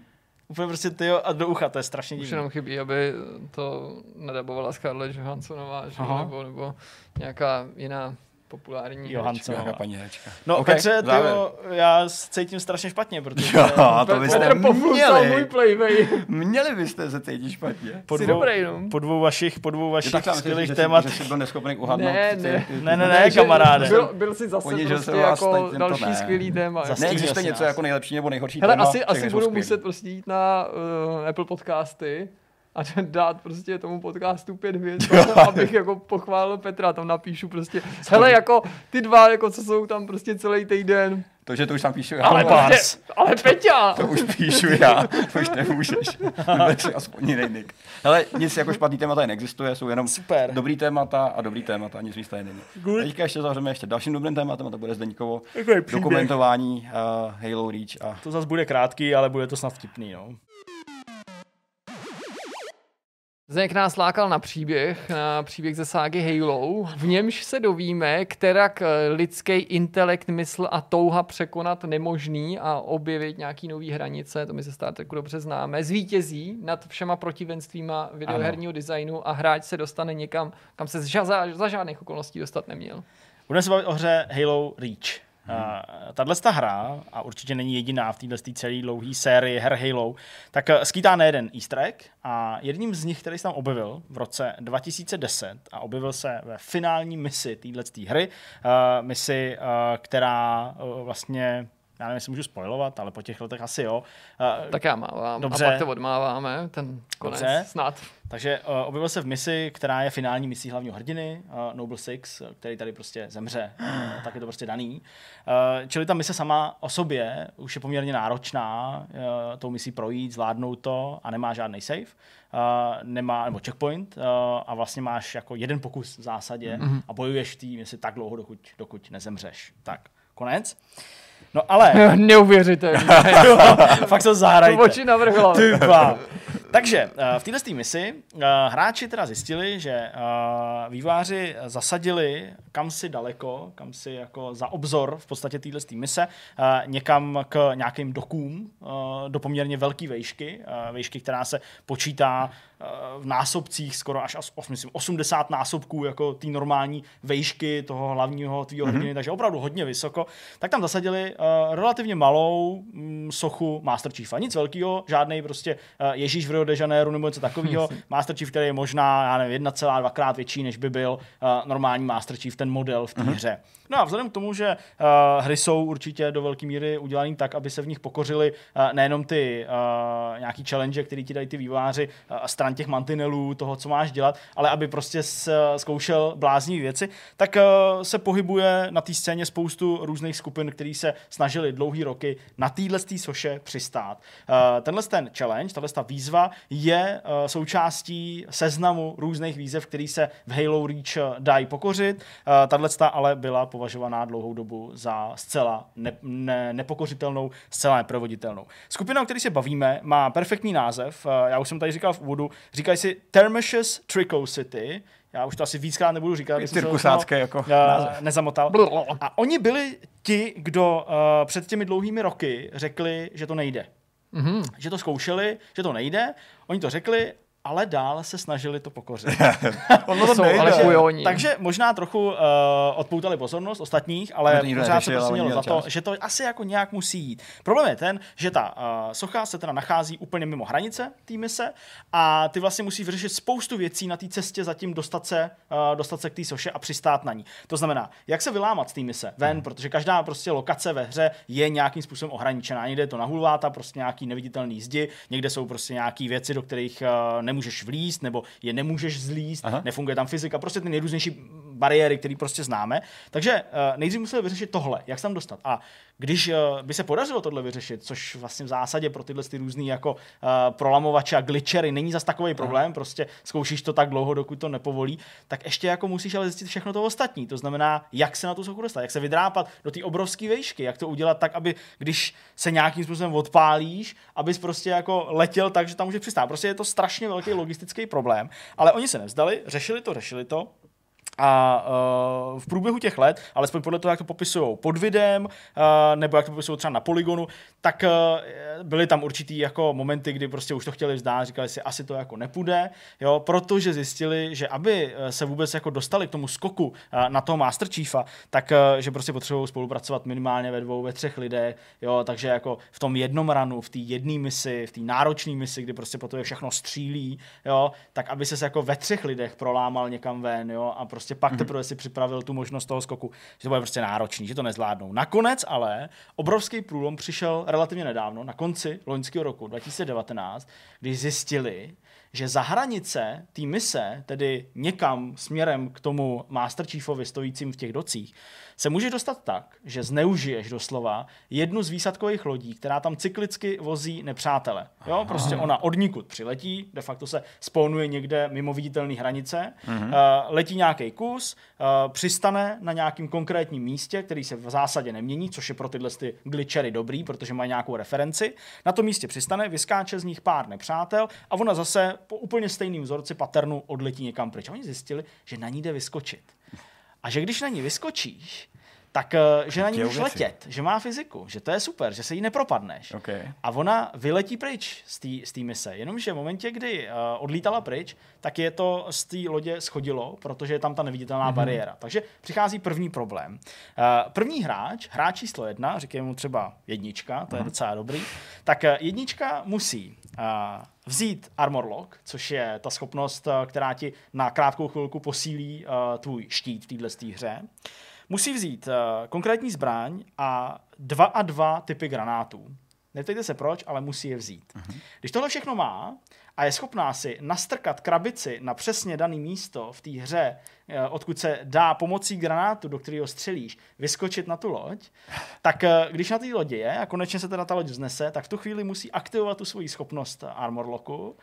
[SPEAKER 1] Úplně prostě ty a do ucha, to je strašně
[SPEAKER 3] Už
[SPEAKER 1] divný.
[SPEAKER 3] jenom chybí, aby to nadabovala Scarlett Johanssonová, že?
[SPEAKER 1] Aha.
[SPEAKER 3] Nebo, nebo nějaká jiná populární
[SPEAKER 1] Johansson.
[SPEAKER 3] herečka.
[SPEAKER 2] Nějaká paní herečka.
[SPEAKER 1] No,
[SPEAKER 2] OK,
[SPEAKER 1] Petře,
[SPEAKER 2] závěr.
[SPEAKER 1] tyjo, já se cítím strašně špatně, protože
[SPEAKER 2] Jo, to byste
[SPEAKER 3] Petr poflusal můj
[SPEAKER 2] měli.
[SPEAKER 3] playway.
[SPEAKER 2] Měli byste se cítit špatně.
[SPEAKER 1] po
[SPEAKER 3] Jsi
[SPEAKER 1] dvou,
[SPEAKER 3] dobrý, no.
[SPEAKER 1] po dvou vašich, po dvou
[SPEAKER 2] Je
[SPEAKER 1] vašich
[SPEAKER 2] tak
[SPEAKER 1] skvělých
[SPEAKER 2] že,
[SPEAKER 1] témat.
[SPEAKER 2] Že, že jsi byl neschopný uhadnout.
[SPEAKER 3] Ne,
[SPEAKER 2] ty-
[SPEAKER 3] ne.
[SPEAKER 2] ty-
[SPEAKER 1] Ne, ne, ne,
[SPEAKER 3] že
[SPEAKER 1] kamaráde.
[SPEAKER 3] Byl, byl si zase
[SPEAKER 2] Ponížil
[SPEAKER 3] prostě jako další
[SPEAKER 2] ne.
[SPEAKER 3] skvělý téma.
[SPEAKER 2] Neexistuje něco jako nejlepší nebo nejhorší
[SPEAKER 3] Hele,
[SPEAKER 2] téma.
[SPEAKER 3] asi, asi budu muset prostě jít na uh, Apple podcasty a dát prostě tomu podcastu pět hvězd, abych jako pochválil Petra, tam napíšu prostě, hele, jako ty dva, jako co jsou tam prostě celý týden,
[SPEAKER 2] to, že to už tam píšu
[SPEAKER 3] já. Ale, prostě, ale Peťa!
[SPEAKER 2] To už píšu já, to už nemůžeš. Vybrat aspoň jiný nick. Hele, nic jako špatný témata neexistuje, jsou jenom Super. dobrý témata a dobrý témata, nic víc tady není. Good. Teďka ještě zavřeme ještě dalším dobrým tématem a to bude Zdeňkovo dokumentování uh, Halo Reach. A...
[SPEAKER 1] To zase bude krátký, ale bude to snad vtipný. No.
[SPEAKER 3] Zdeněk nás lákal na příběh, na příběh ze ságy Halo. V němž se dovíme, kterak eh, lidský intelekt, mysl a touha překonat nemožný a objevit nějaký nový hranice, to my se Star Treku dobře známe, zvítězí nad všema protivenstvíma videoherního ano. designu a hráč se dostane někam, kam se za, za žádných okolností dostat neměl.
[SPEAKER 1] Budeme se bavit o hře Halo Reach. Tahle hra, a určitě není jediná v této celé dlouhé sérii her Halo, tak eh, skýtá nejeden easter egg a jedním z nich, který se tam objevil v roce 2010 a objevil se ve finální misi této hry, uh, misi, uh, která vlastně já nevím, jestli můžu spojovat, ale po těch letech asi jo.
[SPEAKER 3] Uh, tak já mávám. Dobře. A pak to odmáváme, ten konec Dobře. snad.
[SPEAKER 1] Takže uh, objevil se v misi, která je finální misí hlavního hrdiny, uh, Noble Six, který tady prostě zemře. Uh, tak je to prostě daný. Uh, čili ta mise sama o sobě už je poměrně náročná, uh, tou misí projít, zvládnout to a nemá žádný save. Uh, nemá, nebo checkpoint uh, a vlastně máš jako jeden pokus v zásadě mm-hmm. a bojuješ v té misi tak dlouho, dokud, dokud nezemřeš. Tak, konec. No ale...
[SPEAKER 3] Neuvěřitelné.
[SPEAKER 1] Fakt se zahrajte.
[SPEAKER 3] Oči navrhlo.
[SPEAKER 1] Takže uh, v této misi uh, hráči teda zjistili, že uh, výváři zasadili kam si daleko, kam si jako za obzor v podstatě této mise, někam k nějakým dokům do poměrně velké vejšky, vejšky, která se počítá v násobcích skoro až, až myslím, 80 násobků jako té normální vejšky toho hlavního tvýho mm-hmm. hrdiny, takže opravdu hodně vysoko, tak tam zasadili uh, relativně malou mm, sochu Master Chiefa. Nic velkého, žádný prostě uh, Ježíš v Rio de Janeiro nebo něco takového. Master Chief, který je možná, já nevím, 1,2 krát větší, než by byl uh, normální Master Chief, ten model v té mm-hmm. hře. No a vzhledem k tomu, že uh, hry jsou určitě do velké míry udělané tak, aby se v nich pokořili uh, nejenom ty uh, nějaký challenge, který ti dají ty výváři uh, stran těch mantinelů, toho, co máš dělat, ale aby prostě zkoušel bláznivé věci, tak uh, se pohybuje na té scéně spoustu různých skupin, který se snažili dlouhý roky na téhle soše přistát. Uh, tenhle ten challenge, tahle ta výzva je uh, součástí seznamu různých výzev, který se v Halo Reach dají pokořit. Tahle ale byla považovaná dlouhou dobu za zcela ne, ne, nepokořitelnou, zcela neprovoditelnou. Skupina, o které se bavíme, má perfektní název. Eh, já už jsem tady říkal v úvodu. Říkají si Thermicious Tricocity. Já už to asi víckrát nebudu říkat.
[SPEAKER 2] Cirkusácké jako uh,
[SPEAKER 1] název. Nezamotal. A oni byli ti, kdo uh, před těmi dlouhými roky řekli, že to nejde. Mm-hmm. Že to zkoušeli, že to nejde. Oni to řekli ale dál se snažili to pokořit.
[SPEAKER 3] ono to jsou, nejde. ale
[SPEAKER 1] oni. Takže možná trochu uh, odpoutali pozornost ostatních, ale pořád se prostě mělo za to, čas. že to asi jako nějak musí jít. Problém je ten, že ta uh, socha se teda nachází úplně mimo hranice té mise a ty vlastně musí vyřešit spoustu věcí na té cestě zatím dostat se, uh, dostat se k té soše a přistát na ní. To znamená, jak se vylámat z té mise ven, hmm. protože každá prostě lokace ve hře je nějakým způsobem ohraničená. Někde je to na hulváta, prostě nějaký neviditelný zdi, někde jsou prostě nějaké věci, do kterých uh, nemůžeš vlíst, nebo je nemůžeš zlíst, Aha. nefunguje tam fyzika, prostě ty nejrůznější bariéry, které prostě známe. Takže uh, nejdřív museli vyřešit tohle, jak se tam dostat. A když uh, by se podařilo tohle vyřešit, což vlastně v zásadě pro tyhle ty různý jako uh, prolamovače a glitchery není zas takový problém, Aha. prostě zkoušíš to tak dlouho, dokud to nepovolí, tak ještě jako musíš ale zjistit všechno to ostatní. To znamená, jak se na tu sochu dostat, jak se vydrápat do té obrovské vejšky, jak to udělat tak, aby když se nějakým způsobem odpálíš, abys prostě jako letěl tak, že tam může přistát. Prostě je to strašně velký logistický problém, ale oni se nevzdali, řešili to, řešili to a uh, v průběhu těch let, alespoň podle toho, jak to popisují pod videem, uh, nebo jak to popisují třeba na poligonu, tak uh, byly tam určitý jako momenty, kdy prostě už to chtěli vzdát, říkali si, asi to jako nepůjde, jo, protože zjistili, že aby se vůbec jako dostali k tomu skoku uh, na toho Master Chiefa, tak uh, že prostě potřebují spolupracovat minimálně ve dvou, ve třech lidech, jo, takže jako v tom jednom ranu, v té jedné misi, v té náročné misi, kdy prostě po to je všechno střílí, jo, tak aby se jako ve třech lidech prolámal někam ven, jo, a prostě pak mm-hmm. teprve si připravil tu možnost toho skoku, že to bude prostě náročný, že to nezvládnou. Nakonec ale obrovský průlom přišel relativně nedávno, na konci loňského roku 2019, když zjistili, že za hranice té mise, tedy někam směrem k tomu Master Chiefovi stojícím v těch docích, se může dostat tak, že zneužiješ doslova jednu z výsadkových lodí, která tam cyklicky vozí nepřátele. Jo, prostě ona odnikud přiletí, de facto se spawnuje někde mimo viditelné hranice, uh, letí nějaký kus, uh, přistane na nějakým konkrétním místě, který se v zásadě nemění, což je pro tyhle ty glitchery dobrý, protože mají nějakou referenci. Na tom místě přistane, vyskáče z nich pár nepřátel a ona zase po úplně stejným vzorci paternu odletí někam pryč. A oni zjistili, že na ní jde vyskočit. A že když na ní vyskočíš, tak eh, že na ní můžeš letět, že má fyziku, že to je super, že se jí nepropadneš.
[SPEAKER 2] Okay.
[SPEAKER 1] A ona vyletí pryč z té mise. Jenomže v momentě, kdy uh, odlítala pryč, tak je to z té lodě schodilo, protože je tam ta neviditelná mm-hmm. bariéra. Takže přichází první problém. Uh, první hráč, hráč číslo jedna, říkáme mu třeba jednička, to mm-hmm. je mhm. docela dobrý, tak jednička musí vzít Armor Lock, což je ta schopnost, která ti na krátkou chvilku posílí uh, tvůj štít v této hře. Musí vzít konkrétní zbraň a dva a dva typy granátů. Neptejte se proč, ale musí je vzít. Uh-huh. Když tohle všechno má a je schopná si nastrkat krabici na přesně dané místo v té hře, eh, odkud se dá pomocí granátu, do kterého střelíš, vyskočit na tu loď, tak eh, když na té lodi je a konečně se teda ta loď vznese, tak v tu chvíli musí aktivovat tu svoji schopnost Armor Locku,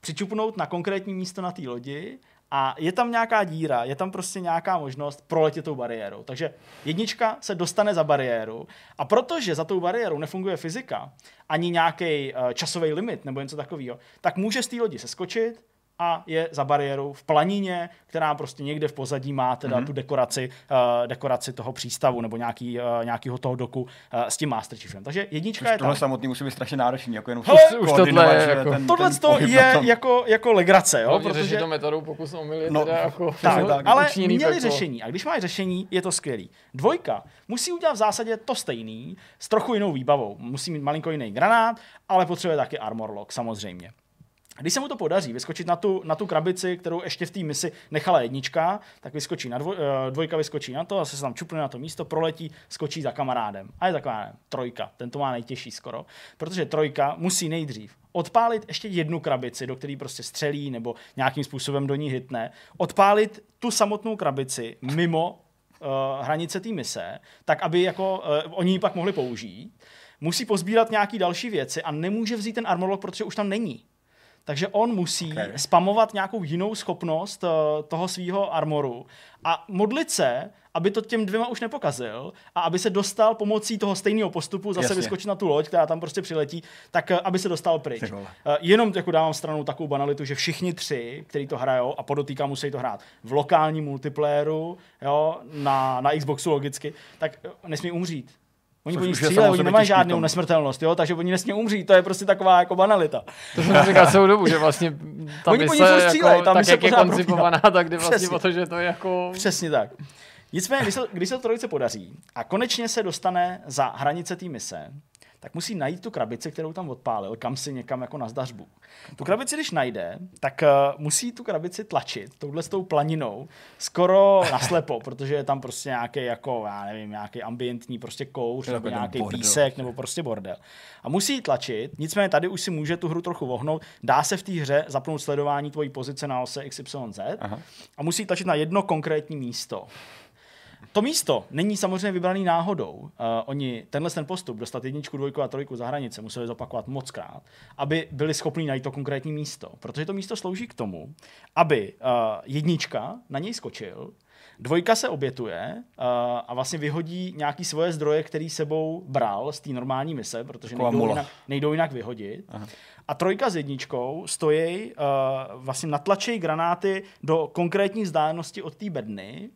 [SPEAKER 1] přičupnout na konkrétní místo na té lodi a je tam nějaká díra, je tam prostě nějaká možnost proletět tou bariérou. Takže jednička se dostane za bariéru a protože za tou bariérou nefunguje fyzika, ani nějaký uh, časový limit nebo něco takového, tak může z té lodi seskočit, a je za bariérou v planině, která prostě někde v pozadí má teda mm-hmm. tu dekoraci, uh, dekoraci toho přístavu nebo nějaký, uh, nějakýho toho doku uh, s tím Master Chiefem. Takže jednička Což je
[SPEAKER 2] tohle tam. samotný musí být strašně náročný, jako jenom
[SPEAKER 1] Hele, už tohle je jako, ten, tohle ten je jako, jako legrace, jo?
[SPEAKER 3] No, protože to metodou pokus o je no, teda jako
[SPEAKER 1] tak, tak, ale měli řešení a když máš řešení, je to skvělý. Dvojka musí udělat v zásadě to stejný, s trochu jinou výbavou. Musí mít malinko jiný granát, ale potřebuje taky armor lock, samozřejmě. Když se mu to podaří vyskočit na tu, na tu krabici, kterou ještě v té misi nechala jednička, tak vyskočí na dvoj, eh, dvojka vyskočí na to, zase se tam čupne na to místo, proletí, skočí za kamarádem. A je taková trojka, ten to má nejtěžší skoro, protože trojka musí nejdřív odpálit ještě jednu krabici, do které prostě střelí nebo nějakým způsobem do ní hitne, odpálit tu samotnou krabici mimo uh, hranice té mise, tak aby jako uh, oni ji pak mohli použít. Musí pozbírat nějaký další věci a nemůže vzít ten armorlock, protože už tam není. Takže on musí okay. spamovat nějakou jinou schopnost uh, toho svého armoru a modlit se, aby to těm dvěma už nepokazil a aby se dostal pomocí toho stejného postupu, zase Jasně. vyskočit na tu loď, která tam prostě přiletí, tak uh, aby se dostal pryč. Uh, jenom jako dávám stranu takovou banalitu, že všichni tři, kteří to hrajou a podotýkám, musí to hrát v lokálním multiplayeru, jo, na, na Xboxu logicky, tak nesmí umřít Oni po ní střílejí, oni nemají žádnou nesmrtelnost, jo? takže oni nesmí umřít, to je prostě taková jako banalita.
[SPEAKER 3] To jsem říkal celou dobu, že vlastně tam oni po ní jako, tam tak, jak je koncipovaná, tak jde vlastně Přesně. o to, že to je jako...
[SPEAKER 1] Přesně tak. Nicméně, když se, když se to trojice podaří a konečně se dostane za hranice té mise, tak musí najít tu krabici, kterou tam odpálil, kam si někam jako na zdařbu. Tu krabici, když najde, tak uh, musí tu krabici tlačit touhle s tou planinou skoro naslepo, protože je tam prostě nějaký jako, já nevím, nějaký ambientní prostě kouř, nebo nějaký bordel. písek, nebo prostě bordel. A musí tlačit, nicméně tady už si může tu hru trochu vohnout. Dá se v té hře zapnout sledování tvojí pozice na ose XYZ Aha. a musí tlačit na jedno konkrétní místo. To místo není samozřejmě vybraný náhodou. Uh, oni tenhle ten postup, dostat jedničku, dvojku a trojku za hranice, museli zopakovat moc krát, aby byli schopni najít to konkrétní místo. Protože to místo slouží k tomu, aby uh, jednička na něj skočil, Dvojka se obětuje uh, a vlastně vyhodí nějaký svoje zdroje, který sebou bral z té normální mise, protože nejdou jinak, nejdou jinak vyhodit. Aha. A trojka s jedničkou stojí, uh, vlastně natlačejí granáty do konkrétní vzdálenosti od té bedny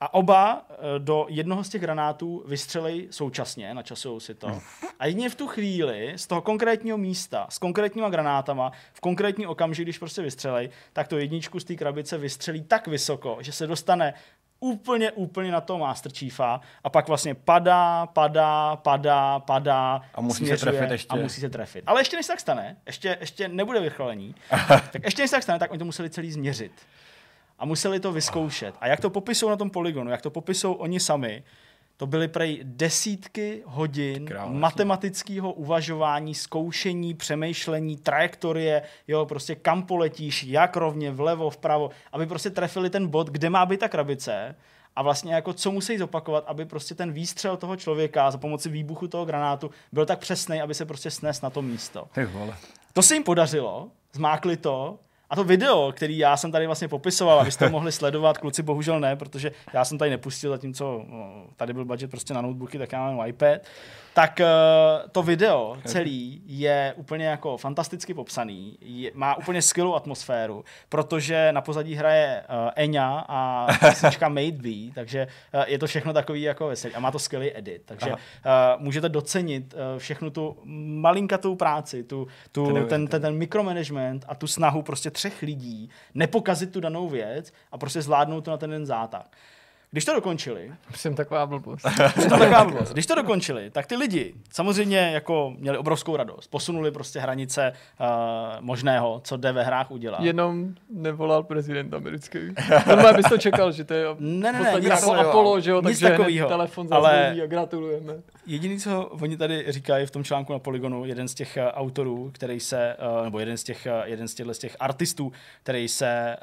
[SPEAKER 1] a oba eh, do jednoho z těch granátů vystřelej současně, načasují si to. Hmm. A jedině v tu chvíli z toho konkrétního místa, s konkrétníma granátama, v konkrétní okamžik, když prostě vystřelej, tak to jedničku z té krabice vystřelí tak vysoko, že se dostane úplně, úplně na toho Master Chiefa a pak vlastně padá, padá, padá, padá,
[SPEAKER 2] a musí směřuje, se trefit ještě.
[SPEAKER 1] A musí se trefit. Ale ještě než se tak stane, ještě, ještě nebude vychrolení, tak ještě než se tak stane, tak oni to museli celý změřit a museli to vyzkoušet. A jak to popisují na tom polygonu, jak to popisují oni sami, to byly prej desítky hodin
[SPEAKER 2] Král,
[SPEAKER 1] matematického uvažování, zkoušení, přemýšlení, trajektorie, jo, prostě kam poletíš, jak rovně, vlevo, vpravo, aby prostě trefili ten bod, kde má být ta krabice a vlastně jako co musí zopakovat, aby prostě ten výstřel toho člověka za pomoci výbuchu toho granátu byl tak přesný, aby se prostě snes na to místo.
[SPEAKER 2] Vole.
[SPEAKER 1] To se jim podařilo, zmákli to a to video, který já jsem tady vlastně popisoval, abyste mohli sledovat, kluci bohužel ne, protože já jsem tady nepustil, zatímco no, tady byl budget prostě na notebooky, tak já mám iPad, tak uh, to video celý je úplně jako fantasticky popsaný, je, má úplně skvělou atmosféru, protože na pozadí hraje uh, Enya a písnička Made Be, takže uh, je to všechno takový jako veselý. A má to skvělý edit, takže uh, můžete docenit uh, všechnu tu malinkatou práci, tu, tu, ten, ten, ten, ten mikromanagement a tu snahu prostě třech lidí nepokazit tu danou věc a prostě zvládnout to na ten jeden zátah. Když to dokončili,
[SPEAKER 3] Jsem taková blbost.
[SPEAKER 1] to taková blbost. Když to dokončili, tak ty lidi samozřejmě jako měli obrovskou radost. Posunuli prostě hranice uh, možného, co jde ve hrách udělat.
[SPEAKER 3] Jenom nevolal prezident americký. Normálně bys to čekal, že to je
[SPEAKER 1] Ne, ne, ne, nic
[SPEAKER 3] jako. Apollo, že jo,
[SPEAKER 1] Nic
[SPEAKER 3] takže
[SPEAKER 1] takovýho.
[SPEAKER 3] telefon
[SPEAKER 1] Ale-
[SPEAKER 3] zazvoní a gratulujeme.
[SPEAKER 1] Jediný, co oni tady říkají v tom článku na Polygonu, jeden z těch uh, autorů, který se, uh, nebo jeden z těch, uh, jeden z z těch artistů, který se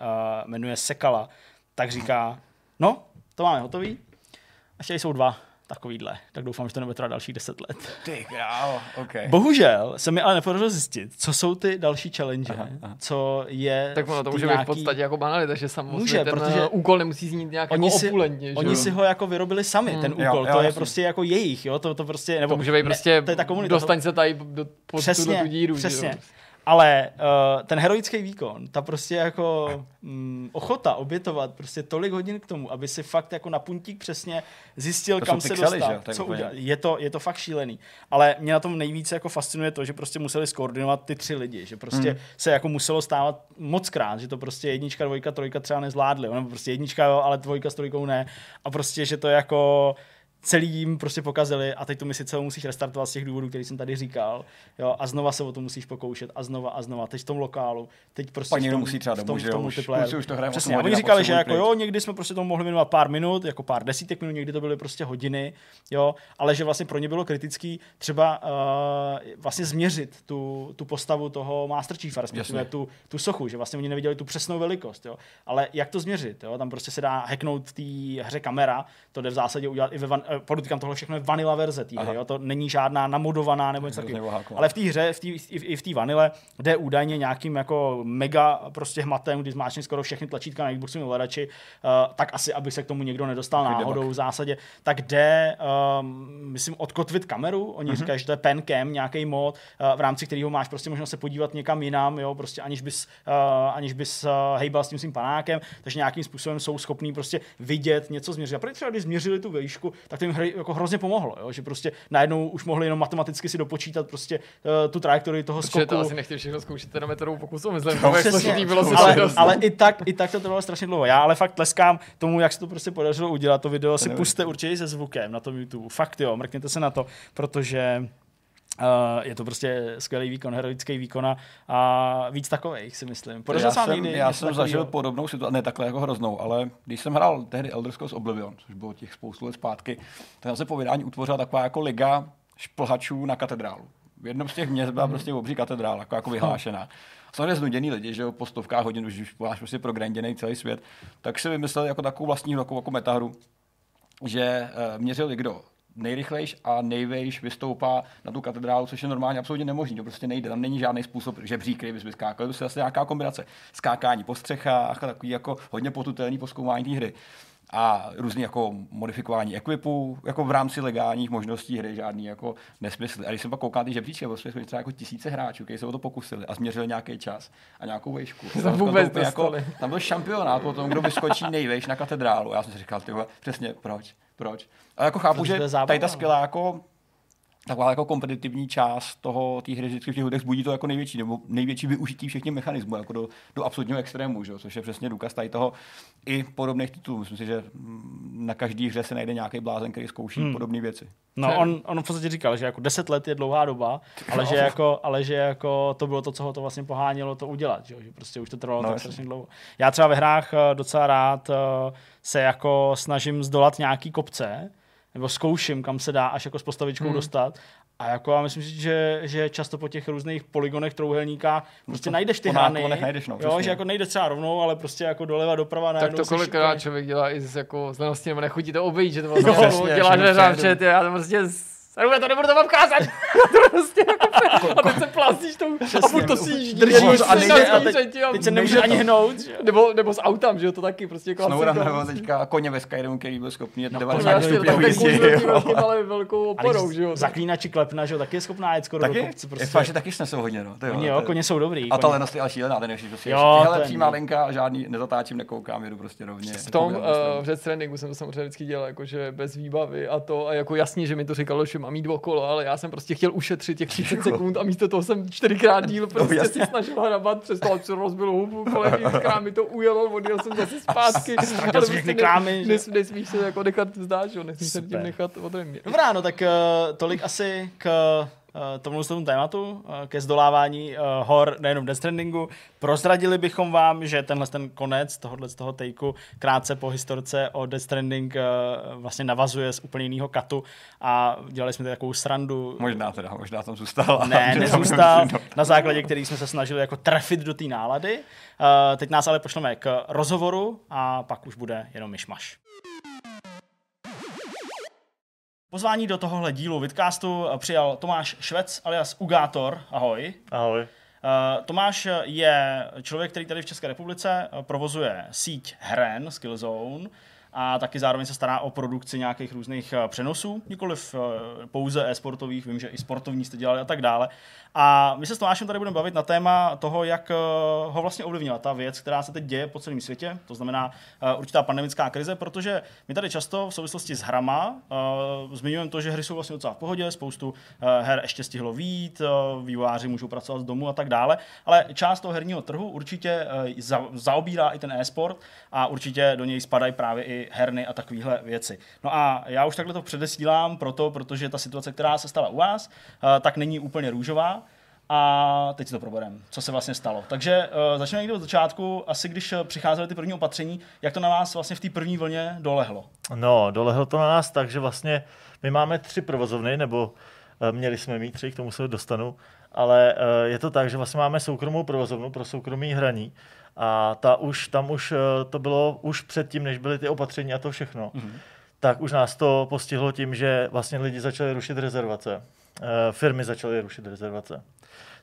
[SPEAKER 1] jmenuje Sekala, tak říká, no, to máme hotový, a ještě jsou dva takovýhle, tak doufám, že to nebude trvat dalších deset let.
[SPEAKER 2] Ty král, OK.
[SPEAKER 1] Bohužel se mi ale nepodařilo zjistit, co jsou ty další challenge, aha, aha. co je
[SPEAKER 3] Tak ono to může
[SPEAKER 1] té
[SPEAKER 3] být v podstatě jako banalita, že samozřejmě
[SPEAKER 1] Může,
[SPEAKER 3] ten
[SPEAKER 1] protože
[SPEAKER 3] protože úkol nemusí znít nějak
[SPEAKER 1] Oni
[SPEAKER 3] jako
[SPEAKER 1] si,
[SPEAKER 3] opulentně. že
[SPEAKER 1] oni
[SPEAKER 3] jo?
[SPEAKER 1] si ho jako vyrobili sami, ten
[SPEAKER 2] Jo,
[SPEAKER 1] úkol,
[SPEAKER 2] jo,
[SPEAKER 1] to je
[SPEAKER 2] jasně.
[SPEAKER 1] prostě jako jejich, jo, to, to prostě, nebo
[SPEAKER 3] to může být prostě,
[SPEAKER 1] to je ta komunita, to-
[SPEAKER 3] dostaň se tady do, pod
[SPEAKER 1] Přesně,
[SPEAKER 3] tu, do tu díru. že
[SPEAKER 1] přesně.
[SPEAKER 3] jo?
[SPEAKER 1] Ale uh, ten heroický výkon, ta prostě jako mm, ochota obětovat prostě tolik hodin k tomu, aby si fakt jako na puntík přesně zjistil,
[SPEAKER 2] To
[SPEAKER 1] kam se
[SPEAKER 2] pixely,
[SPEAKER 1] dostat,
[SPEAKER 2] že
[SPEAKER 1] co
[SPEAKER 2] úplně-
[SPEAKER 1] udělat. Je to, je to fakt šílený. Ale mě na tom nejvíce jako fascinuje to, že prostě museli skoordinovat ty tři lidi, že prostě
[SPEAKER 2] Hmm.
[SPEAKER 1] se jako muselo stávat moc krát, že to prostě jednička, dvojka, trojka třeba nezvládli, nebo prostě jednička jo, ale dvojka s trojkou ne. A prostě, že to jako celý jim prostě pokazili a teď tu misi celou musíš restartovat z těch důvodů, který jsem tady říkal. Jo, a znova se o to musíš pokoušet a znova a znova. Teď v tom lokálu, teď prostě
[SPEAKER 2] Pak někdo musí třeba
[SPEAKER 1] v tom,
[SPEAKER 2] domů,
[SPEAKER 1] v
[SPEAKER 2] že
[SPEAKER 1] tom
[SPEAKER 2] už-
[SPEAKER 1] multiplayeru.
[SPEAKER 2] kluci už to hrají
[SPEAKER 1] Přesně,
[SPEAKER 2] 8
[SPEAKER 1] a
[SPEAKER 2] hodin
[SPEAKER 1] oni říkali, že jako jo, někdy jsme prostě tomu mohli věnovat pár minut, jako pár desítek minut, někdy to byly prostě hodiny, jo, ale že vlastně pro ně bylo kritický třeba uh, vlastně změřit tu, tu postavu toho Master Chiefa, respektive tu, tu sochu, že vlastně oni neviděli tu přesnou velikost, jo. Ale jak to změřit, jo? Tam prostě se dá hacknout v té hře kamera, to jde v zásadě udělat i ve van, podotýkám, tohle všechno je vanilla verze té hry, jo? to není žádná namodovaná nebo něco takového.
[SPEAKER 2] oháklá.
[SPEAKER 1] Ale v té hře, v tý, i, v té vanile, jde údajně nějakým jako mega prostě hmatem, kdy zmáčkne skoro všechny tlačítka na Xboxu ovladači, uh, tak asi, aby se k tomu někdo nedostal
[SPEAKER 2] Takový
[SPEAKER 1] náhodou
[SPEAKER 2] debug.
[SPEAKER 1] v zásadě, tak jde, um, myslím, odkotvit kameru, oni mm-hmm. říkají, že to je pen cam, nějaký mod, uh, v rámci kterého máš prostě možnost se podívat někam jinam, jo, prostě aniž bys, uh, aniž bys uh, hejbal s tím svým panákem, takže nějakým způsobem jsou schopní prostě vidět něco změřit. A protože třeba když změřili tu výšku, tak to jim hry jako hrozně pomohlo, jo, že prostě najednou už mohli jenom matematicky si dopočítat prostě uh, tu trajektorii toho
[SPEAKER 3] Protože
[SPEAKER 1] skoku.
[SPEAKER 3] to asi nechtěl všechno zkoušet na metrovou pokusu, myslím,
[SPEAKER 2] No,
[SPEAKER 3] jak
[SPEAKER 1] Přesně.
[SPEAKER 3] složitý bylo se
[SPEAKER 1] ale, ale i, tak, i tak to trvalo strašně dlouho. Já ale fakt tleskám tomu, jak se to prostě podařilo udělat. To video si
[SPEAKER 2] nevím.
[SPEAKER 1] puste určitě se zvukem na tom YouTube. Fakt jo, mrkněte se na to, protože uh, je to prostě skvělý výkon, heroický výkon a, víc takových si myslím. Podařilo
[SPEAKER 2] já jsem,
[SPEAKER 1] někdy
[SPEAKER 2] já jsem
[SPEAKER 1] takovýho?
[SPEAKER 2] zažil podobnou situaci, ne takhle jako hroznou, ale když jsem hrál tehdy Elder Scrolls Oblivion, což bylo těch spoustu let zpátky, tak se po vydání utvořila taková jako liga šplhačů na katedrálu. V jednom z těch měst byla prostě obří katedrála, jako, jako vyhlášená. Samozřejmě znuděný lidi, že jo, po stovkách hodin už, máš prostě progranděný celý svět, tak si vymysleli jako takovou vlastní takovou jako metahru, že uh, měřil kdo nejrychlejš a nejvejš vystoupá na tu katedrálu, což je normálně absolutně nemožné. To prostě nejde. Tam není žádný způsob žebřík, který bys vyskákal. To je prostě nějaká kombinace skákání po střechách a takový jako hodně potutelný poskoumání té hry. A různý jako modifikování ekvipu, jako v rámci legálních možností hry, žádný jako nesmysl. A když jsem pak koukal na ty žebříčky, prostě jsme třeba jako tisíce hráčů, kteří se o to pokusili a změřili nějaký čas a nějakou výšku.
[SPEAKER 3] To
[SPEAKER 2] Tam
[SPEAKER 3] vůbec
[SPEAKER 2] jako, tam byl šampionát o tom, kdo vyskočí nejvejš na katedrálu. Já jsem si říkal, ty vole, přesně, proč, proč. A jako chápu, že tady ta
[SPEAKER 1] no.
[SPEAKER 2] skvělá jako taková jako kompetitivní část toho té hry vždycky v těch hodech zbudí to jako největší, nebo největší využití všech těch mechanismů, jako do, do absolutního extrému, že? jo, což je přesně důkaz tady toho i podobných titulů. Myslím si, že na každý hře se najde nějaký blázen, který zkouší hmm. podobné věci.
[SPEAKER 1] No,
[SPEAKER 3] Fair.
[SPEAKER 1] on, on v podstatě říkal, že jako 10 let je dlouhá doba, ale že, jako, ale že jako to bylo to, co ho to vlastně pohánělo to udělat, že, jo, že prostě už to trvalo
[SPEAKER 2] No,
[SPEAKER 1] tak strašně dlouho. Já třeba ve hrách eh, docela rád eh, se jako snažím zdolat nějaký kopce, nebo zkouším, kam se dá až jako s postavičkou hmm. dostat. A jako já myslím, že, že často po těch různých poligonech, trouhelníkách prostě najdeš ty hrany.
[SPEAKER 2] Najdeš, no,
[SPEAKER 1] jo, že jako nejde třeba rovnou, ale prostě jako doleva, doprava.
[SPEAKER 3] Tak to kolikrát člověk dělá i z jako znalosti, nebo nechutí to obejít, že to vlastně no, děláš že já to prostě Rube, to nebudu to vám kázat. to prostě jako, a teď se plástíš tou Přesně, a furt to si držíš
[SPEAKER 1] a, nejde, a teď, teď se nemůže ani hnout. Že?
[SPEAKER 3] Nebo, nebo s autem, že jo, to taky prostě klasika.
[SPEAKER 2] Snowrun nebo teďka koně ve Skyrimu, který byl schopný jet no, 90 stupňů jízdí.
[SPEAKER 3] ale velkou oporou, že jo.
[SPEAKER 1] Zaklínači klepna, že jo, taky je schopná jet skoro
[SPEAKER 2] taky? do kopce. Prostě. Je fakt, že taky snesou hodně, no.
[SPEAKER 1] Oni jo, koně jsou dobrý.
[SPEAKER 2] A ta lenost je ale šílená, ten je prostě hele, přímá linka, žádný nezatáčím, nekoukám, jedu prostě rovně.
[SPEAKER 3] V tom v Red Strandingu jsem to samozřejmě vždycky dělal, jakože bez výbavy a to, a jako jasně, že mi to říkalo, že mám mít okolo, ale já jsem prostě chtěl ušetřit těch 30 sekund a místo toho jsem čtyřikrát díl no, prostě no, si snažil hrabat, přestal si rozbil hubu, kolegy, mi to ujelo, odjel jsem zase zpátky.
[SPEAKER 1] A ztratil prostě všechny krámy.
[SPEAKER 3] Nes, nesmíš se jako nechat vzdát, že nesmíš se tím nechat odejmět.
[SPEAKER 1] Dobrá, no tak uh, tolik asi k tomu tomu tématu, eh, ke zdolávání eh, hor nejenom Death Strandingu. Prozradili bychom vám, že tenhle ten konec tohohle z toho takeu krátce po historce o Death Stranding vlastně navazuje z úplně jiného katu a dělali jsme takovou srandu.
[SPEAKER 2] Možná teda, možná tam zůstal.
[SPEAKER 1] Ne, nezůstal, na základě který jsme se snažili jako trefit do té nálady. Teď nás ale pošleme k rozhovoru a pak už bude jenom myšmaš. Pozvání do tohohle dílu Vidcastu přijal Tomáš Švec alias Ugátor. Ahoj.
[SPEAKER 4] Ahoj.
[SPEAKER 1] Uh, Tomáš je člověk, který tady v České republice provozuje síť heren Skillzone a taky zároveň se stará o produkci nějakých různých eh, přenosů, nikoliv eh, pouze e-sportových, vím, že i sportovní jste dělali a tak dále. A my se s Tomášem tady budeme bavit na téma toho, jak eh, ho vlastně ovlivnila ta věc, která se teď děje po celém světě, to znamená určitá pandemická krize, protože my tady často v souvislosti s hrama uh, zmiňujeme to, že hry jsou vlastně docela v pohodě, spoustu her ještě stihlo vít, vývojáři můžou pracovat z domu a tak dále, ale část toho herního trhu určitě za, zaobírá i ten e-sport a určitě do něj spadají právě i herny a takovéhle věci. No a já už takhle to předesílám proto, protože ta situace, která se stala u vás, eh, tak není úplně růžová. A teď si to probereme, co se vlastně stalo. Takže uh, začneme někdy od začátku. Asi když eh, přicházely ty první opatření, jak to na vás vlastně v té první vlně dolehlo?
[SPEAKER 4] No, dolehlo to na nás tak, že vlastně my máme tři provozovny, nebo uh, měli jsme mít tři, k tomu se dostanu, ale uh, je to tak, že vlastně máme soukromou provozovnu pro soukromí hraní a ta už, tam už eh, to bylo už předtím, než byly ty opatření a to všechno. Mm-hmm. Tak už nás to postihlo tím, že vlastně lidi začali rušit rezervace. Firmy začaly rušit rezervace.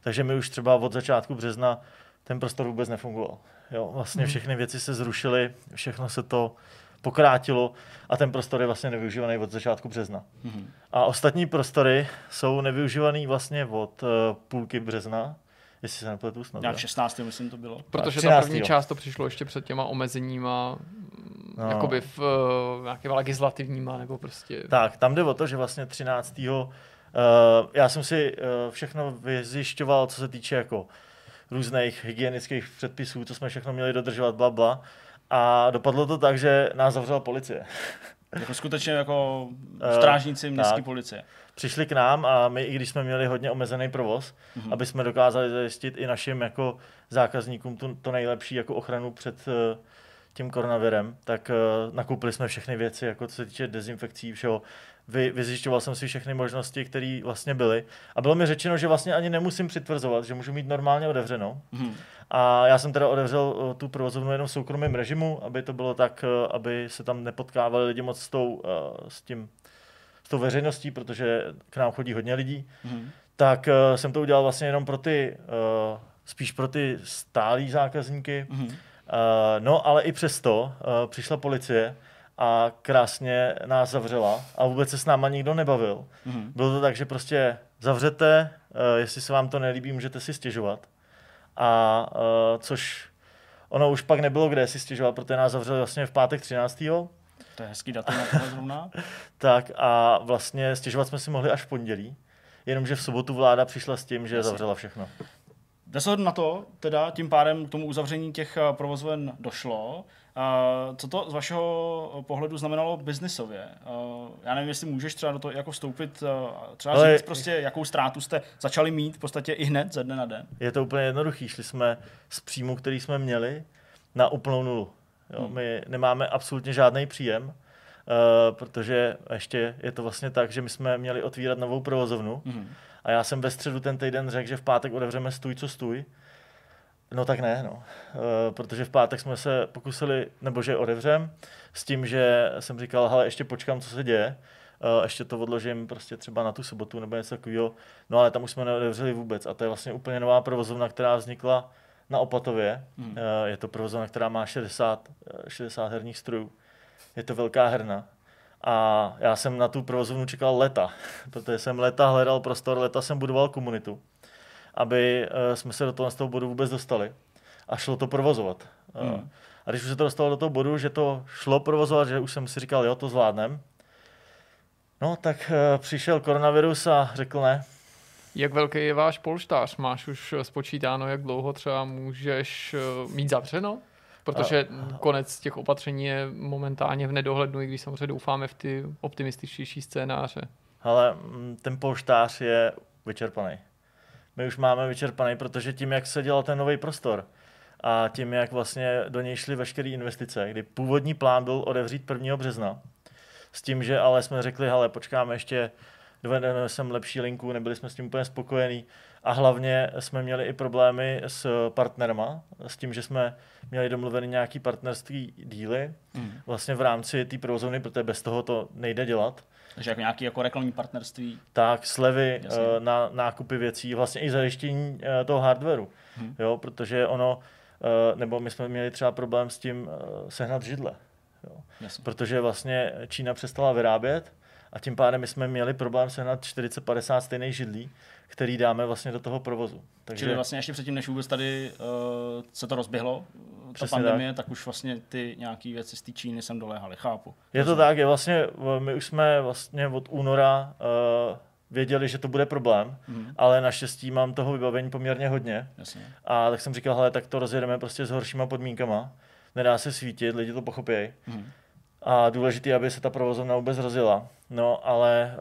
[SPEAKER 4] Takže my už třeba od začátku března ten prostor vůbec nefungoval. Jo, vlastně mm-hmm. všechny věci se zrušily, všechno se to pokrátilo a ten prostor je vlastně nevyužívaný od začátku března. Mm-hmm. A ostatní prostory jsou nevyužívaný vlastně od uh, půlky března jestli se nepletu snad.
[SPEAKER 1] Nějak 16. myslím to bylo.
[SPEAKER 3] Protože ta první část to přišlo ještě před těma omezeníma, no. jakoby v uh, nějakýma legislativníma, nebo prostě...
[SPEAKER 4] Tak, tam jde o to, že vlastně 13. Uh, já jsem si uh, všechno vyzjišťoval, co se týče jako různých hygienických předpisů, co jsme všechno měli dodržovat, bla, bla. A dopadlo to tak, že nás zavřela policie.
[SPEAKER 1] jako skutečně jako strážníci městské policie
[SPEAKER 4] přišli k nám a my, i když jsme měli hodně omezený provoz, mm-hmm. aby jsme dokázali zajistit i našim jako zákazníkům tu, to nejlepší jako ochranu před uh, tím koronavirem, tak uh, nakoupili jsme všechny věci, jako co se týče dezinfekcí, všeho. Vy, vyzjišťoval jsem si všechny možnosti, které vlastně byly. A bylo mi řečeno, že vlastně ani nemusím přitvrzovat, že můžu mít normálně otevřenou. Mm-hmm. A já jsem teda otevřel uh, tu provozovnu jenom v soukromém režimu, aby to bylo tak, uh, aby se tam nepotkávali lidi moc s, tou, uh, s tím s tou veřejností, protože k nám chodí hodně lidí, mm-hmm. tak uh, jsem to udělal vlastně jenom pro ty, uh, spíš pro ty stálí zákazníky. Mm-hmm. Uh, no, ale i přesto uh, přišla policie a krásně nás zavřela a vůbec se s náma nikdo nebavil. Mm-hmm. Bylo to tak, že prostě zavřete, uh, jestli se vám to nelíbí, můžete si stěžovat. A což ono už pak nebylo kde si stěžovat, protože nás zavřeli vlastně v pátek 13.
[SPEAKER 1] To je hezký datum na tohle zrovna.
[SPEAKER 4] tak a vlastně stěžovat jsme si mohli až v pondělí, jenomže v sobotu vláda přišla s tím, že Jasně. zavřela všechno.
[SPEAKER 1] Jde se na to, teda tím pádem k tomu uzavření těch eh, provozoven došlo. Uh, co to z vašeho pohledu znamenalo biznisově? Já nevím, jestli můžeš třeba do toho jako vstoupit, třeba Ale... říct prostě, jakou ztrátu jste začali mít v podstatě i hned ze dne na den.
[SPEAKER 4] Je to úplně jednoduchý. Šli jsme z příjmu, který jsme měli, na úplnou nulu. Jo? Hmm. My nemáme absolutně žádný příjem protože ještě je to vlastně tak, že my jsme měli otvírat novou provozovnu mm. A já jsem ve středu ten týden řekl, že v pátek otevřeme stůj co stůj. No tak ne, no. Uh, protože v pátek jsme se pokusili, nebo že otevřem, s tím, že jsem říkal, hele, ještě počkám, co se děje, uh, ještě to odložím prostě třeba na tu sobotu nebo něco takového. No ale tam už jsme neotevřeli vůbec a to je vlastně úplně nová provozovna, která vznikla na Opatově. Hmm. Uh, je to provozovna, která má 60, 60 herních strojů. Je to velká herna. A já jsem na tu provozovnu čekal leta, protože jsem leta hledal prostor, leta jsem budoval komunitu, aby uh, jsme se do toho, z toho bodu vůbec dostali. A šlo to provozovat. Hmm. A když už se to dostalo do toho bodu, že to šlo provozovat, že už jsem si říkal, jo, to zvládnem, no tak uh, přišel koronavirus a řekl ne.
[SPEAKER 3] Jak velký je váš polštář? Máš už spočítáno, jak dlouho třeba můžeš mít zavřeno? Protože a, konec těch opatření je momentálně v nedohlednu, i když samozřejmě doufáme v ty optimističtější scénáře.
[SPEAKER 4] Ale mm, ten polštář je vyčerpaný. My už máme vyčerpaný, protože tím, jak se dělal ten nový prostor, a tím, jak vlastně do něj šly veškeré investice, kdy původní plán byl odevřít 1. března, s tím, že ale jsme řekli, hele, počkáme ještě, dovedeme sem lepší linku, nebyli jsme s tím úplně spokojení a hlavně jsme měli i problémy s partnerma, s tím, že jsme měli domluvený nějaký partnerství díly mm. vlastně v rámci té provozovny, protože bez toho to nejde dělat.
[SPEAKER 1] Takže jako nějaký jako reklamní partnerství.
[SPEAKER 4] Tak, slevy Jasně. Eh, na nákupy věcí, vlastně i zajištění eh, toho hardwareu, hmm. jo, protože ono Eh, nebo my jsme měli třeba problém s tím eh, sehnat židle. Jo. Protože vlastně Čína přestala vyrábět a tím pádem my jsme měli problém sehnat 40-50 stejných židlí, který dáme vlastně do toho provozu.
[SPEAKER 1] Takže... Čili vlastně ještě předtím, než vůbec tady uh, se to rozběhlo, ta pandemie, tak. tak už vlastně ty nějaké věci z té Číny sem doléhaly, chápu.
[SPEAKER 4] Je to tak, je vlastně, my už jsme vlastně od února uh, věděli, že to bude problém, mm. ale naštěstí mám toho vybavení poměrně hodně. Jasně. A tak jsem říkal, hele, tak to rozjedeme prostě s horšíma podmínkama. Nedá se svítit, lidi to pochopí. Mm. A důležité, aby se ta provozovna vůbec rozjela. No, ale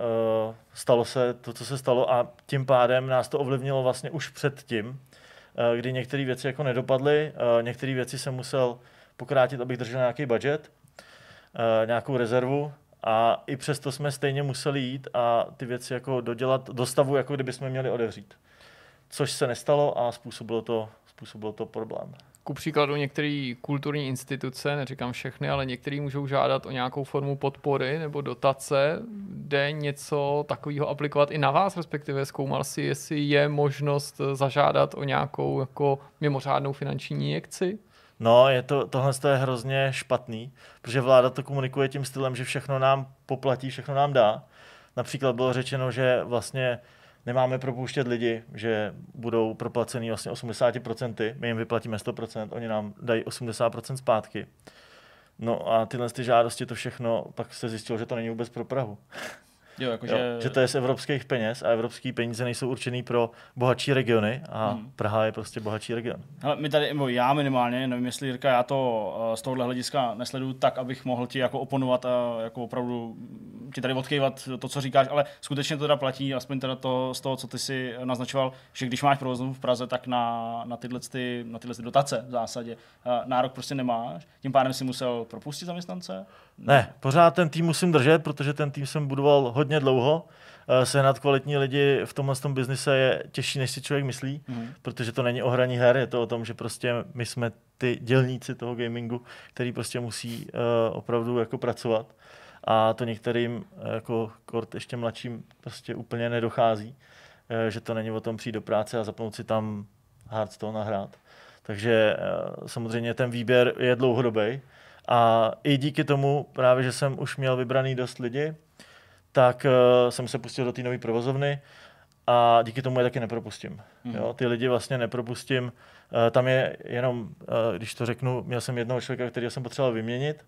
[SPEAKER 4] uh, stalo se to, co se stalo a tím pádem nás to ovlivnilo vlastně už předtím, uh, kdy některé věci jako nedopadly, uh, některé věci jsem musel pokrátit, abych držel nějaký budget, uh, nějakou rezervu a i přesto jsme stejně museli jít a ty věci jako dodělat do stavu, jako kdyby jsme měli odevřít. Což se nestalo a způsobilo to, způsobilo to problém.
[SPEAKER 3] Ku příkladu některé kulturní instituce, neříkám všechny, ale některé můžou žádat o nějakou formu podpory nebo dotace. Jde něco takového aplikovat i na vás, respektive zkoumal si, jestli je možnost zažádat o nějakou jako mimořádnou finanční injekci?
[SPEAKER 4] No, je to, tohle je hrozně špatný, protože vláda to komunikuje tím stylem, že všechno nám poplatí, všechno nám dá. Například bylo řečeno, že vlastně nemáme propouštět lidi, že budou proplacený vlastně 80%, my jim vyplatíme 100%, oni nám dají 80% zpátky. No a tyhle ty žádosti, to všechno, pak se zjistilo, že to není vůbec pro Prahu.
[SPEAKER 1] Jo, jakože... jo,
[SPEAKER 4] že to je z evropských peněz a evropské peníze nejsou určený pro bohatší regiony a hmm. Praha je prostě bohatší region.
[SPEAKER 1] Hele, my tady, já minimálně, nevím jestli Jirka, já to eh, z tohohle hlediska nesleduju tak, abych mohl ti jako oponovat a jako opravdu ti tady odkývat to, co říkáš, ale skutečně to teda platí, aspoň teda to z toho, co ty si naznačoval, že když máš provoznu v Praze, tak na, na tyhle, ty, na tyhle ty dotace v zásadě eh, nárok prostě nemáš, tím pádem si musel propustit zaměstnance?
[SPEAKER 4] Ne, pořád ten tým musím držet, protože ten tým jsem budoval hodně dlouho. Eh, sehnat kvalitní lidi v tomhle tom biznise je těžší, než si člověk myslí, mm. protože to není o hraní her, je to o tom, že prostě my jsme ty dělníci toho gamingu, který prostě musí uh, opravdu jako pracovat. A to některým eh, jako kort ještě mladším prostě úplně nedochází, uh, že to není o tom přijít do práce a zapnout si tam Hearthstone a hrát. Takže uh, samozřejmě ten výběr je dlouhodobý. A i díky tomu, právě, že jsem už měl vybraný dost lidi, tak uh, jsem se pustil do té nové provozovny a díky tomu je taky nepropustím. Hmm. Jo, ty lidi vlastně nepropustím. Uh, tam je jenom, uh, když to řeknu, měl jsem jednoho člověka, který jsem potřeboval vyměnit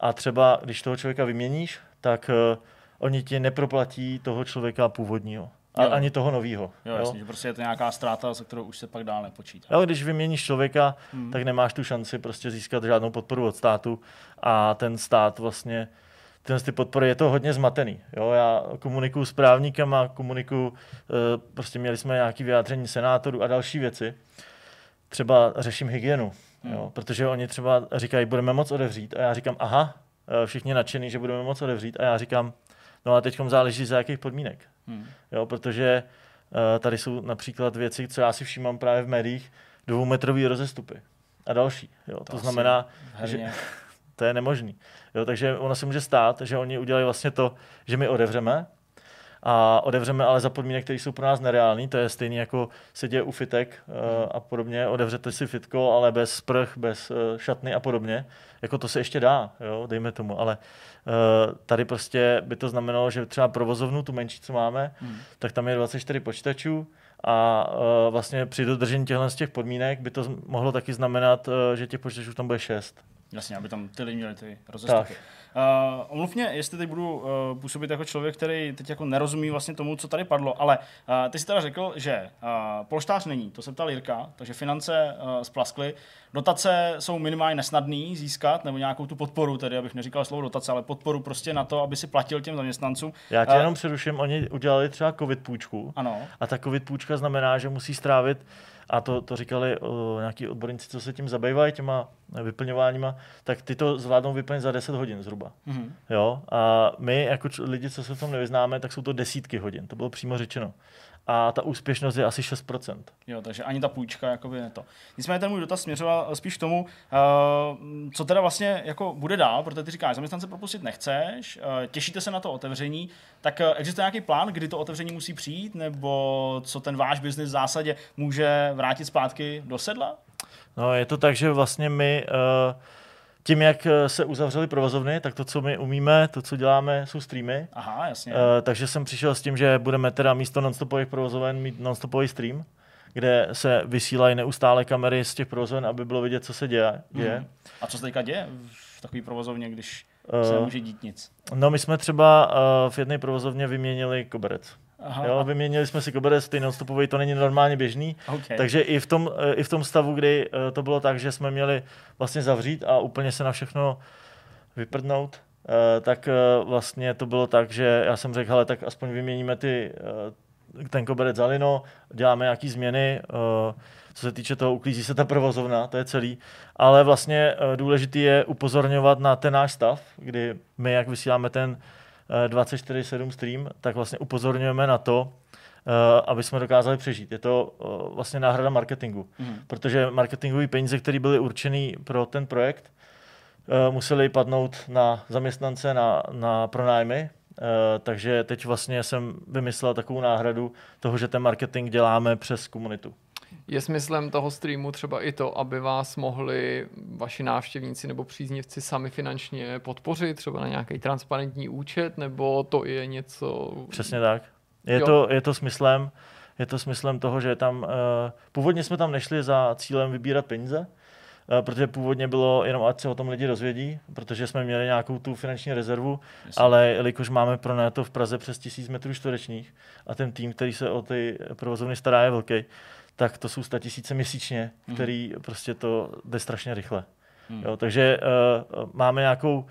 [SPEAKER 4] a třeba, když toho člověka vyměníš, tak uh, oni ti neproplatí toho člověka původního. A jo. ani toho nového.
[SPEAKER 1] Jo, jo? Jasně, že prostě je to nějaká ztráta, se kterou už se pak dál nepočítá.
[SPEAKER 4] Jo, když vyměníš člověka, hmm. tak nemáš tu šanci prostě získat žádnou podporu od státu a ten stát vlastně tyhle ty podpory, je to hodně zmatený. Jo? Já komunikuju s právníkama, komunikuju, eh, prostě měli jsme nějaké vyjádření senátorů a další věci. Třeba řeším hygienu, hmm. jo? protože oni třeba říkají, budeme moc odevřít a já říkám, aha, eh, všichni nadšený, že budeme moc otevřít a já říkám, no a teď záleží za jakých podmínek. Hmm. Jo, protože uh, tady jsou například věci, co já si všímám právě v médiích, dvoumetrový rozestupy a další. Jo. To, to znamená, že to je nemožný. Jo, takže ono se může stát, že oni udělají vlastně to, že my odevřeme, a odevřeme ale za podmínek, které jsou pro nás nereální. To je stejný jako se děje u fitek uh, a podobně. Odevřete si fitko, ale bez sprch, bez uh, šatny a podobně. Jako to se ještě dá, jo, dejme tomu. Ale tady prostě by to znamenalo, že třeba provozovnu, tu menší, co máme, hmm. tak tam je 24 počítačů a uh, vlastně při dodržení těchto z těch podmínek by to mohlo taky znamenat, uh, že těch počítačů tam bude 6.
[SPEAKER 1] Jasně, aby tam ty lidi měli ty rozestupy. Uh, omluv mě, jestli teď budu uh, působit jako člověk, který teď jako nerozumí vlastně tomu, co tady padlo, ale uh, ty jsi teda řekl, že uh, polštář není, to se ptal Jirka, takže finance uh, splaskly, dotace jsou minimálně nesnadný získat, nebo nějakou tu podporu, tedy abych neříkal slovo dotace, ale podporu prostě na to, aby si platil těm zaměstnancům.
[SPEAKER 4] Já tě uh, jenom přeruším, oni udělali třeba covid půjčku.
[SPEAKER 1] Ano.
[SPEAKER 4] A ta covid půjčka znamená, že musí strávit a to, to říkali o, nějaký odborníci, co se tím zabývají, těma vyplňováníma, tak ty to zvládnou vyplnit za 10 hodin zhruba. Mm-hmm. Jo? A my, jako č- lidi, co se v tom nevyznáme, tak jsou to desítky hodin. To bylo přímo řečeno a ta úspěšnost je asi 6%.
[SPEAKER 1] Jo, takže ani ta půjčka jakoby ne to. Nicméně ten můj dotaz směřoval spíš k tomu, uh, co teda vlastně jako bude dál, protože ty říkáš, zaměstnance propustit nechceš, uh, těšíte se na to otevření, tak uh, existuje nějaký plán, kdy to otevření musí přijít, nebo co ten váš biznis v zásadě může vrátit zpátky do sedla?
[SPEAKER 4] No, je to tak, že vlastně my uh, tím, jak eh, se uzavřely provozovny, tak to, co my umíme, to, co děláme, jsou streamy.
[SPEAKER 1] Aha, jasně. Uh,
[SPEAKER 4] takže jsem přišel s tím, že budeme teda místo nonstopových provozoven mít nonstopový stream, kde se vysílají neustále kamery z těch provozoven, aby bylo vidět, co se děje. děje. Mm.
[SPEAKER 1] A co se teďka děje v takové provozovně, když uh, se nemůže dít nic?
[SPEAKER 4] No, my jsme třeba uh, v jedné provozovně vyměnili koberec. Aha. Jo, vyměnili jsme si koberec, ty nonstopový, to není normálně běžný.
[SPEAKER 1] Okay.
[SPEAKER 4] Takže i v, tom, eh, i v tom stavu, kdy eh, to bylo tak, že jsme měli vlastně zavřít a úplně se na všechno vyprdnout, eh, tak vlastně to bylo tak, že já jsem řekl, hele, tak aspoň vyměníme ty, ten koberec za lino, děláme nějaké změny, co se týče toho, uklízí se ta provozovna, to je celý. Ale vlastně důležitý je upozorňovat na ten náš stav, kdy my, jak vysíláme ten 24-7 stream, tak vlastně upozorňujeme na to, eh, aby jsme dokázali přežít. Je to eh, vlastně náhrada marketingu, mm. protože marketingové peníze, které byly určené pro ten projekt, eh, museli padnout na zaměstnance, na, na pronájmy, takže teď vlastně jsem vymyslel takovou náhradu toho, že ten marketing děláme přes komunitu.
[SPEAKER 3] Je smyslem toho streamu třeba i to, aby vás mohli vaši návštěvníci nebo příznivci sami finančně podpořit, třeba na nějaký transparentní účet, nebo to je něco...
[SPEAKER 4] Přesně tak. Je, to, je to smyslem, je to smyslem toho, že tam, uh, původně jsme tam nešli za cílem vybírat peníze, uh, protože původně bylo jenom, ať se o tom lidi rozvědí, protože jsme měli nějakou tu finanční rezervu, Jasně. ale jelikož máme pro to v Praze přes tisíc metrů čtverečních a ten tým, který se o ty provozovny stará, je velký, tak to jsou tisíce měsíčně, mm. který prostě to jde strašně rychle. Mm. Jo, takže uh, máme nějakou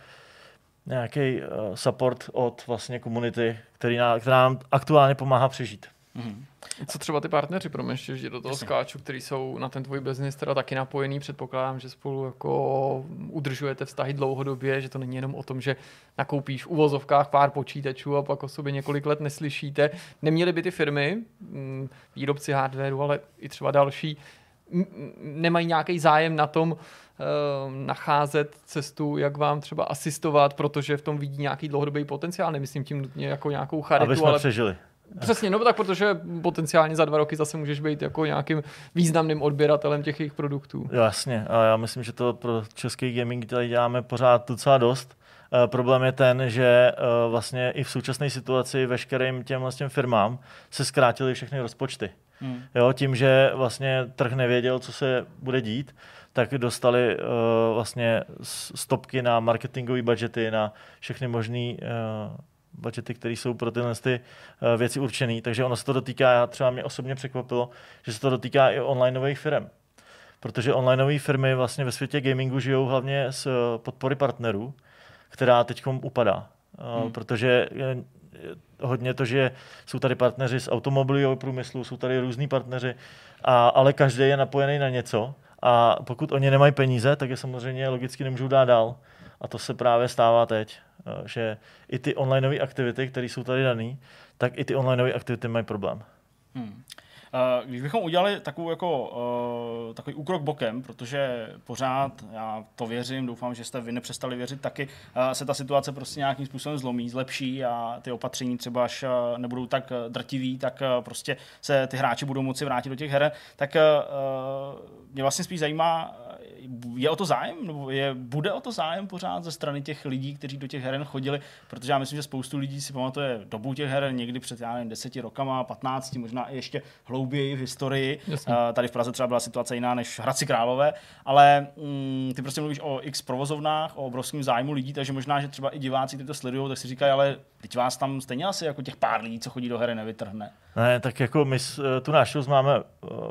[SPEAKER 4] nějaký uh, support od vlastně komunity, který nám, která nám aktuálně pomáhá přežít.
[SPEAKER 3] Mm. Co třeba ty partneři, pro mě ještě do toho Jasně. skáču, který jsou na ten tvůj biznis teda taky napojený, předpokládám, že spolu jako udržujete vztahy dlouhodobě, že to není jenom o tom, že nakoupíš v uvozovkách pár počítačů a pak o sobě několik let neslyšíte. Neměly by ty firmy, mm, výrobci hardwareu, ale i třeba další, nemají nějaký zájem na tom, eh, nacházet cestu, jak vám třeba asistovat, protože v tom vidí nějaký dlouhodobý potenciál. Nemyslím tím nutně jako nějakou charitu,
[SPEAKER 4] Aby jsme ale přežili.
[SPEAKER 3] Přesně, no tak protože potenciálně za dva roky zase můžeš být jako nějakým významným odběratelem těch jejich produktů.
[SPEAKER 4] Jasně, a já myslím, že to pro český gaming tady děláme pořád docela dost. Uh, problém je ten, že uh, vlastně i v současné situaci veškerým těm vlastně firmám se zkrátily všechny rozpočty. Hmm. Jo, tím, že vlastně trh nevěděl, co se bude dít, tak dostali uh, vlastně stopky na marketingové budgety, na všechny možné uh, budgety, které jsou pro tyhle ty eh, věci určené. Takže ono se to dotýká, já třeba mě osobně překvapilo, že se to dotýká i onlineových firm. Protože onlineové firmy vlastně ve světě gamingu žijou hlavně z eh, podpory partnerů, která teď upadá. Eh, hmm. Protože hodně to, že jsou tady partneři z automobilového průmyslu, jsou tady různí partneři, a, ale každý je napojený na něco a pokud oni nemají peníze, tak je samozřejmě logicky nemůžou dát dál. A to se právě stává teď, že i ty onlineové aktivity, které jsou tady dané, tak i ty onlineové aktivity mají problém. Hmm.
[SPEAKER 1] Eh, když bychom udělali takovou jako, uh, takový úkrok bokem, protože pořád, já to věřím, doufám, že jste vy nepřestali věřit taky, uh, se ta situace prostě nějakým způsobem zlomí, zlepší a ty opatření třeba až uh, nebudou tak drtivý, tak prostě se ty hráči budou moci vrátit do těch her, tak mě vlastně spíš zajímá, je o to zájem? Nebo je, bude o to zájem pořád ze strany těch lidí, kteří do těch heren chodili? Protože já myslím, že spoustu lidí si pamatuje dobu těch heren někdy před, já nevím, deseti rokama, 15, možná i ještě hlouběji v historii. Jasně. Tady v Praze třeba byla situace jiná než v Hradci Králové, ale mm, ty prostě mluvíš o x provozovnách, o obrovském zájmu lidí, takže možná, že třeba i diváci, kteří to sledují, tak si říkají, ale teď vás tam stejně asi jako těch pár lidí, co chodí do hry, nevytrhne.
[SPEAKER 4] Ne, tak jako my tu návštěvu máme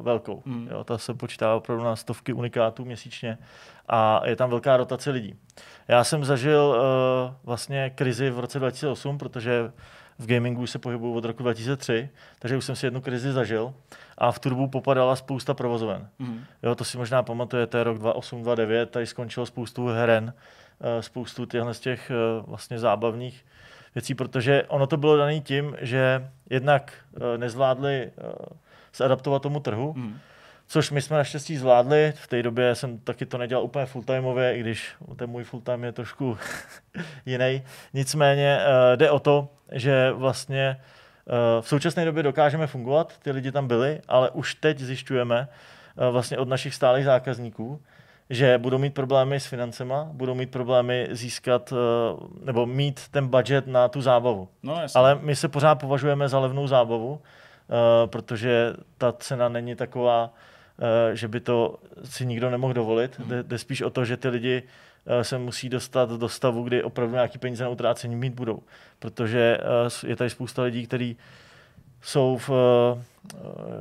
[SPEAKER 4] velkou. Mm. Jo, ta se počítá opravdu na stovky unikátů měsíčně a je tam velká rotace lidí. Já jsem zažil uh, vlastně krizi v roce 2008, protože v gamingu se pohybuju od roku 2003, takže už jsem si jednu krizi zažil a v Turbu popadala spousta provozoven. Mm. Jo, to si možná pamatujete, rok 2008, 2009, tady skončilo spoustu heren, uh, spoustu těchto z těch vlastně zábavných věcí, protože ono to bylo dané tím, že jednak nezvládli se adaptovat tomu trhu, mm což my jsme naštěstí zvládli. V té době jsem taky to nedělal úplně fulltimeově, i když ten můj fulltime je trošku jiný. Nicméně uh, jde o to, že vlastně uh, v současné době dokážeme fungovat, ty lidi tam byli, ale už teď zjišťujeme uh, vlastně od našich stálých zákazníků, že budou mít problémy s financema, budou mít problémy získat nebo mít ten budget na tu zábavu. No, Ale my se pořád považujeme za levnou zábavu, protože ta cena není taková, Eh, že by to si nikdo nemohl dovolit. Hmm. Jde, jde spíš o to, že ty lidi eh, se musí dostat do stavu, kdy opravdu nějaký peníze na utrácení mít budou. Protože eh, je tady spousta lidí, kteří jsou v, eh,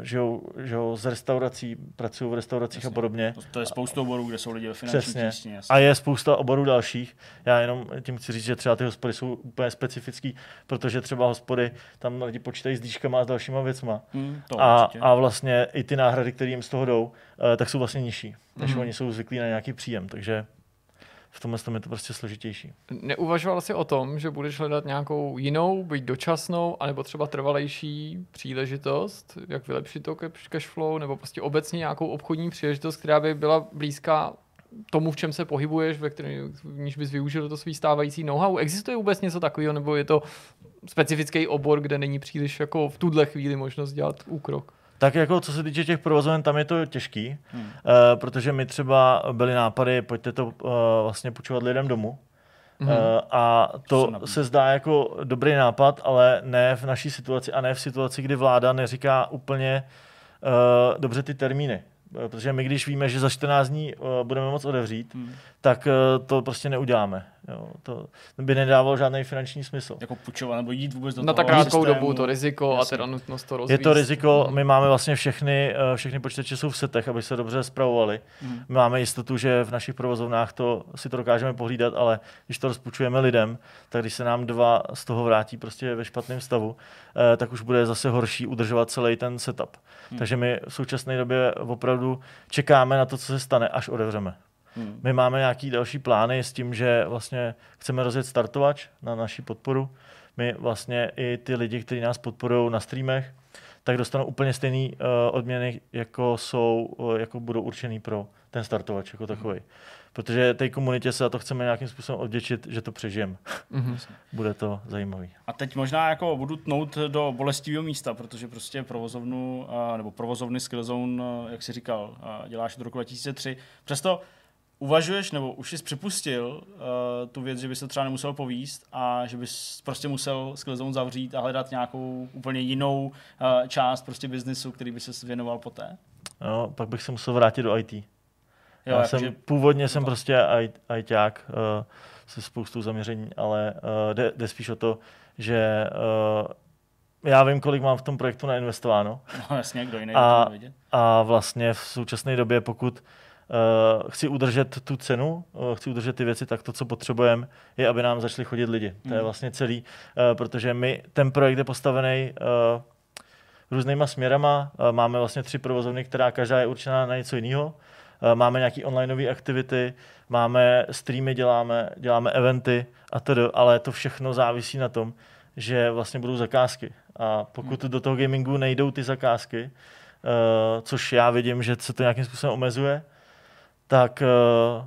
[SPEAKER 4] žijou, žijou z restaurací, pracují v restauracích Jasně. a podobně.
[SPEAKER 1] To, to je spousta oborů, kde jsou lidi ve finanční Přesně. Tísně,
[SPEAKER 4] A je spousta oborů dalších. Já jenom tím chci říct, že třeba ty hospody jsou úplně specifický, protože třeba hospody tam lidi počítají s dýškama a s dalšíma věcma. Hmm, a, a vlastně i ty náhrady, které jim z toho jdou, eh, tak jsou vlastně nižší, než hmm. oni jsou zvyklí na nějaký příjem. Takže v tomhle tom je to prostě složitější.
[SPEAKER 3] Neuvažoval jsi o tom, že budeš hledat nějakou jinou, byť dočasnou, anebo třeba trvalejší příležitost, jak vylepšit to cash flow, nebo prostě obecně nějakou obchodní příležitost, která by byla blízká tomu, v čem se pohybuješ, ve kterém, v níž bys využil to svý stávající know-how. Existuje vůbec něco takového, nebo je to specifický obor, kde není příliš jako v tuhle chvíli možnost dělat úkrok?
[SPEAKER 4] Tak jako co se týče těch provozoven, tam je to těžký, hmm. uh, protože my třeba byly nápady, pojďte to uh, vlastně půjčovat lidem domů. Hmm. Uh, a to se zdá jako dobrý nápad, ale ne v naší situaci a ne v situaci, kdy vláda neříká úplně uh, dobře ty termíny. Protože my, když víme, že za 14 dní uh, budeme moc odevřít, hmm. tak uh, to prostě neuděláme. Jo, to by nedávalo žádný finanční smysl.
[SPEAKER 1] Jako půjčovat nebo jít vůbec do
[SPEAKER 3] Na tak krátkou dobu to riziko Jasně. a teda nutnost to rozvíjet.
[SPEAKER 4] Je to riziko, my máme vlastně všechny, eh, všechny počítače jsou v setech, aby se dobře zpravovali. Hmm. My máme jistotu, že v našich provozovnách to si to dokážeme pohlídat, ale když to rozpůjčujeme lidem, tak když se nám dva z toho vrátí prostě ve špatném stavu, eh, tak už bude zase horší udržovat celý ten setup. Hmm. Takže my v současné době opravdu čekáme na to, co se stane, až odevřeme. Hmm. My máme nějaký další plány s tím, že vlastně chceme rozjet startovač na naši podporu. My vlastně i ty lidi, kteří nás podporují na streamech, tak dostanou úplně stejné uh, odměny, jako jsou, uh, jako budou určený pro ten startovač jako takový. Hmm. Protože té komunitě se za to chceme nějakým způsobem odděčit, že to přežijeme. Mm-hmm. Bude to zajímavý.
[SPEAKER 1] A teď možná jako budu tnout do bolestivého místa, protože prostě provozovnu, uh, nebo provozovny Skillzone, uh, jak jsi říkal, uh, děláš od roku 2003. Přesto uvažuješ, nebo už jsi připustil uh, tu věc, že bys to třeba nemusel povíst a že bys prostě musel Skillzone zavřít a hledat nějakou úplně jinou uh, část prostě biznisu, který by se věnoval poté?
[SPEAKER 4] No, pak bych se musel vrátit do IT. Jo, Já jsem, že... Původně jsem prostě ITák uh, se spoustou zaměření, ale uh, jde, jde spíš o to, že uh, já vím, kolik mám v tom projektu nainvestováno.
[SPEAKER 1] No jasně, kdo jiný
[SPEAKER 4] a, a vlastně v současné době, pokud uh, chci udržet tu cenu, uh, chci udržet ty věci, tak to, co potřebujeme, je, aby nám začali chodit lidi. Mm. To je hmm. vlastně celý, uh, protože my, ten projekt je postavený uh, různýma směrama. Uh, máme vlastně tři provozovny, která každá je určená na něco jiného. Uh, máme nějaké onlineové aktivity, máme streamy, děláme, děláme eventy a tedy, ale to všechno závisí na tom, že vlastně budou zakázky. A pokud do toho gamingu nejdou ty zakázky, uh, což já vidím, že se to nějakým způsobem omezuje, tak uh,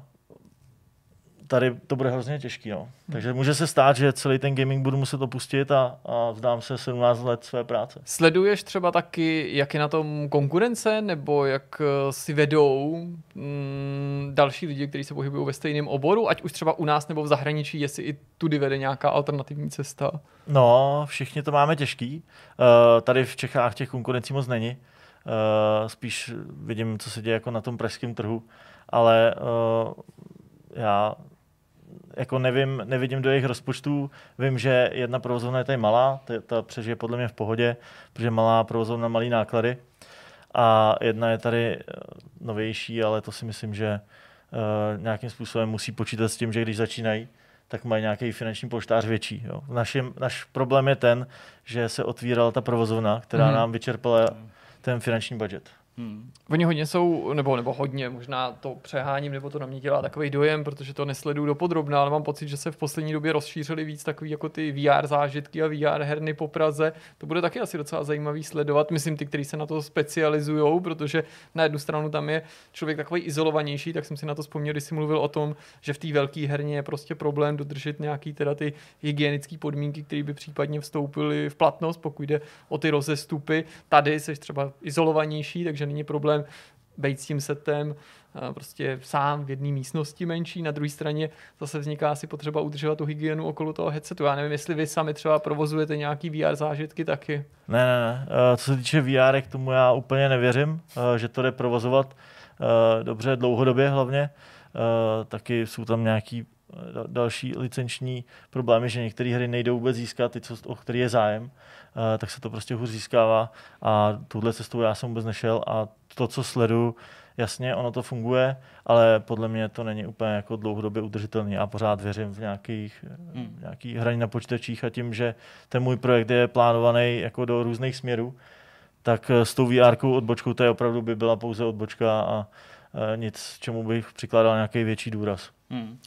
[SPEAKER 4] tady to bude hrozně těžký. No. Takže může se stát, že celý ten gaming budu muset opustit a, a vzdám se 17 let své práce.
[SPEAKER 3] Sleduješ třeba taky, jak je na tom konkurence, nebo jak eh, si vedou mm, další lidi, kteří se pohybují ve stejném oboru, ať už třeba u nás nebo v zahraničí, jestli i tudy vede nějaká alternativní cesta?
[SPEAKER 4] No, všichni to máme těžký. Uh, tady v Čechách těch konkurencí moc není. Uh, spíš vidím, co se děje jako na tom pražském trhu, ale uh, já jako nevím, nevidím do jejich rozpočtů. Vím, že jedna provozovna je tady malá, ta, ta přežije podle mě v pohodě, protože malá provozovna malý náklady. A jedna je tady eh, novější, ale to si myslím, že uh, nějakým způsobem musí počítat s tím, že když začínají, tak mají nějaký finanční polštář větší. Jo. Našim, naš problém je ten, že se otvírala ta provozovna, která mm. nám vyčerpala ten finanční budget.
[SPEAKER 3] Hmm. Oni hodně jsou, nebo, nebo hodně, možná to přeháním, nebo to na mě dělá takový dojem, protože to nesleduju do podrobna, ale mám pocit, že se v poslední době rozšířili víc takový jako ty VR zážitky a VR herny po Praze. To bude taky asi docela zajímavý sledovat. Myslím ty, kteří se na to specializují, protože na jednu stranu tam je člověk takový izolovanější, tak jsem si na to vzpomněl, když jsi mluvil o tom, že v té velké herně je prostě problém dodržet nějaký teda ty hygienické podmínky, které by případně vstoupily v platnost, pokud jde o ty rozestupy. Tady jsi třeba izolovanější, takže není problém být s tím setem prostě sám v jedné místnosti menší, na druhé straně zase vzniká asi potřeba udržovat tu hygienu okolo toho headsetu. Já nevím, jestli vy sami třeba provozujete nějaký VR zážitky taky.
[SPEAKER 4] Ne, ne, ne. Co se týče VR, k tomu já úplně nevěřím, že to jde provozovat dobře dlouhodobě hlavně. Taky jsou tam nějaký další licenční problémy, že některé hry nejdou vůbec získat, ty, co, o který je zájem, tak se to prostě hůř získává a tuhle cestou já jsem vůbec nešel a to, co sleduju, jasně, ono to funguje, ale podle mě to není úplně jako dlouhodobě udržitelný. Já pořád věřím v nějakých, hmm. nějaký hraní na počítačích a tím, že ten můj projekt je plánovaný jako do různých směrů, tak s tou VR odbočkou to je opravdu by byla pouze odbočka a nic, čemu bych přikládal nějaký větší důraz. Hmm.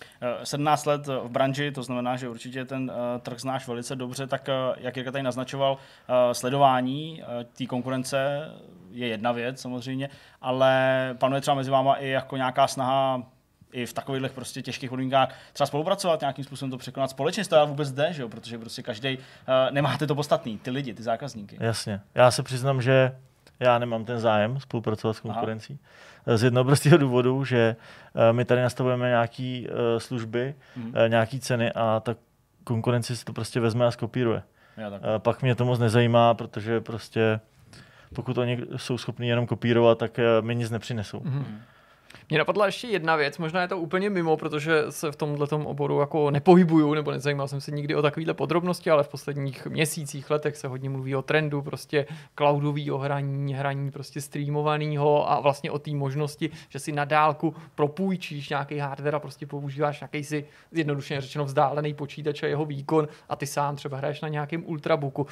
[SPEAKER 1] 17 let v branži, to znamená, že určitě ten uh, trh znáš velice dobře, tak uh, jak Jirka tady naznačoval, uh, sledování uh, té konkurence je jedna věc samozřejmě, ale panuje třeba mezi váma i jako nějaká snaha i v takových prostě těžkých podmínkách třeba spolupracovat, nějakým způsobem to překonat společně, to vůbec jde, že jo? protože prostě každý uh, nemáte to podstatný, ty lidi, ty zákazníky.
[SPEAKER 4] Jasně. Já se přiznám, že já nemám ten zájem spolupracovat s konkurencí. Aha. Z jednoho prostého důvodu, že uh, my tady nastavujeme nějaké uh, služby, mm. uh, nějaké ceny a ta konkurenci si to prostě vezme a skopíruje. Já, tak. Pak mě to moc nezajímá, protože prostě pokud oni jsou schopni jenom kopírovat, tak mi nic nepřinesou. Mm-hmm.
[SPEAKER 3] Mě napadla ještě jedna věc, možná je to úplně mimo, protože se v tomhle oboru jako nepohybuju, nebo nezajímal jsem se nikdy o takovéhle podrobnosti, ale v posledních měsících, letech se hodně mluví o trendu, prostě cloudového hraní, hraní prostě streamovaného a vlastně o té možnosti, že si na dálku propůjčíš nějaký hardware a prostě používáš nějaký si zjednodušeně řečeno vzdálený počítač a jeho výkon a ty sám třeba hraješ na nějakém ultrabooku.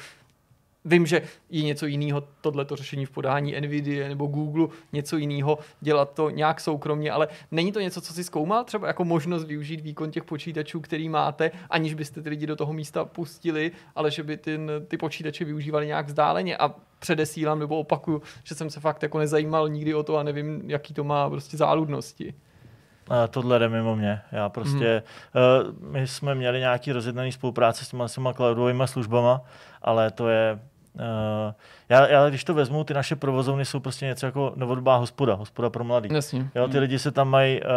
[SPEAKER 3] Vím, že je něco jiného tohleto řešení v podání NVIDIA nebo Google, něco jiného dělat to nějak soukromně, ale není to něco, co si zkoumal třeba jako možnost využít výkon těch počítačů, který máte, aniž byste ty lidi do toho místa pustili, ale že by ty, ty počítače využívali nějak vzdáleně a předesílám nebo opakuju, že jsem se fakt jako nezajímal nikdy o to a nevím, jaký to má prostě záludnosti.
[SPEAKER 4] A tohle jde mimo mě. Já prostě, hmm. uh, my jsme měli nějaký rozjednaný spolupráce s těma, s těma cloudovými službama, ale to je já, já, když to vezmu, ty naše provozovny jsou prostě něco jako novodobá hospoda, hospoda pro mladý.
[SPEAKER 3] Jasně.
[SPEAKER 4] Jo, ty hmm. lidi se tam mají uh,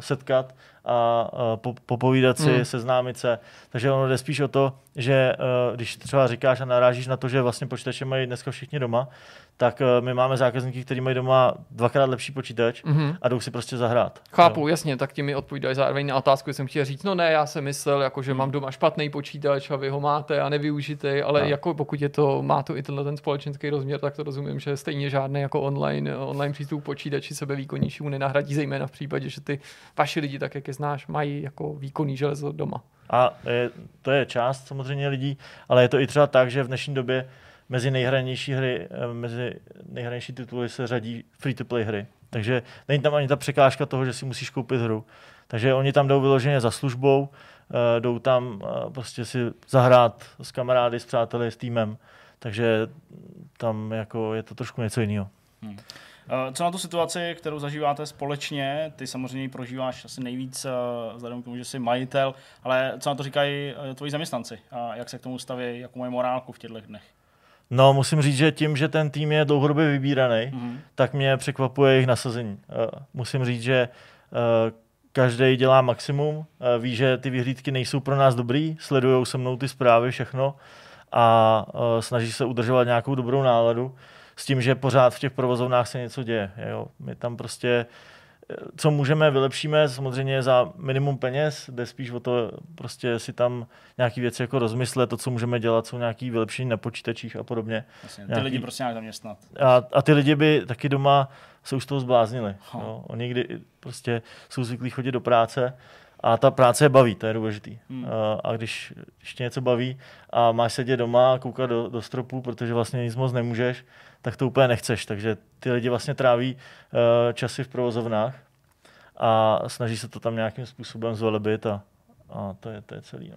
[SPEAKER 4] setkat a uh, po, popovídat si, mm. seznámit se. Takže ono jde spíš o to, že uh, když třeba říkáš a narážíš na to, že vlastně počítače mají dneska všichni doma, tak uh, my máme zákazníky, kteří mají doma dvakrát lepší počítač mm-hmm. a jdou si prostě zahrát.
[SPEAKER 3] Chápu, jo. jasně, tak ti mi odpovídají zároveň na otázku, jsem chtěl říct, no ne, já jsem myslel, jako, že mám doma špatný počítač a vy ho máte a nevyužitej, ale no. jako pokud je to, má to i tenhle ten společenský rozměr, tak to rozumím, že stejně žádný jako online, online přístup počítači sebevýkonnějšímu nenahradí, zejména v případě, že ty vaši lidi, tak jak je znáš, mají jako výkonný železo doma.
[SPEAKER 4] A je, to je část samozřejmě lidí, ale je to i třeba tak, že v dnešní době mezi nejhranější hry, eh, mezi nejhranější tituly se řadí free-to-play hry. Takže není tam ani ta překážka toho, že si musíš koupit hru. Takže oni tam jdou vyloženě za službou, uh, jdou tam uh, prostě si zahrát s kamarády, s přáteli, s týmem. Takže tam jako je to trošku něco jiného. Hmm.
[SPEAKER 1] Co na tu situaci, kterou zažíváte společně, ty samozřejmě ji prožíváš asi nejvíc vzhledem k tomu, že jsi majitel, ale co na to říkají tvoji zaměstnanci a jak se k tomu staví, jakou mají morálku v těchto dnech?
[SPEAKER 4] No, musím říct, že tím, že ten tým je dlouhodobě vybíraný, mm-hmm. tak mě překvapuje jejich nasazení. Musím říct, že každý dělá maximum, ví, že ty vyhlídky nejsou pro nás dobrý, sledují se mnou ty zprávy, všechno a snaží se udržovat nějakou dobrou náladu s tím, že pořád v těch provozovnách se něco děje. Jo. My tam prostě co můžeme, vylepšíme, samozřejmě za minimum peněz, jde spíš o to prostě si tam nějaký věci jako rozmyslet, to, co můžeme dělat, jsou nějaký vylepšení na počítačích a podobně.
[SPEAKER 1] Jasně, ty nějaký... lidi prostě nějak zaměstnat.
[SPEAKER 4] A, a ty lidi by taky doma se už z toho zbláznili. No. Oni kdy prostě jsou zvyklí chodit do práce a ta práce je baví, to je důležitý. Hmm. A, když ještě něco baví a máš sedět doma a koukat do, do stropu, protože vlastně nic moc nemůžeš, tak to úplně nechceš. Takže ty lidi vlastně tráví uh, časy v provozovnách a snaží se to tam nějakým způsobem zvelebit a, a to je, to je celý. No.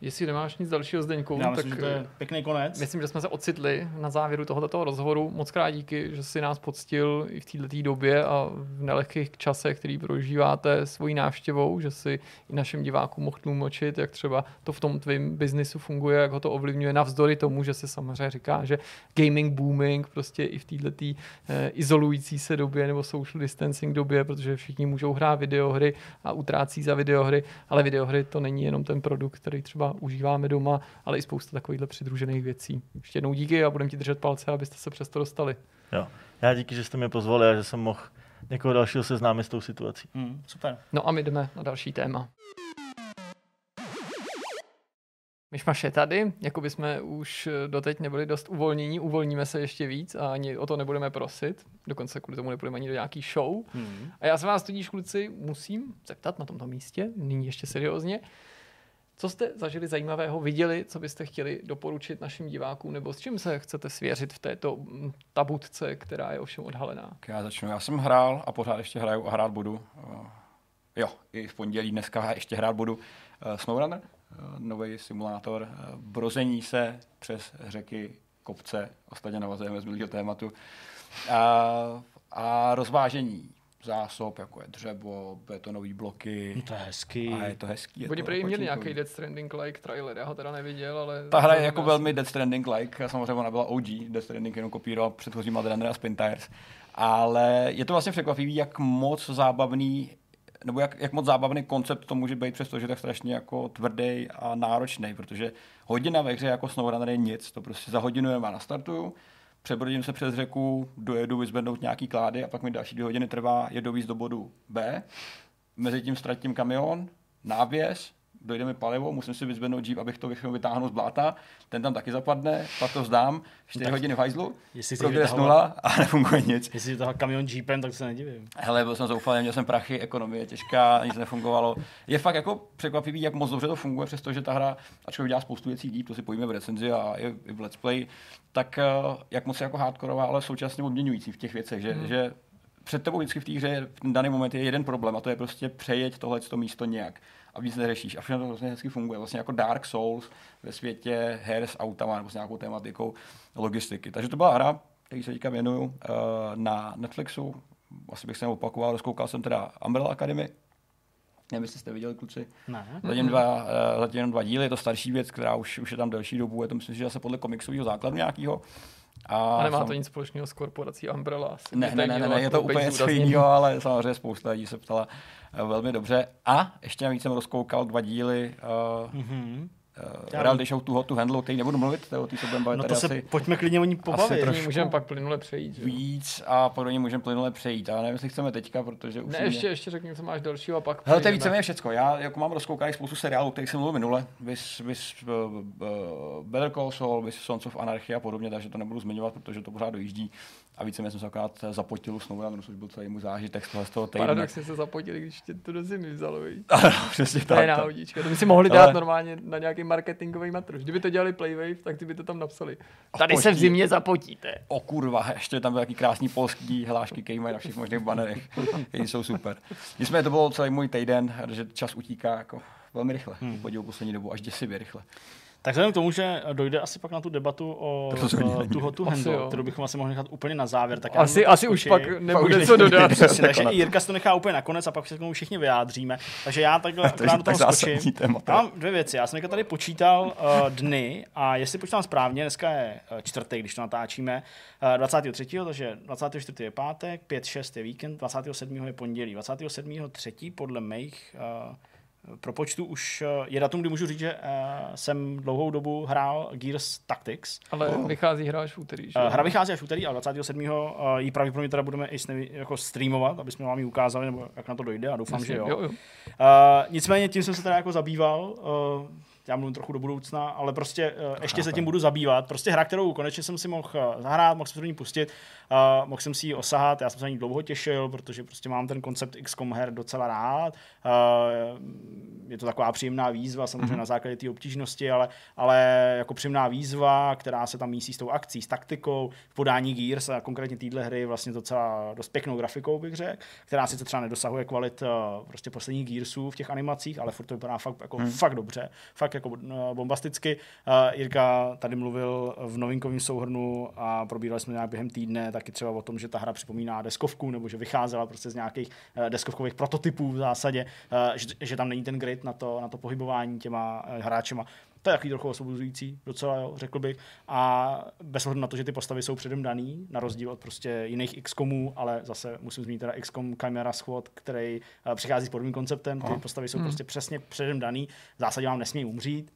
[SPEAKER 3] Jestli nemáš nic dalšího, Zdeňku,
[SPEAKER 1] Já myslím, tak že to je pěkný konec.
[SPEAKER 3] Myslím, že jsme se ocitli na závěru tohoto rozhovoru. Moc krát díky, že si nás poctil i v této době a v nelehkých časech, který prožíváte svojí návštěvou, že si i našim divákům mohl tlumočit, jak třeba to v tom tvém biznisu funguje, jak ho to ovlivňuje, navzdory tomu, že se samozřejmě říká, že gaming booming prostě i v této eh, izolující se době nebo social distancing době, protože všichni můžou hrát videohry a utrácí za videohry, ale videohry to není jenom ten produkt, který třeba užíváme doma, ale i spousta takovýchhle přidružených věcí. Ještě jednou díky a budeme ti držet palce, abyste se přesto dostali.
[SPEAKER 4] Jo. Já díky, že jste mě pozvali a že jsem mohl někoho dalšího seznámit s tou situací.
[SPEAKER 1] Mm, super.
[SPEAKER 3] No a my jdeme na další téma. Myšmaš je tady, jako by jsme už doteď nebyli dost uvolnění, uvolníme se ještě víc a ani o to nebudeme prosit, dokonce kvůli tomu nebudeme ani do nějaký show. Hmm. A já se vás tudíž, kluci, musím zeptat na tomto místě, nyní ještě seriózně, co jste zažili zajímavého, viděli, co byste chtěli doporučit našim divákům, nebo s čím se chcete svěřit v této mm, tabutce, která je ovšem odhalená?
[SPEAKER 2] Já začnu. Já jsem hrál a pořád ještě hraju a hrát budu. Uh, jo, i v pondělí dneska ještě hrát budu. Uh, Snowrunner, uh, nový simulátor, brození se přes řeky, kopce, ostatně navazujeme z minulého tématu, uh, a rozvážení zásob, jako je dřevo, betonové bloky.
[SPEAKER 1] No to je hezký.
[SPEAKER 2] A je to hezký. Je
[SPEAKER 3] Oni prý měli nějaký Dead Stranding like trailer, já ho teda neviděl, ale...
[SPEAKER 2] Ta hra je jako velmi Dead Stranding like, samozřejmě ona byla OG, Dead Stranding jenom kopíroval předchozí Mother a Spin Tires. Ale je to vlastně překvapivý, jak moc zábavný nebo jak, jak moc zábavný koncept to může být, přestože je tak strašně jako tvrdý a náročný, protože hodina ve hře jako SnowRunner je nic, to prostě za hodinu je na startu, přebrodím se přes řeku, dojedu vyzvednout nějaký klády a pak mi další dvě hodiny trvá je dovíz do bodu B. Mezitím ztratím kamion, návěs, dojde mi palivo, musím si vyzvednout jeep, abych to vytáhnul z bláta, ten tam taky zapadne, pak to vzdám, 4 tak hodiny v hajzlu, progres nula a nefunguje nic.
[SPEAKER 1] Jestli to kamion jeepem, tak se nedivím.
[SPEAKER 2] Hele, byl jsem zoufalý, měl jsem prachy, ekonomie těžká, nic nefungovalo. Je fakt jako překvapivý, jak moc dobře to funguje, přestože ta hra, ačkoliv dělá spoustu věcí líp, to si pojíme v recenzi a i v let's play, tak eh, jak moc je jako hardkorová, ale současně odměňující v těch věcech, že, hmm. že před tebou vždycky v té hře v daný moment je jeden problém a to je prostě přejet tohle místo nějak a víc neřešíš. A všechno to vlastně hezky funguje. Vlastně jako Dark Souls ve světě her s autama nebo s nějakou tématikou logistiky. Takže to byla hra, který se teďka věnuju uh, na Netflixu. Asi bych se opakoval, rozkoukal jsem teda Umbrella Academy, Nevím, jestli jste viděli, kluci.
[SPEAKER 1] Ne.
[SPEAKER 2] Zatím, dva, uh, zatím jenom dva díly, je to starší věc, která už, už je tam delší dobu. Je to myslím, že zase podle komiksového základu nějakého.
[SPEAKER 3] A, a nemá sam... to nic společného s korporací Umbrella. Asi
[SPEAKER 2] ne, ne, ne, ne, ne, je to úplně něco jiného, ale samozřejmě spousta lidí se ptala uh, velmi dobře. A ještě navíc jsem rozkoukal dva díly uh, mm-hmm uh, reality show tu tu handlu, který nebudu mluvit, o té se budeme bavit
[SPEAKER 1] no to se asi, pojďme klidně o ní pobavit.
[SPEAKER 3] Asi můžeme pak plynule přejít. Že?
[SPEAKER 2] Víc a pak do ní můžeme plynule přejít. Ale nevím, jestli chceme teďka, protože
[SPEAKER 3] už. Ne, ještě, ještě řekni, co máš dalšího a pak.
[SPEAKER 2] Hele, to je víceméně všecko. Já jako mám rozkoukaný spoustu seriálů, kterých jsem mluvil minule. Vys, vys, uh, uh, Better Call Saul, Vys Sons of Anarchy a podobně, takže to nebudu zmiňovat, protože to pořád dojíždí. A více jsem se akorát zapotil u Snowrunneru, což byl celý můj zážitek z toho, z toho týdne.
[SPEAKER 3] Paradoxně se zapotili, když tě to do zimy vzalo,
[SPEAKER 2] Ano, přesně
[SPEAKER 3] tak. To je náhodička. To by si mohli dát ale... normálně na nějaký marketingový matroš. Kdyby to dělali Playwave, tak ty by to tam napsali. Tady se v zimě zapotíte.
[SPEAKER 2] O kurva, ještě tam byly taky krásný polský hlášky, které mají na všech možných banerech. Které jsou super. Nicméně to byl celý můj týden, že čas utíká jako velmi rychle. Hmm. Podíval poslední dobu až děsivě rychle.
[SPEAKER 1] Tak vzhledem k tomu, že dojde asi pak na tu debatu o tu hotu handle, kterou bychom asi mohli nechat úplně na závěr. Tak
[SPEAKER 3] asi, asi už pak nebude co dodat.
[SPEAKER 1] takže i Jirka to nechá úplně nakonec a pak se k tomu všichni vyjádříme. Takže já takhle to do toho skočím. Mám dvě věci. Já jsem tady počítal uh, dny a jestli počítám správně, dneska je uh, čtvrtek, když to natáčíme, uh, 23. takže 24. je pátek, 5, 6 je víkend, 27. je pondělí. 27. 3. podle mých uh, pro počtu už eh, je datum, kdy můžu říct, že uh, jsem dlouhou dobu hrál Gears Tactics.
[SPEAKER 3] Ale oh. vychází hra až v úterý, že?
[SPEAKER 1] Uh, hra vychází až v úterý, ale 27. Uh, ji pravděpodobně teda budeme i snevi, jako streamovat, aby jsme vám ji ukázali, nebo jak na to dojde a doufám, Myslím, že jo. jo, jo. Uh, nicméně tím jsem se teda jako zabýval. Uh, já mluvím trochu do budoucna, ale prostě uh, ještě se tím budu zabývat. Prostě hra, kterou konečně jsem si mohl zahrát, mohl jsem se do ní pustit, uh, mohl jsem si ji osahat, já jsem se na ní dlouho těšil, protože prostě mám ten koncept XCOM her docela rád. Uh, je to taková příjemná výzva, samozřejmě mm-hmm. na základě té obtížnosti, ale, ale jako příjemná výzva, která se tam mísí s tou akcí, s taktikou, v podání Gears a konkrétně téhle hry vlastně docela dost pěknou grafikou, bych řekl, která sice třeba nedosahuje kvalit uh, prostě posledních Gearsů v těch animacích, ale furt to vypadá fakt, jako, mm. fakt dobře, fakt jako uh, bombasticky. Uh, Jirka tady mluvil v novinkovém souhrnu a probírali jsme nějak během týdne taky třeba o tom, že ta hra připomíná deskovku, nebo že vycházela prostě z nějakých uh, deskovkových prototypů v zásadě, že, tam není ten grid na to, na to pohybování těma hráčema. To je takový trochu osvobozující, docela, jo, řekl bych. A bez ohledu na to, že ty postavy jsou předem daný, na rozdíl od prostě jiných XCOMů, ale zase musím zmínit teda XCOM Chimera Squad, který uh, přichází s podobným konceptem. Ty Aha. postavy jsou hmm. prostě přesně předem daný. V zásadě vám nesmí umřít,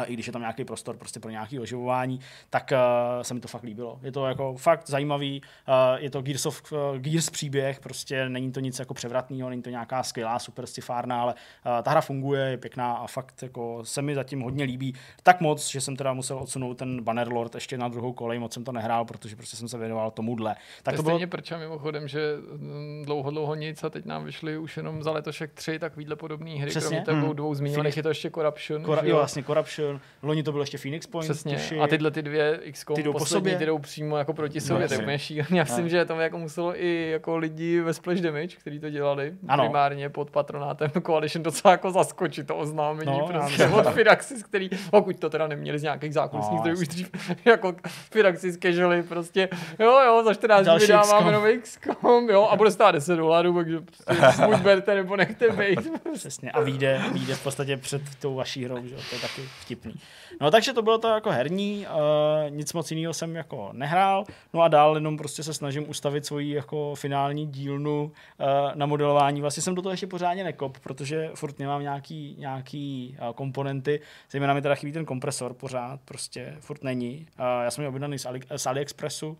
[SPEAKER 1] i když je tam nějaký prostor prostě pro nějaké oživování, tak uh, se mi to fakt líbilo. Je to jako fakt zajímavý, uh, je to Gears, of, uh, Gears příběh, prostě není to nic jako převratného, není to nějaká skvělá super stifárna, ale uh, ta hra funguje, je pěkná a fakt jako se mi zatím hodně líbí. Tak moc, že jsem teda musel odsunout ten Bannerlord ještě na druhou kolej, moc jsem to nehrál, protože prostě jsem se věnoval tomuhle.
[SPEAKER 3] Tak to, to bylo... prča mimochodem, že mm, dlouho, dlouho nic a teď nám vyšly už jenom za letošek tři takovýhle podobné hry, Přesně. kromě hmm. dvou zmíněných, je to ještě Corruption.
[SPEAKER 1] Kora- jo, vlastně Corruption Action, loni to byl ještě Phoenix Point.
[SPEAKER 3] Přesně. Tuši. A tyhle ty dvě XCOM ty jdou poslední, po sobě. ty jdou přímo jako proti no, sobě, no, tak šíleně. Já myslím, že to jako muselo i jako lidi ve Splash Damage, kteří to dělali ano. primárně pod patronátem Coalition docela jako zaskočit to oznámení no, prostě od Firaxis, který, pokud to teda neměli z nějakých zákulisních no, zdrojů už dřív, jako Firaxis casually prostě, jo jo, za 14 dní vydáváme nový XCOM, jo, a bude stát 10 dolarů, takže prostě buď berte nebo nechte být.
[SPEAKER 1] Přesně, a vyjde, vyjde v podstatě před tou vaší hrou, že to je taky vtipný. No takže to bylo to jako herní, uh, nic moc jiného jsem jako nehrál, no a dál jenom prostě se snažím ustavit svoji jako finální dílnu uh, na modelování. Vlastně jsem do toho ještě pořádně nekop, protože furt nemám nějaký, nějaký uh, komponenty, zejména mi teda chybí ten kompresor pořád, prostě furt není. Uh, já jsem ji objednaný z, Ali, z AliExpressu,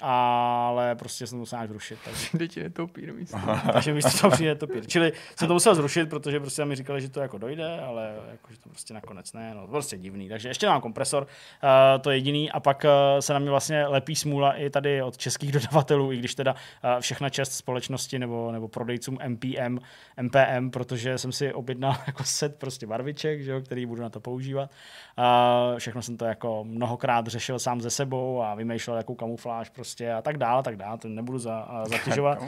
[SPEAKER 1] ale prostě jsem to musel zrušit. Takže...
[SPEAKER 3] Teď je topír místo.
[SPEAKER 1] takže místo toho přijde topír. Čili jsem to musel zrušit, protože prostě mi říkali, že to jako dojde, ale jako, že to prostě nakonec ne, no prostě divný. Takže ještě mám kompresor, uh, to je jediný a pak uh, se na mě vlastně lepí smůla i tady od českých dodavatelů, i když teda uh, všechna čest společnosti nebo, nebo prodejcům MPM, MPM, protože jsem si objednal jako set prostě barviček, že jo, který budu na to používat. Uh, všechno jsem to jako mnohokrát řešil sám ze sebou a vymýšlel jakou kamufláž prostě prostě a tak dále, tak dále, to nebudu za, uh, zatěžovat.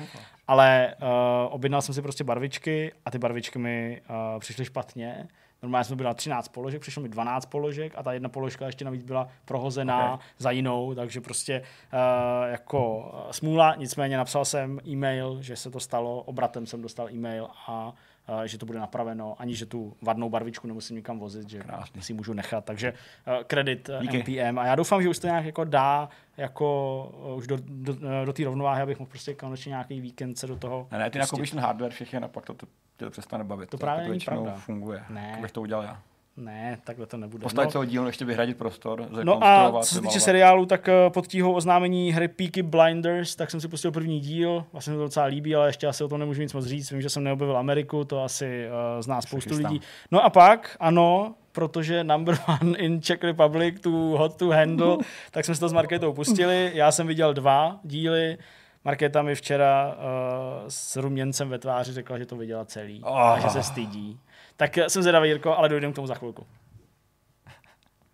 [SPEAKER 1] Ale uh, objednal jsem si prostě barvičky a ty barvičky mi uh, přišly špatně. Normálně jsem byl 13 položek, přišlo mi 12 položek a ta jedna položka ještě navíc byla prohozená okay. za jinou, takže prostě uh, jako smůla. Nicméně napsal jsem e-mail, že se to stalo, obratem jsem dostal e-mail a uh, že to bude napraveno, ani že tu vadnou barvičku nemusím nikam vozit, že Krásný. si můžu nechat. Takže uh, kredit uh, NPM a já doufám, že už to nějak jako dá jako už do, do, do té rovnováhy, abych mohl prostě konečně nějaký víkend se do toho...
[SPEAKER 2] Ne, ne ty nakoupíš ten hardware všechny a pak to, to, to přestane bavit.
[SPEAKER 1] To, to právě
[SPEAKER 2] není
[SPEAKER 1] pravda.
[SPEAKER 2] funguje. Ne. Jak bych to udělal já.
[SPEAKER 1] Ne, takhle to nebude.
[SPEAKER 2] Postavit no, celou dílnu, ještě vyhradit prostor,
[SPEAKER 1] No a co se týče seriálu, tak eh, pod tíhou oznámení hry Peaky Blinders, tak jsem si pustil první díl, vlastně mi to docela líbí, ale ještě asi o tom nemůžu nic moc říct, vím, že jsem neobjevil Ameriku, to asi uh, zná spoustu lidí. No a pak, ano, protože number one in Czech Republic, tu hot to handle, tak jsme si to s Marketou pustili, já jsem viděl dva díly, Markéta mi včera uh, s ruměncem ve tváři řekla, že to viděla celý oh. a že se stydí. Tak jsem zvědavý, Jirko, ale dojdeme k tomu za chvilku.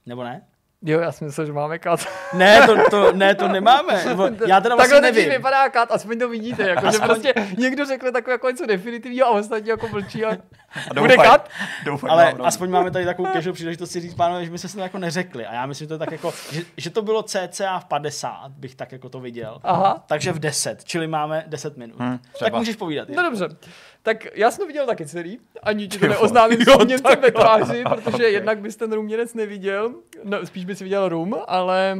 [SPEAKER 1] Nebo ne?
[SPEAKER 3] Jo, já si myslel, že máme kat.
[SPEAKER 1] Ne, to, to, ne, to nemáme. Já teda vlastně
[SPEAKER 3] Takhle
[SPEAKER 1] nevím.
[SPEAKER 3] vypadá kat, aspoň to vidíte, jako, že prostě někdo řekne takové jako něco definitivního a ostatní jako mlčí a,
[SPEAKER 2] A
[SPEAKER 3] bude kat.
[SPEAKER 2] Doufaj,
[SPEAKER 1] Ale
[SPEAKER 2] no, no.
[SPEAKER 1] aspoň máme tady takovou casual příležitost si říct, pánové, že my jsme si to jako neřekli. A já myslím, že to je tak jako, že, že to bylo cca v 50, bych tak jako to viděl.
[SPEAKER 3] Aha.
[SPEAKER 1] Takže v 10, čili máme 10 minut.
[SPEAKER 2] Hm,
[SPEAKER 1] tak můžeš povídat.
[SPEAKER 3] No dobře. Tak já jsem to viděl taky celý, ani ti to neoznámím s Němcem ve tváři, protože
[SPEAKER 2] Ok.
[SPEAKER 3] jednak bys ten Ruměnec neviděl, no, spíš bys viděl Rum, ale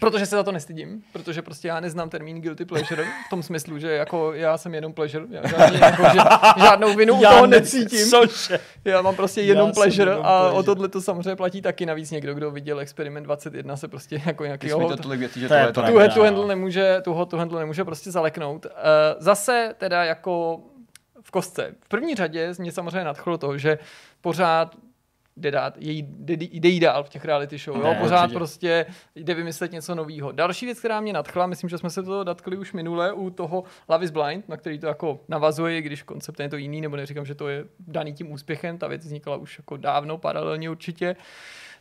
[SPEAKER 3] protože se za to nestydím, protože prostě já neznám termín guilty pleasure, v tom smyslu, že jako já jsem jenom pleasure, já žádný, jako, že, žádnou vinu u toho
[SPEAKER 1] ne-
[SPEAKER 3] necítím.
[SPEAKER 1] Cože?
[SPEAKER 3] Já mám prostě
[SPEAKER 1] Já
[SPEAKER 3] jenom
[SPEAKER 1] jsem
[SPEAKER 3] pleasure
[SPEAKER 1] jenom
[SPEAKER 3] a
[SPEAKER 1] pleasure.
[SPEAKER 3] o tohle to samozřejmě platí taky. Navíc někdo, kdo viděl Experiment 21, se prostě jako nějaký
[SPEAKER 2] jsi viděl tolik věcí, že
[SPEAKER 1] To je
[SPEAKER 2] to
[SPEAKER 3] tu, tu handle nemůže, tu, tu handle nemůže prostě zaleknout. Uh, zase teda jako kostce. V první řadě mě samozřejmě nadchlo to, že pořád jde, dát, její, jde, jde jí dál v těch reality show. Jo?
[SPEAKER 2] Ne,
[SPEAKER 3] Pořád
[SPEAKER 2] určitě.
[SPEAKER 3] prostě jde vymyslet něco nového. Další věc, která mě nadchla, myslím, že jsme se to datkli už minule u toho Love is Blind, na který to jako navazuje, když koncept je to jiný, nebo neříkám, že to je daný tím úspěchem, ta věc vznikla už jako dávno, paralelně určitě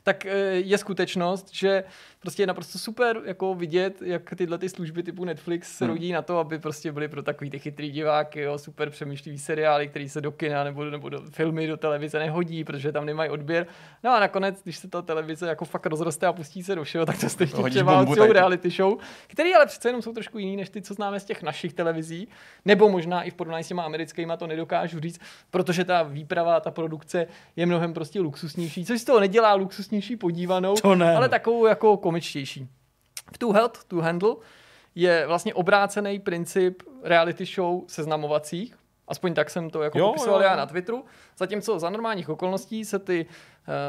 [SPEAKER 3] tak eh, je skutečnost, že prostě je naprosto super jako vidět, jak tyhle ty služby typu Netflix se
[SPEAKER 2] Hmm.
[SPEAKER 3] rodí na to, aby prostě byly pro takový ty chytrý diváky, jo, super přemýšlivý seriály, který se do kina nebo, nebo do filmy, do televize nehodí, protože tam nemají odběr. No a nakonec, když se ta televize jako fakt rozroste a pustí se do všeho, tak to
[SPEAKER 2] hodíš
[SPEAKER 3] třeba celou reality show, který ale přece jenom jsou trošku jiný než ty, co známe z těch našich televizí, nebo možná i v porovnání s těma americkými, to nedokážu říct, protože ta výprava, ta produkce je mnohem prostě luxusnější, což z toho nedělá luxusnější podívanou,
[SPEAKER 1] To ne,
[SPEAKER 3] ale takovou jako komičtější. V Too Held, To Handle je vlastně obrácený princip reality show seznamovacích, Aspoň tak jsem to jako
[SPEAKER 1] Jo,
[SPEAKER 3] popisoval
[SPEAKER 1] jo,
[SPEAKER 3] já
[SPEAKER 1] jo.
[SPEAKER 3] na Twitteru. Zatímco za normálních okolností se ty uh,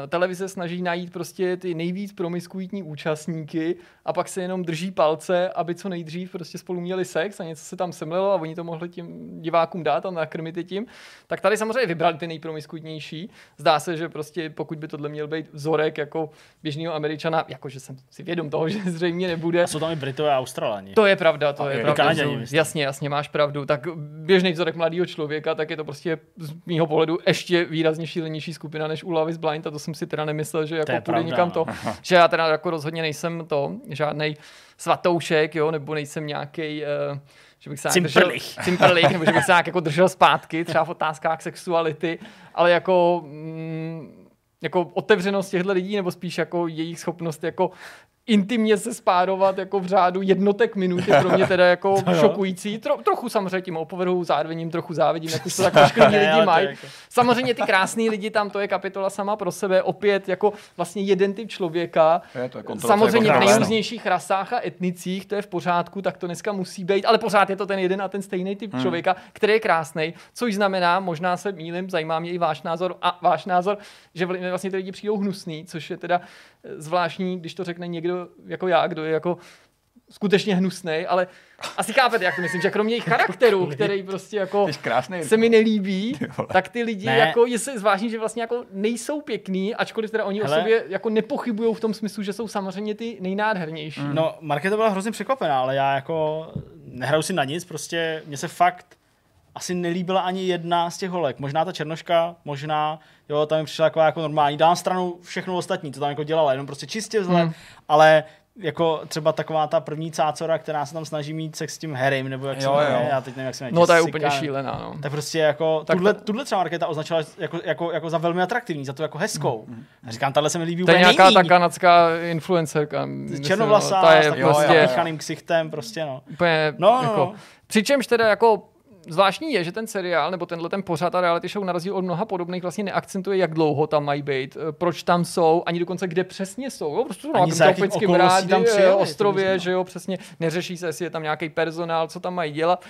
[SPEAKER 3] televize snaží najít prostě ty nejvíc promiskuitní účastníky a pak se jenom drží palce, aby co nejdřív prostě spolu měli sex a něco se tam semlelo a oni to mohli tím divákům dát a nakrmit je tím. Tak tady samozřejmě vybrali ty nejpromiskuitnější. Zdá se, že prostě pokud by tohle měl být vzorek jako běžného američana, jakože jsem si vědom toho, že zřejmě nebude,
[SPEAKER 1] A jsou tam i Britové a Australani.
[SPEAKER 3] to je pravda, to
[SPEAKER 2] A
[SPEAKER 3] je
[SPEAKER 2] i
[SPEAKER 3] pravda.
[SPEAKER 1] Kanaděni.
[SPEAKER 3] Jasně, jasně, máš pravdu. Tak běžný vzorek mladého člověka, tak je to prostě z mýho pohledu ještě výrazně šílenější skupina než u Love is Blind a to jsem si teda nemyslel, že jako půjde nikam
[SPEAKER 1] no.
[SPEAKER 3] to. Že já teda jako rozhodně nejsem to, žádnej svatoušek, jo, nebo nejsem nějaký uh, že bych se nějak držel,
[SPEAKER 1] Cimprlich.
[SPEAKER 3] cimprlich, nebo že bych se nějak jako držel zpátky, třeba v otázkách sexuality, ale jako, mm, jako otevřenost těchto lidí, nebo spíš jako jejich schopnost jako intimně se spárovat jako v řádu jednotek minut je pro mě teda jako
[SPEAKER 1] To jo.
[SPEAKER 3] šokující. Tro, trochu samozřejmě tím opovrhu, zároveň jim trochu závidím, jak už to tak
[SPEAKER 1] ale
[SPEAKER 3] lidi mají.
[SPEAKER 1] je jako-
[SPEAKER 3] Samozřejmě ty krásný lidi tam, to je kapitola sama pro sebe, opět jako vlastně jeden typ člověka.
[SPEAKER 2] Je to kontrola,
[SPEAKER 3] Samozřejmě v
[SPEAKER 2] jako
[SPEAKER 3] nejrůznějších rasách a etnicích, to je v pořádku, tak to dneska musí být, ale pořád je to ten jeden a ten stejný typ hmm. člověka, který je krásný, což znamená, možná se mýlim, zajímá mě i váš názor a váš názor, že vl- vlastně ty lidi přijdou hnusný, což je teda eh, zvláštní, když to řekne někdo jako já, kdo je jako skutečně hnusný, ale asi chápete, jak to myslím, že kromě jejich charakteru, který prostě jako
[SPEAKER 2] krásný.
[SPEAKER 3] se mi nelíbí, tak ty lidi
[SPEAKER 1] Ne.
[SPEAKER 3] jako je se zvláštní, že vlastně jako nejsou pěkný, ačkoliv teda oni
[SPEAKER 1] Hele.
[SPEAKER 3] o sobě jako nepochybují v tom smyslu, že jsou samozřejmě ty nejnádhernější. Mm.
[SPEAKER 1] No, Markéta byla hrozně překvapená, ale já jako nehraju si na nic, prostě mně se fakt asi nelíbila ani jedna z těch holek. Možná ta černoška, možná, jo, tam mi přišla jako, jako normální. Dám stranu všechno ostatní, co tam jako dělala, jenom prostě čistě vzhled,
[SPEAKER 3] Hmm.
[SPEAKER 1] ale jako třeba taková ta první cácora, která se tam snaží mít sex s tím Harrym, nebo jak se
[SPEAKER 2] Jo,
[SPEAKER 1] jmenuje,
[SPEAKER 2] jo.
[SPEAKER 1] já teď nevím, jak se jmenuje.
[SPEAKER 3] No to je úplně šílená, no.
[SPEAKER 1] tak prostě jako,
[SPEAKER 3] Tak
[SPEAKER 1] tuhle,
[SPEAKER 3] to-
[SPEAKER 1] tuhle třeba Markéta označila jako, jako, jako, za velmi atraktivní, za to jako hezkou. A říkám, tahle se mi líbí
[SPEAKER 3] To je
[SPEAKER 1] úplně
[SPEAKER 3] nějaká ta kanadská influencerka. myslím,
[SPEAKER 1] Černovlasá,
[SPEAKER 3] no, ta
[SPEAKER 1] s
[SPEAKER 3] je
[SPEAKER 1] takovým
[SPEAKER 2] jo, jo,
[SPEAKER 3] prostě
[SPEAKER 2] jo.
[SPEAKER 1] zapíchaným ksichtem, prostě no.
[SPEAKER 3] úplně
[SPEAKER 1] No, no,
[SPEAKER 3] jako,
[SPEAKER 1] no.
[SPEAKER 3] Přičemž teda jako Zvláštní je, že ten seriál nebo tenhle ten pořad a reality show na rozdíl od mnoha podobných vlastně neakcentuje, jak dlouho tam mají být, eh, proč tam jsou, ani dokonce kde přesně jsou. Jo, prostě
[SPEAKER 1] Ani za jakých okolností tam přijeli, to
[SPEAKER 3] ostrově,
[SPEAKER 1] myslím.
[SPEAKER 3] že jo, přesně neřeší se, jestli je tam nějaký personál, co tam mají dělat.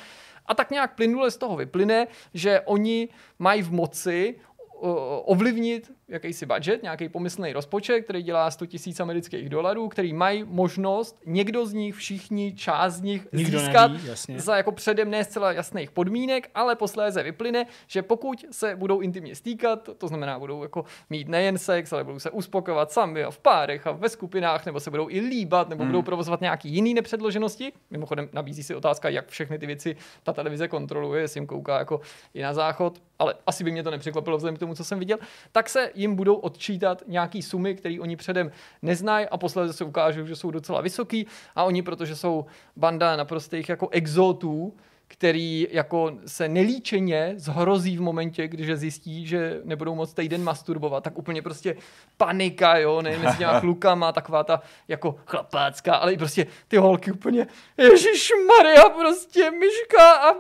[SPEAKER 3] A tak nějak plynule z toho vyplyne, že oni mají v moci o- ovlivnit jakýsi budget, nějaký pomyslný rozpočet, který dělá 100 000 amerických dolarů, který mají možnost, někdo z nich, všichni, část z nich
[SPEAKER 1] Nikdo
[SPEAKER 3] získat
[SPEAKER 1] neví, jasně.
[SPEAKER 3] za jako předem ne zcela jasných podmínek, ale posléze vyplyne, že pokud se budou intimně stýkat, to znamená, budou jako mít nejen sex, ale budou se uspokovat sami a v párech a ve skupinách, nebo se budou i líbat, nebo hmm. budou provozovat nějaký jiný nepředloženosti. Mimochodem nabízí si otázka, jak všechny ty věci ta televize kontroluje, jestli jim kouká jako i na záchod, ale asi by mě to nepřekvapilo vzhledem k tomu, co jsem viděl. Tak se jim budou odčítat nějaký sumy, které oni předem neznají a posledně se ukážou, že jsou docela vysoký a oni, protože jsou banda naprostých jako exotů, který jako se nelíčeně zhrozí v momentě, když zjistí, že nebudou moc týden masturbovat, tak úplně prostě panika, jo, nevím, mezi těma klukama, taková ta jako chlapácká, ale i prostě ty holky úplně, Ježíš Maria, prostě myška a,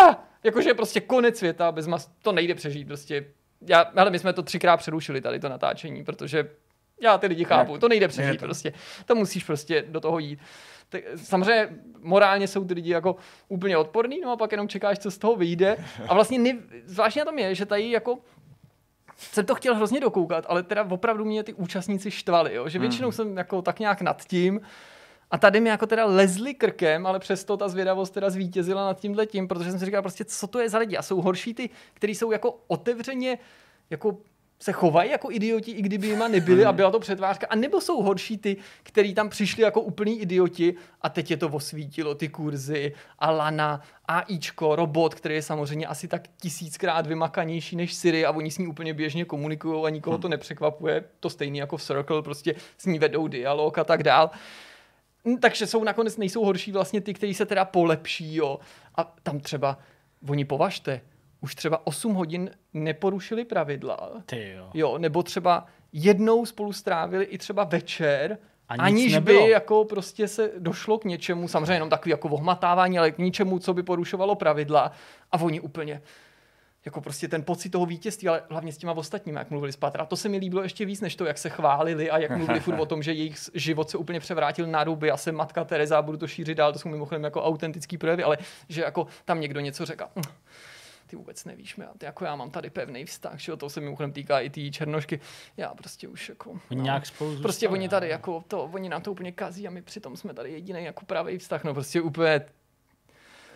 [SPEAKER 3] a jakože prostě konec světa, bez mas, to nejde přežít, prostě já, ale my jsme to třikrát přerušili tady to natáčení, protože já ty lidi chápu, to nejde přežít, to. prostě, to musíš prostě do toho jít tak samozřejmě morálně jsou ty lidi jako úplně odporný, no a pak jenom čekáš, co z toho vyjde. A vlastně ne, zvláštně na tom je, že tady jako jsem to chtěl hrozně dokoukat, ale teda opravdu mě ty účastníci štvali, jo? že většinou hmm. jsem jako tak nějak nad tím, a tady mi jako teda lezli krkem, ale přesto ta zvědavost teda zvítězila nad tímhle tím, protože jsem si říkal prostě, co to je za lidi. A jsou horší ty, kteří jsou jako otevřeně jako se chovají jako idioti, i kdyby jima nebyli a byla to přetvářka, a nebo jsou horší ty, kteří tam přišli jako úplný idioti a teď je to osvítilo, ty kurzy, a Lana, AIčko, robot, který je samozřejmě asi tak tisíckrát vymakanější než Siri a oni s ní úplně běžně komunikují a nikoho to nepřekvapuje, to stejný jako v Circle, prostě s ní vedou dialog a tak dál. Takže jsou nakonec nejsou horší vlastně ty, kteří se teda polepší, jo. A tam třeba, oni považte, už třeba 8 hodin neporušili pravidla.
[SPEAKER 1] Ty jo.
[SPEAKER 3] jo. nebo třeba jednou spolu strávili i třeba večer,
[SPEAKER 1] a
[SPEAKER 3] aniž
[SPEAKER 1] nebylo.
[SPEAKER 3] by jako prostě se došlo k něčemu, samozřejmě jenom takový jako ohmatávání, ale k ničemu, co by porušovalo pravidla a oni úplně jako prostě ten pocit toho vítězství, ale hlavně s těma ostatními, jak mluvili spát. A to se mi líbilo ještě víc, než to, jak se chválili a jak mluvili furt o tom, že jejich život se úplně převrátil na ruby. Já jsem matka Tereza, budu to šířit dál, to jsou mimochodem jako autentický projevy, ale že jako tam někdo něco řekl ty vůbec nevíš, mě, ty, jako já mám tady pevný vztah, že to se mimochodem týká i té černošky. Já prostě už jako...
[SPEAKER 1] Oni no, nějak spolu
[SPEAKER 3] Prostě oni tady jako to, oni nám to úplně kazí a my přitom jsme tady jediný jako pravý vztah, no prostě úplně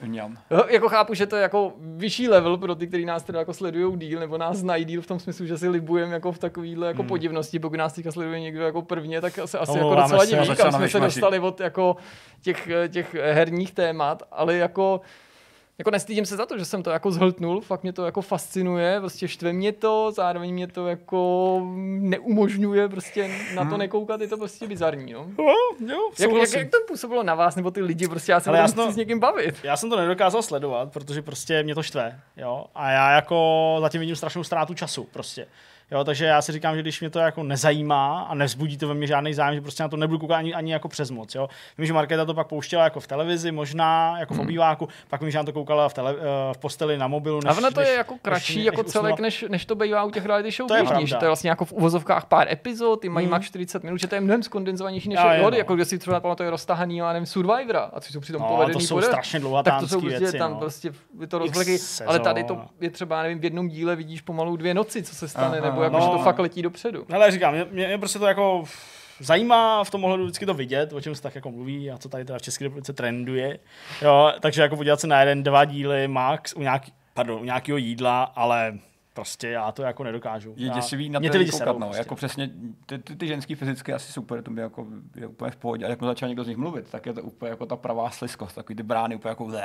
[SPEAKER 2] Mňam.
[SPEAKER 3] Jo, jako chápu, že to je jako vyšší level pro ty, kteří nás teda jako sledují díl, nebo nás znají díl v tom smyslu, že si libujeme jako v takovýhle jako hmm. podivnosti. Pokud nás teďka sleduje někdo jako prvně, tak se asi jako docela diví, kam jsme se dostali od jako těch, těch herních témat, ale jako jako nestydím se za to, že jsem to jako zhltnul, fakt mě to jako fascinuje, prostě štve mě to, zároveň mě to jako neumožňuje prostě na to hmm. nekoukat, je to prostě bizarní, no.
[SPEAKER 1] Jo, jo,
[SPEAKER 3] jak, jak, jak, to působilo na vás, nebo ty lidi, prostě já se já s někým bavit.
[SPEAKER 1] Já jsem to nedokázal sledovat, protože prostě mě to štve, jo, a já jako zatím vidím strašnou ztrátu času, prostě. Jo, takže já si říkám, že když mě to jako nezajímá a nevzbudí to ve mně žádný zájem, že prostě na to nebudu koukat ani, ani jako přes moc. Jo. Vím, že Markéta to pak pouštěla jako v televizi, možná jako v hmm. obýváku, pak vím, že to koukala v, tele, eh, v posteli na mobilu.
[SPEAKER 3] Než, a ono to než, je jako kratší než, jako než celek, než, než to bývá u těch reality show to je běžný, že to je vlastně jako v uvozovkách pár epizod, ty mají hmm. max 40 minut, že to je mnohem skondenzovanější než je, jako když si třeba pamatuje roztahaný, já nevím, Survivora, a co jsou přitom no, povedený
[SPEAKER 1] to jsou strašně
[SPEAKER 3] tak to jsou prostě věci, tam no. prostě to rozvleky, ale tady to je třeba, nevím, v jednom díle vidíš pomalu dvě noci, co se stane, nebo jako, že to fakt letí dopředu.
[SPEAKER 1] Ale říkám, mě, mě prostě to jako zajímá v tom ohledu vždycky to vidět, o čem se tak jako mluví a co tady teda v České republice trenduje. Jo, takže jako podívat se na jeden, dva díly max u, nějaký, pardon, u nějakého jídla, ale prostě já to jako nedokážu.
[SPEAKER 2] Je děsivý na ty lidi koukat, no. Prostě. Jako přesně ty, ty, ty ženský fyzicky asi super, to by jako je úplně v pohodě. A jak začal někdo z nich mluvit, tak je to úplně jako ta pravá sliskost, takový ty brány úplně jako blech.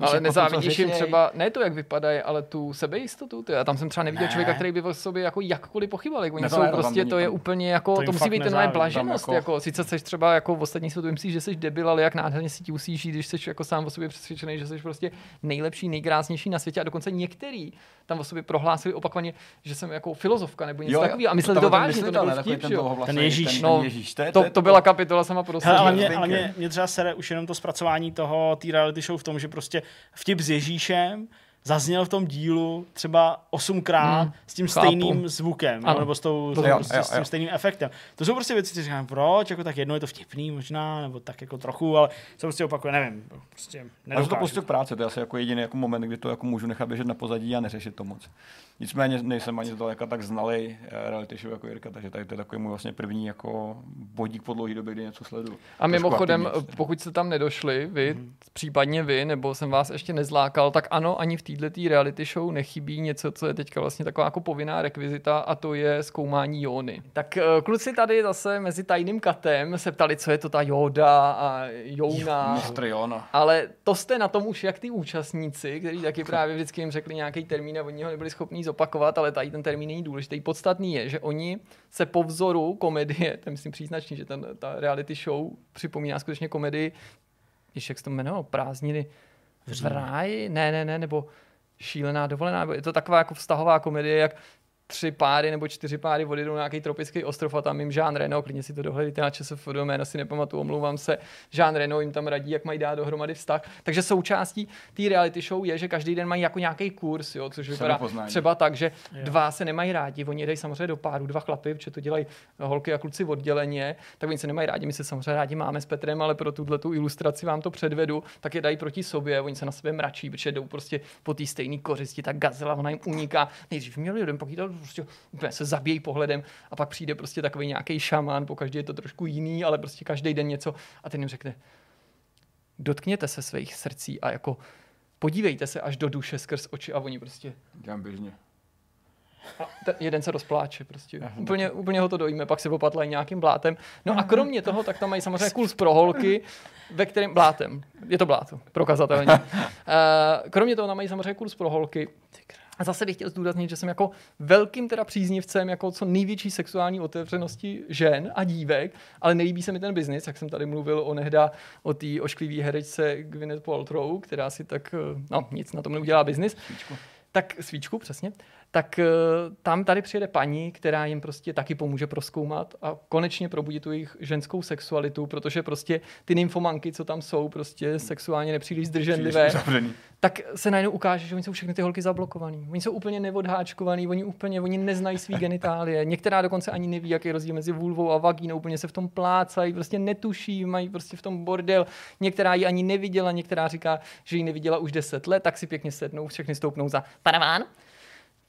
[SPEAKER 3] Ale jako nezávidíš jim třeba, ne to, jak vypadají, ale tu sebejistotu. Ty. Já tam jsem třeba neviděl ne. člověka, který by o sobě jako jakkoliv pochyboval. Jako oni jsou ne, prostě, to je tam, úplně jako, to, to musí být ten blaženost. Jako... jako, sice jsi třeba jako v ostatní světu myslíš, že jsi debil, ale jak nádherně si ti usíš, když jsi jako sám o sobě přesvědčený, že jsi prostě nejlepší, nejkrásnější na světě a dokonce některý tam o sobě prohlásili opakovaně, že jsem jako filozofka nebo něco takového. A mysleli to vážně, to nebyl vtip,
[SPEAKER 1] ten, ten Ježíš.
[SPEAKER 3] No, ten Ježíš. To, je, to, to, byla kapitola sama pro
[SPEAKER 1] sebe. Ale, mě, ale mě, mě třeba sere už jenom to zpracování toho, té reality show v tom, že prostě vtip s Ježíšem zazněl v tom dílu třeba osmkrát hmm, s tím chápu. stejným zvukem, ano. nebo s, tou, to, s, jo, s, jo, s tím jo. stejným efektem. To jsou prostě věci, které říkám, proč, jako tak jedno je to vtipný možná, nebo tak jako trochu, ale se prostě opakuje, nevím, prostě
[SPEAKER 2] nedokážu. to prostě práce, to je asi jako jediný jako moment, kdy to jako můžu nechat běžet na pozadí a neřešit to moc. Nicméně nejsem ani zdaleka tak znalý eh, reality show jako Jirka, takže tady to je takový můj vlastně první jako bodík po dlouhé době, kdy něco sleduju.
[SPEAKER 3] A mimochodem, pokud jste tam nedošli, vy, mm-hmm. případně vy, nebo jsem vás ještě nezlákal, tak ano, ani v této reality show nechybí něco, co je teďka vlastně taková jako povinná rekvizita a to je zkoumání jóny. Tak eh, kluci tady zase mezi tajným katem se ptali, co je to ta jóda a jóna.
[SPEAKER 2] Mistr Jona.
[SPEAKER 3] Ale to jste na tom už jak ty účastníci, kteří taky právě vždycky jim řekli nějaký termín a oni ho nebyli schopni zopakovat, ale tady ten termín není důležitý. Podstatný je, že oni se po vzoru komedie, to myslím příznačný, že ten, ta reality show připomíná skutečně komedii, když jak se to jmenovalo, prázdniny v ráji? Ne, ne, ne, nebo šílená dovolená. Je to taková jako vztahová komedie, jak tři páry nebo čtyři páry odjedou na nějaký tropický ostrov a tam jim Jean Reno, klidně si to dohledíte na ČSF, jméno si nepamatuju, omlouvám se, Jean Reno jim tam radí, jak mají dát dohromady vztah. Takže součástí té reality show je, že každý den mají jako nějaký kurz, jo, což vypadá třeba tak, že dva se nemají rádi, oni jdou samozřejmě do páru, dva chlapy, protože to dělají holky a kluci odděleně, tak oni se nemají rádi, my se samozřejmě rádi máme s Petrem, ale pro tuhle tu ilustraci vám to předvedu, tak je dají proti sobě, oni se na sebe mračí, protože jdou prostě po té stejné kořisti, ta gazela, ona jim uniká. Nejdřív měli jeden, pak jí to prostě úplně se zabíjí pohledem a pak přijde prostě takový nějaký šaman, po každý je to trošku jiný, ale prostě každý den něco a ten jim řekne, dotkněte se svých srdcí a jako podívejte se až do duše skrz oči a oni prostě
[SPEAKER 2] Dělám běžně.
[SPEAKER 3] a ten jeden se rozpláče prostě. Úplně, úplně ho to dojíme, pak se popatlají nějakým blátem. No a kromě toho, tak tam mají samozřejmě kurz pro holky, ve kterém blátem. Je to bláto, prokazatelně. Eh, kromě toho tam mají samozřejmě kurz pro holky. A zase bych chtěl zdůraznit, že jsem jako velkým teda příznivcem jako co největší sexuální otevřenosti žen a dívek, ale nelíbí se mi ten biznis, jak jsem tady mluvil o nehda o té ošklivé herečce Gwyneth Paltrow, která si tak, eh, no nic na tom neudělá biznis. Tak svíčku, přesně. Tak eh, tam tady přijede paní, která jim prostě taky pomůže proskoumat a konečně probudit tu jejich ženskou sexualitu, protože prostě ty nymfomanky, co tam jsou, prostě sexuálně nepříliš zdrženlivé, tak se najednou ukáže, že oni jsou všechny ty holky zablokovaný. Oni jsou úplně neodháčkovaný, oni úplně, oni neznají svý genitálie. Některá dokonce ani neví, jaký je rozdíl mezi vulvou a vagínou, úplně se v tom plácají, prostě netuší, mají prostě v tom bordel. Některá ji ani neviděla, některá říká, že ji neviděla už 10 let, tak si pěkně sednou, všechny stoupnou za Panamán.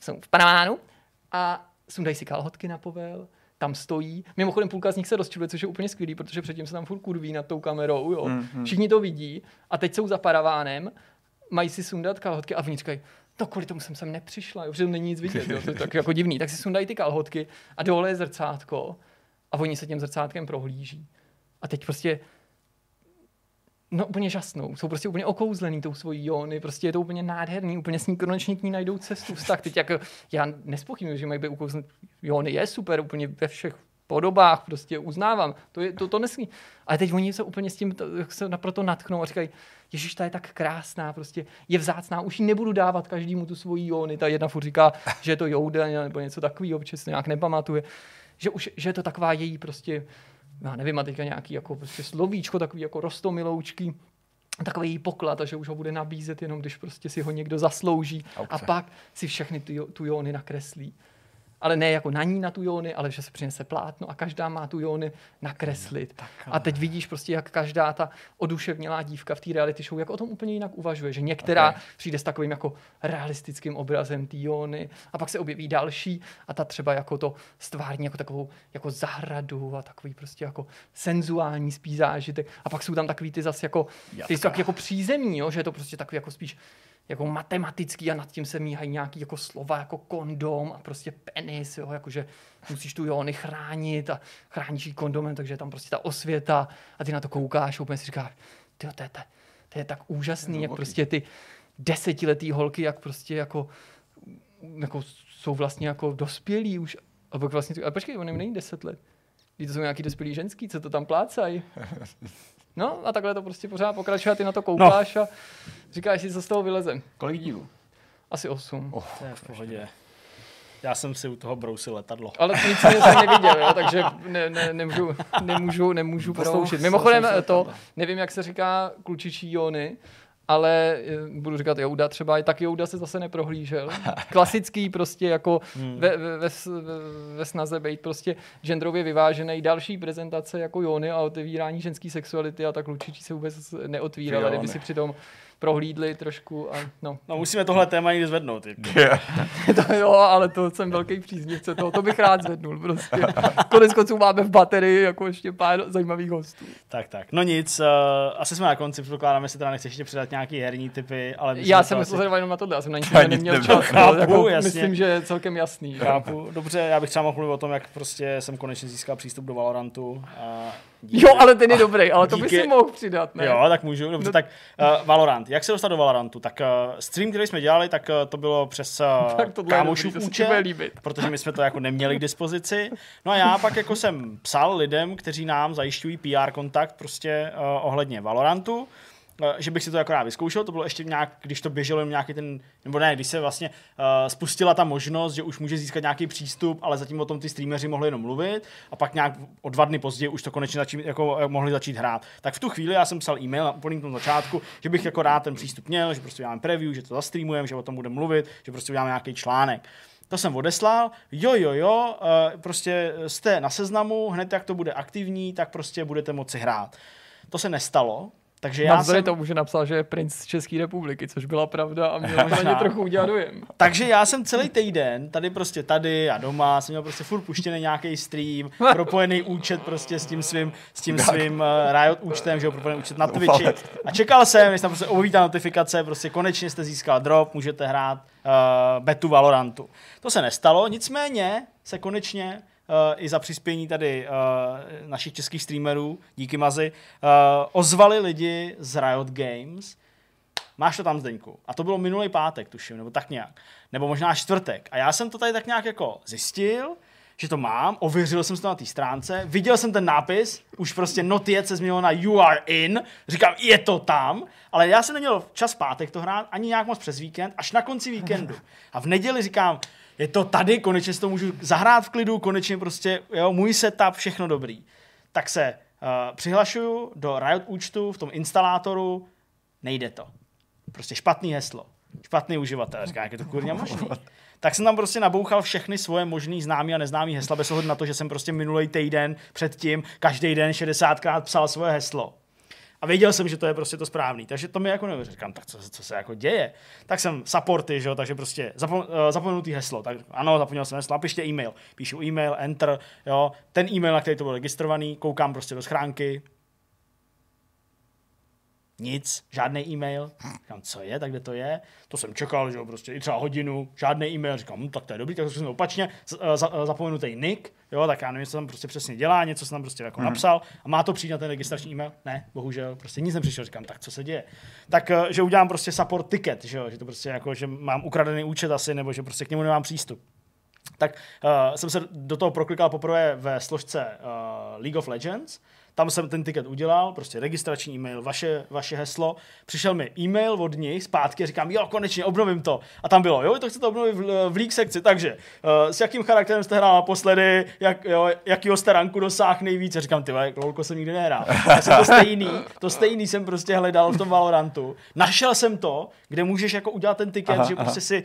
[SPEAKER 3] Jsou v Panamánu a sundají si kalhotky na povel, tam stojí. Mimochodem půlka z nich se rozčiluje, což je úplně skvělý, protože předtím se tam furt kurví nad tou kamerou, jo.
[SPEAKER 2] Mhm.
[SPEAKER 3] Všichni to vidí a teď jsou za paravánem, mají si sundat kalhotky a oni říkají, to kvůli tomu jsem sem nepřišla, jo, že tam není nic vidět, jo, to je tak jako divný. Tak si sundají ty kalhotky a dole je zrcátko a oni se tím zrcátkem prohlíží. A teď prostě No úplně žasnou, jsou prostě úplně okouzlený tou svojí jóny, prostě je to úplně nádherný, úplně s ní konečně k ní najdou cestu, vztah. Teď jako, já nespochybnuju, že mají být ukouzlený, jóny je super, úplně ve všech podobách, prostě uznávám, to, je, to, to nesmí. Ale teď oni se úplně s tím to, se naproto natchnou a říkají, Ježíš, ta je tak krásná, prostě je vzácná, už ji nebudu dávat každému tu svoji jóny. Ta jedna furt říká, že je to jouda nebo něco takového, se nějak nepamatuje. Že, už, že je to taková její prostě já nevím, a teďka nějaký jako prostě slovíčko, takový jako rostomiloučký, takový její poklad a že už ho bude nabízet jenom, když prostě si ho někdo zaslouží a
[SPEAKER 2] Aukce.
[SPEAKER 3] pak si všechny tu, jo- tu jóny nakreslí. Ale ne jako na ní na tu jóny, ale že se přinese plátno a každá má tu jóny nakreslit. A teď vidíš prostě, jak každá ta oduševnělá dívka v té reality show, jak o tom úplně jinak uvažuje. Že některá
[SPEAKER 2] Ok.
[SPEAKER 3] přijde s takovým jako realistickým obrazem té jóny a pak se objeví další a ta třeba jako to stvární jako takovou jako zahradu a takový prostě jako senzuální spíš zážitek. A pak jsou tam takový ty zase jako, ty jsou tak jako přízemní, jo? že je to prostě takový jako spíš jako matematický a nad tím se míhají nějaký jako slova jako kondom a prostě penis, jo, jakože musíš tu jóny chránit a chráníš ji kondomem, takže je tam prostě ta osvěta a ty na to koukáš a úplně si říkáš, ty to, je- to, to je tak úžasný, jak prostě ty desetiletý holky, jak prostě jako, jako jsou vlastně jako dospělí už. A pak vlastně, a počkej, on jim není deset let. Vždyť to jsou nějaký dospělí ženský, co to tam plácají. No a takhle to prostě pořád pokračuje ty na to koukáš no. a říkáš si, co z toho vyleze.
[SPEAKER 2] Kolik dílů?
[SPEAKER 3] Asi osm.
[SPEAKER 2] Oh,
[SPEAKER 1] To je v pohodě. Já jsem si u toho brousil letadlo.
[SPEAKER 3] Ale to nic jsem neviděl, jo, takže ne, ne, nemůžu, nemůžu, nemůžu posloušit. Mimochodem to, nevím, jak se říká klučičí jóny, ale eh, budu říkat Jouda třeba, tak Jouda se zase neprohlížel. Klasický prostě jako ve, ve, ve, ve, ve snaze být prostě genderově vyvážený. Další prezentace jako jóny a otevírání ženské sexuality a tak klučičí se vůbec neotvírala, kdyby si přitom prohlídli trošku a no.
[SPEAKER 1] No musíme tohle téma někdy zvednout.
[SPEAKER 3] To jo, ale to jsem velký příznivce toho, to bych rád zvednul prostě. Konec konců máme v baterii jako ještě pár zajímavých hostů.
[SPEAKER 1] Tak, tak. No nic, uh, asi jsme na konci, předpokládáme, jestli teda nechceš ještě přidat nějaký herní typy, ale
[SPEAKER 3] Já
[SPEAKER 1] že
[SPEAKER 3] jsem
[SPEAKER 1] to
[SPEAKER 3] myslel
[SPEAKER 1] asi-
[SPEAKER 3] jenom na tohle, já jsem na nic neměl
[SPEAKER 2] nebyl.
[SPEAKER 3] čas.
[SPEAKER 1] Chápu,
[SPEAKER 3] no, jako,
[SPEAKER 1] jasně.
[SPEAKER 3] myslím, že je celkem jasný.
[SPEAKER 1] Chápu, dobře, já bych třeba mohl mluvit o tom, jak prostě jsem konečně získal přístup do Valorantu. A díky-
[SPEAKER 3] Jo, ale ten je dobrý, ale to by
[SPEAKER 1] díky-
[SPEAKER 3] si mohl přidat, ne?
[SPEAKER 1] Jo, tak můžu. Dobře,
[SPEAKER 3] No-
[SPEAKER 1] tak uh, Valorant. Jak se dostat do Valorantu? Tak uh, stream, který jsme dělali, tak uh, to bylo přes uh,
[SPEAKER 3] Tak
[SPEAKER 1] kámošův
[SPEAKER 3] dobrý,
[SPEAKER 1] účet,
[SPEAKER 3] líbit.
[SPEAKER 1] protože my jsme to jako neměli k dispozici. No a já pak jako jsem psal lidem, kteří nám zajišťují PR kontakt prostě uh, ohledně Valorantu, že bych si to jako rád vyzkoušel, to bylo ještě nějak, když to běželo nějaký ten, nebo ne, když se vlastně uh, spustila ta možnost, že už může získat nějaký přístup, ale zatím o tom ty streameři mohli jenom mluvit a pak nějak o dva dny později už to konečně začít, jako, eh, mohli začít hrát. Tak v tu chvíli já jsem psal e-mail na úplným tom začátku, že bych jako rád ten přístup měl, že prostě uděláme preview, že to zastreamujeme, že o tom budeme mluvit, že prostě uděláme nějaký článek. To jsem odeslal, jo, jo, jo, eh, prostě jste na seznamu, hned jak to bude aktivní, tak prostě budete moci hrát. To se nestalo, takže já
[SPEAKER 3] Navzdory
[SPEAKER 1] jsem...
[SPEAKER 3] tomu, že napsal, že je princ z České republiky, což byla pravda a měl možná ně trochu udělat dojem.
[SPEAKER 1] Takže já jsem celý týden tady prostě tady a doma jsem měl prostě furt puštěný nějaký stream, propojený účet prostě s tím svým, s tím svým uh, Riot účtem, že jo, propojený účet na Twitchi. A čekal jsem, než tam prostě objeví ta notifikace, prostě konečně jste získal drop, můžete hrát uh, betu Valorantu. To se nestalo, nicméně se konečně i za přispění tady uh, našich českých streamerů, díky Mazi, uh, ozvali lidi z Riot Games, Máš to tam, Zdeňku. A to bylo minulý pátek, tuším, nebo tak nějak. Nebo možná čtvrtek. A já jsem to tady tak nějak jako zjistil, že to mám, ověřil jsem to na té stránce, viděl jsem ten nápis, už prostě not yet se změnilo na you are in, říkám, je to tam, ale já jsem neměl čas pátek to hrát, ani nějak moc přes víkend, až na konci víkendu. A v neděli říkám, je to tady, konečně si to můžu zahrát v klidu, konečně prostě, jo, můj setup, všechno dobrý. Tak se uh, přihlašuju do Riot účtu v tom instalátoru, nejde to. Prostě špatný heslo. Špatný uživatel. Říká, jak je to kurňa možný. Tak jsem tam prostě nabouchal všechny svoje možný známý a neznámý hesla, bez ohledu na to, že jsem prostě minulý týden předtím každý den 60krát psal svoje heslo. A věděl jsem, že to je prostě to správný. Takže to mi jako neuvěřil. Říkám, tak co, co, se jako děje? Tak jsem supporty, že jo, takže prostě zapom, uh, zapomenutý heslo. Tak ano, zapomněl jsem heslo, napište e-mail. Píšu e-mail, enter, jo. Ten e-mail, na který to bylo registrovaný, koukám prostě do schránky, nic, žádný e-mail. Říkám, co je, tak kde to je? To jsem čekal, že jo, prostě i třeba hodinu, žádný e-mail. Říkám, hm, tak to je dobrý, tak jsem opačně, za, eh, zapomenutý nick, jo, tak já nevím, co tam prostě přesně dělá, něco jsem tam prostě jako napsal a má to přijít na ten registrační e-mail? Ne, bohužel, prostě nic nepřišel. Říkám, tak co se děje? Tak, eh, že udělám prostě support ticket, že jo, že to prostě jako, že mám ukradený účet asi, nebo že prostě k němu nemám přístup. Tak uh, jsem se do toho proklikal poprvé ve složce uh, League of Legends. Tam jsem ten tiket udělal, prostě registrační e-mail, vaše, vaše heslo. Přišel mi e-mail od nich zpátky říkám, jo, konečně obnovím to. A tam bylo, jo, to chcete obnovit v, v League sekci, takže uh, s jakým charakterem jste hrál naposledy, jak, jo, jakýho jste ranku dosáh nejvíc. A říkám, ty lolko jsem nikdy nehrál. Já jsem to stejný, to stejný jsem prostě hledal v tom Valorantu. Našel jsem to, kde můžeš jako udělat ten tiket,
[SPEAKER 2] Aha,
[SPEAKER 1] že
[SPEAKER 2] aha.
[SPEAKER 1] prostě si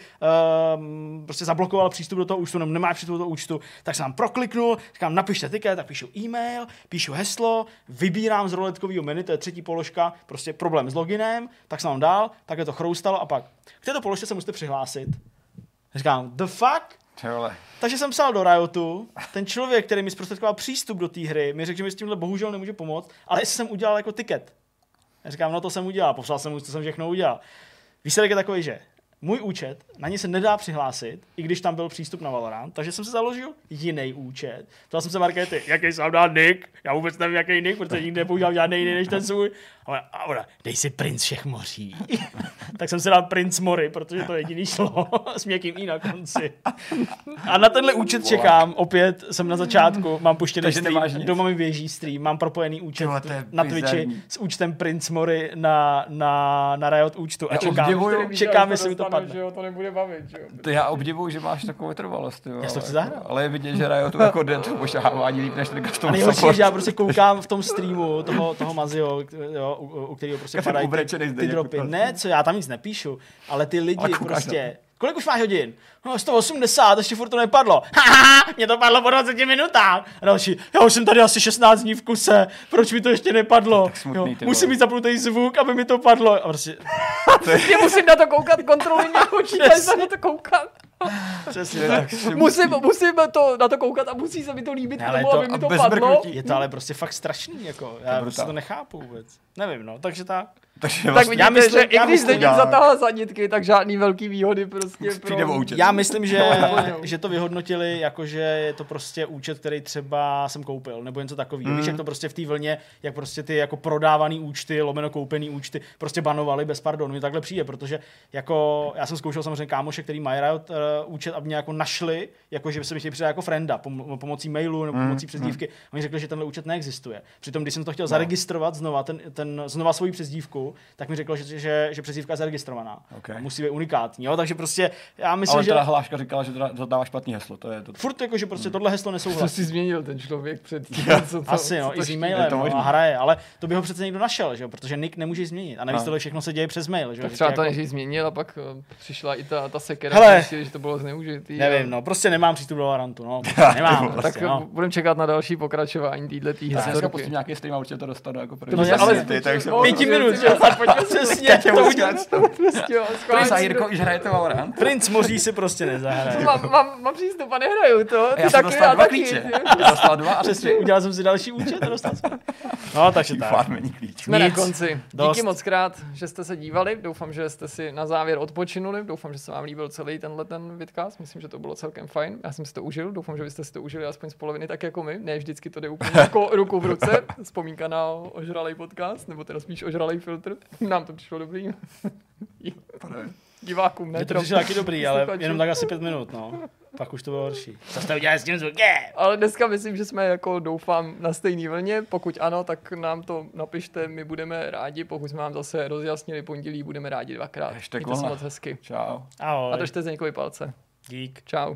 [SPEAKER 1] um, prostě zablokoval přístup do toho účtu, nebo nemáš přístup do toho účtu, tak jsem prokliknul, říkám, napište tiket, tak píšu e-mail, píšu heslo, vybírám z roletkového menu, to je třetí položka, prostě problém s loginem, tak jsem tam dal, takhle to chroustalo a pak k této položce se musíte přihlásit. Říkám, the fuck?
[SPEAKER 2] Ty vole.
[SPEAKER 1] Takže jsem psal do Riotu, ten člověk, který mi zprostředkoval přístup do té hry, mi řekl, že mi s tímhle bohužel nemůže pomoct, ale jestli jsem udělal jako tiket. Já říkám, no to jsem udělal, popsal jsem mu, co jsem všechno udělal. Výsledek je takový, že můj účet, na něj se nedá přihlásit, i když tam byl přístup na Valorant, takže jsem si založil jiný účet. Ptal jsem se Markety, jaký jsem dal nick, já vůbec nevím, jaký nick, protože nikdy nepoužívám žádný jiný než ten svůj. A ona, a ona dej si princ všech moří. tak jsem si dal princ mory, protože to jediný šlo s měkkým i na konci. A na tenhle účet čekám, opět jsem na začátku, mám puštěný
[SPEAKER 2] Takže
[SPEAKER 1] stream, doma mi běží stream, mám propojený účet
[SPEAKER 2] Tyhle, je
[SPEAKER 1] na Twitchi
[SPEAKER 2] bizarní.
[SPEAKER 1] s účtem Prince Mory na, na, na Riot účtu a čekám,
[SPEAKER 2] obdivuju-
[SPEAKER 1] čekám, jestli mi to padne.
[SPEAKER 3] Že jo, to nebude bavit, že jo.
[SPEAKER 2] To já obdivuju, že máš takovou vytrvalost. Jo,
[SPEAKER 1] Já to chci
[SPEAKER 2] ale-
[SPEAKER 1] zahrát.
[SPEAKER 2] Ale je vidět, že Riot jako jde to pošahávání líp než ten
[SPEAKER 1] A
[SPEAKER 2] custom
[SPEAKER 1] nejhorší je,
[SPEAKER 2] support.
[SPEAKER 1] že já prostě koukám v tom streamu toho, toho Mazio, jo, u, u kterého prostě
[SPEAKER 2] Já jsem
[SPEAKER 1] padají ty, ty dropy.
[SPEAKER 2] prostě.
[SPEAKER 1] Ne, co, já tam nic nepíšu, ale ty lidi
[SPEAKER 2] Ale
[SPEAKER 1] prostě... Kolik už máš hodin? No 180, ještě furt to nepadlo. Haha, mě to padlo po 20 minutách. A další, já už jsem tady asi 16 dní v kuse, proč mi to ještě nepadlo?
[SPEAKER 2] Tak smutný,
[SPEAKER 1] jo, musím mít zapnutý zvuk, aby mi to padlo. A prostě,
[SPEAKER 3] Já musím na to koukat, kontroluji mě počítač, se na to koukat.
[SPEAKER 1] přesně tak.
[SPEAKER 3] Musím, musím to, na to koukat a musí se mi to líbit
[SPEAKER 1] Ne,
[SPEAKER 3] tomu,
[SPEAKER 1] to-
[SPEAKER 3] aby mi to padlo.
[SPEAKER 2] mrknutí.
[SPEAKER 1] Je to ale prostě fakt strašný, jako, já
[SPEAKER 2] je
[SPEAKER 1] prostě to nechápu vůbec. Nevím, no, takže tak.
[SPEAKER 2] Takže
[SPEAKER 3] Tak
[SPEAKER 2] vlastně
[SPEAKER 3] vidíte,
[SPEAKER 1] já myslím-
[SPEAKER 3] že i když
[SPEAKER 1] myslím-
[SPEAKER 3] Zdeněk zatahá sanitky, tak žádný velký výhody prostě
[SPEAKER 2] přijde
[SPEAKER 3] pro...
[SPEAKER 2] účet.
[SPEAKER 1] Já myslím, že,
[SPEAKER 3] No.
[SPEAKER 1] že to vyhodnotili jako, že je to prostě účet, který třeba jsem koupil, nebo něco takového. Mm. Víš, jak to prostě v té vlně, jak prostě ty jako prodávaný účty, lomeno koupený účty, prostě banovali bez pardonu. Mně takhle přijde, protože jako já jsem zkoušel samozřejmě kámoše, který mají Riot uh, účet, aby mě jako našli, jako že by se mi chtěli přidat jako frienda pom- pomocí mailu nebo pomocí přezdívky. Oni řekli, že tenhle účet neexistuje. Přitom, když jsem to chtěl zaregistrovat znova, ten, ten, znova svoji přezdívku, tak mi řekl, že, že, že přezdívka je zaregistrovaná.
[SPEAKER 2] Ok.
[SPEAKER 1] A musí být unikátní. Jo? Takže prostě já myslím,
[SPEAKER 2] Ale
[SPEAKER 1] že
[SPEAKER 2] teda hláška říkala, že teda zadává špatný heslo. To je to.
[SPEAKER 1] furt jako, že prostě tohle heslo
[SPEAKER 3] Co
[SPEAKER 1] nesouhlasí.
[SPEAKER 3] si změnil ten člověk před tím, co to,
[SPEAKER 1] Asi,
[SPEAKER 3] co
[SPEAKER 1] no,
[SPEAKER 3] to
[SPEAKER 1] i s e-mailem
[SPEAKER 2] to
[SPEAKER 1] no, a hraje, ale to by ho přece někdo našel, že jo? protože Nick nemůže změnit. A navíc
[SPEAKER 2] No.
[SPEAKER 1] tohle všechno se děje přes mail. Že? jo?
[SPEAKER 3] Tak
[SPEAKER 1] Že
[SPEAKER 3] třeba to
[SPEAKER 1] jako,
[SPEAKER 3] nejdřív změnil a pak eh, přišla i ta, ta sekera,
[SPEAKER 1] Hele.
[SPEAKER 3] Hele, že to bylo zneužitý.
[SPEAKER 1] Nevím,
[SPEAKER 3] a-
[SPEAKER 1] no, prostě nemám přístup do Varantu, no. Prostě nemám,
[SPEAKER 3] Tak
[SPEAKER 1] prostě, no.
[SPEAKER 3] budeme čekat na další pokračování téhle
[SPEAKER 2] Já dneska pustím nějaký stream a určitě to dostanu jako první.
[SPEAKER 3] No, ale
[SPEAKER 1] Pěti minut,
[SPEAKER 3] ty- Pojďme to
[SPEAKER 1] Přesně, to udělat.
[SPEAKER 3] prostě, jo, schválně
[SPEAKER 2] Prince a
[SPEAKER 3] si
[SPEAKER 2] Jirko
[SPEAKER 3] to-
[SPEAKER 2] už hrajete Valorant?
[SPEAKER 1] Princ moří si prostě nezahraje.
[SPEAKER 3] Mám, mám, mám přístup a nehraju to. Ty
[SPEAKER 2] já jsem
[SPEAKER 3] taky,
[SPEAKER 2] dostal dva klíče. Já dostal dva a
[SPEAKER 1] Přesně,
[SPEAKER 2] tři.
[SPEAKER 1] udělal jsem si další účet a dostal jsem. No, takže tak.
[SPEAKER 2] Farmení klíč.
[SPEAKER 3] Jsme na konci. Díky moc krát, že jste se dívali. Doufám, že jste si na závěr odpočinuli. Doufám, že se vám líbil celý tenhle ten vidcast. Myslím, že to bylo celkem fajn. Já jsem si to užil. Doufám, že vy jste si to užili aspoň z poloviny tak jako my. Ne vždycky to jde úplně jako ruku v ruce. Vzpomínka na ožralý podcast, nebo teda spíš ožralý filtr. Nám to přišlo dobrý. Divákům, ne?
[SPEAKER 1] Je to přišlo taky dobrý, ale jenom tak asi pět minut, no. Pak už to bylo horší. Co jste udělali s tím zvukem?
[SPEAKER 3] Ale dneska myslím, že jsme jako doufám na stejné vlně. Pokud ano, tak nám to napište, my budeme rádi. Pokud jsme vám zase rozjasnili pondělí, budeme rádi dvakrát.
[SPEAKER 2] Hashtag
[SPEAKER 3] Mějte se moc hezky.
[SPEAKER 2] Čau.
[SPEAKER 1] Ahoj.
[SPEAKER 3] A držte Zdeňkovi palce.
[SPEAKER 1] Dík.
[SPEAKER 3] Čau.